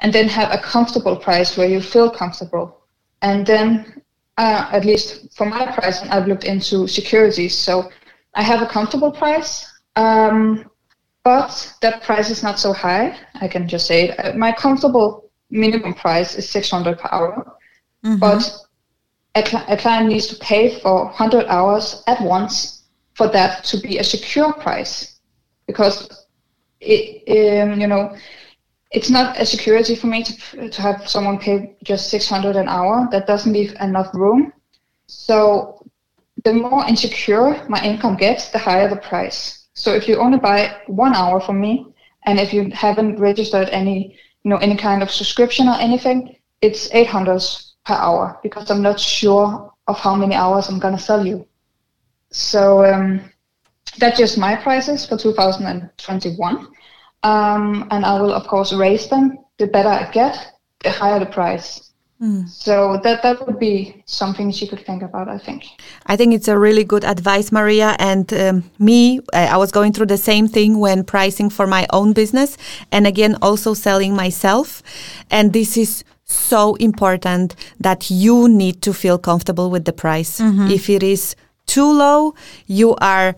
and then have a comfortable price where you feel comfortable. And then, uh, at least for my pricing, I've looked into securities. So I have a comfortable price, um, but that price is not so high. I can just say it. Uh, My comfortable minimum price is 600 per hour, but a, cli a client needs to pay for 100 hours at once for that to be a secure price because it, um, you know, it's not a security for me to, to have someone pay just 600 an hour. That doesn't leave enough room. So the more insecure my income gets, the higher the price. So if you only buy one hour from me, and if you haven't registered any, you know, any kind of subscription or anything, it's 800 per hour because I'm not sure of how many hours I'm gonna sell you. So um, that's just my prices for 2021. Um, and I will of course raise them. The better I get, the higher the price. So that that would be something she could think about. I think. I think it's a really good advice, Maria. And um, me, I I was going through the same thing when pricing for my own business, and again also selling myself. And this is so important that you need to feel comfortable with the price. If it is too low, you are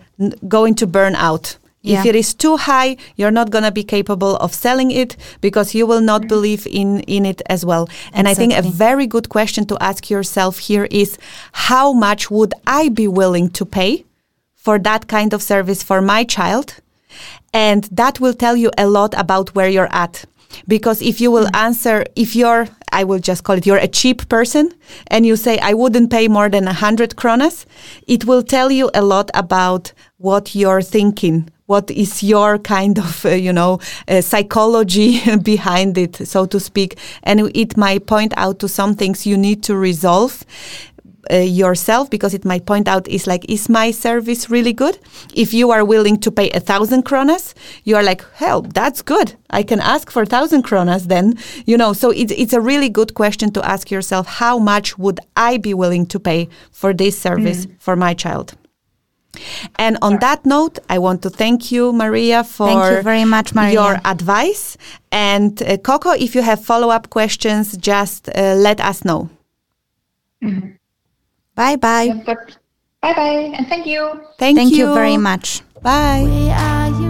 going to burn out. If it is too high, you're not going to be capable of selling it because you will not mm. believe in, in it as well. And I think a very good question to ask yourself here is how much would I be willing to pay for that kind of service for my child? And that will tell you a lot about where you're at. Because if you will mm. answer, if you're, I will just call it, you're a cheap person and you say, I wouldn't pay more than 100 kronas, it will tell you a lot about what you're thinking. What is your kind of, uh, you know, uh, psychology behind it, so to speak? And it might point out to some things you need to resolve uh, yourself because it might point out is like is my service really good? If you are willing to pay a thousand kronas you are like hell that's good. I can ask for a thousand kronas then you know. So it's, it's a really good question to ask yourself how much would i be willing to pay for this service for my child and on that note, I want to thank you, Maria, for Thank you very much, Maria. your advice. And uh, Coco, if you have follow up questions, just uh, let us know. Bye bye. Bye bye and thank you. Thank, Thank you very much. Bye. We are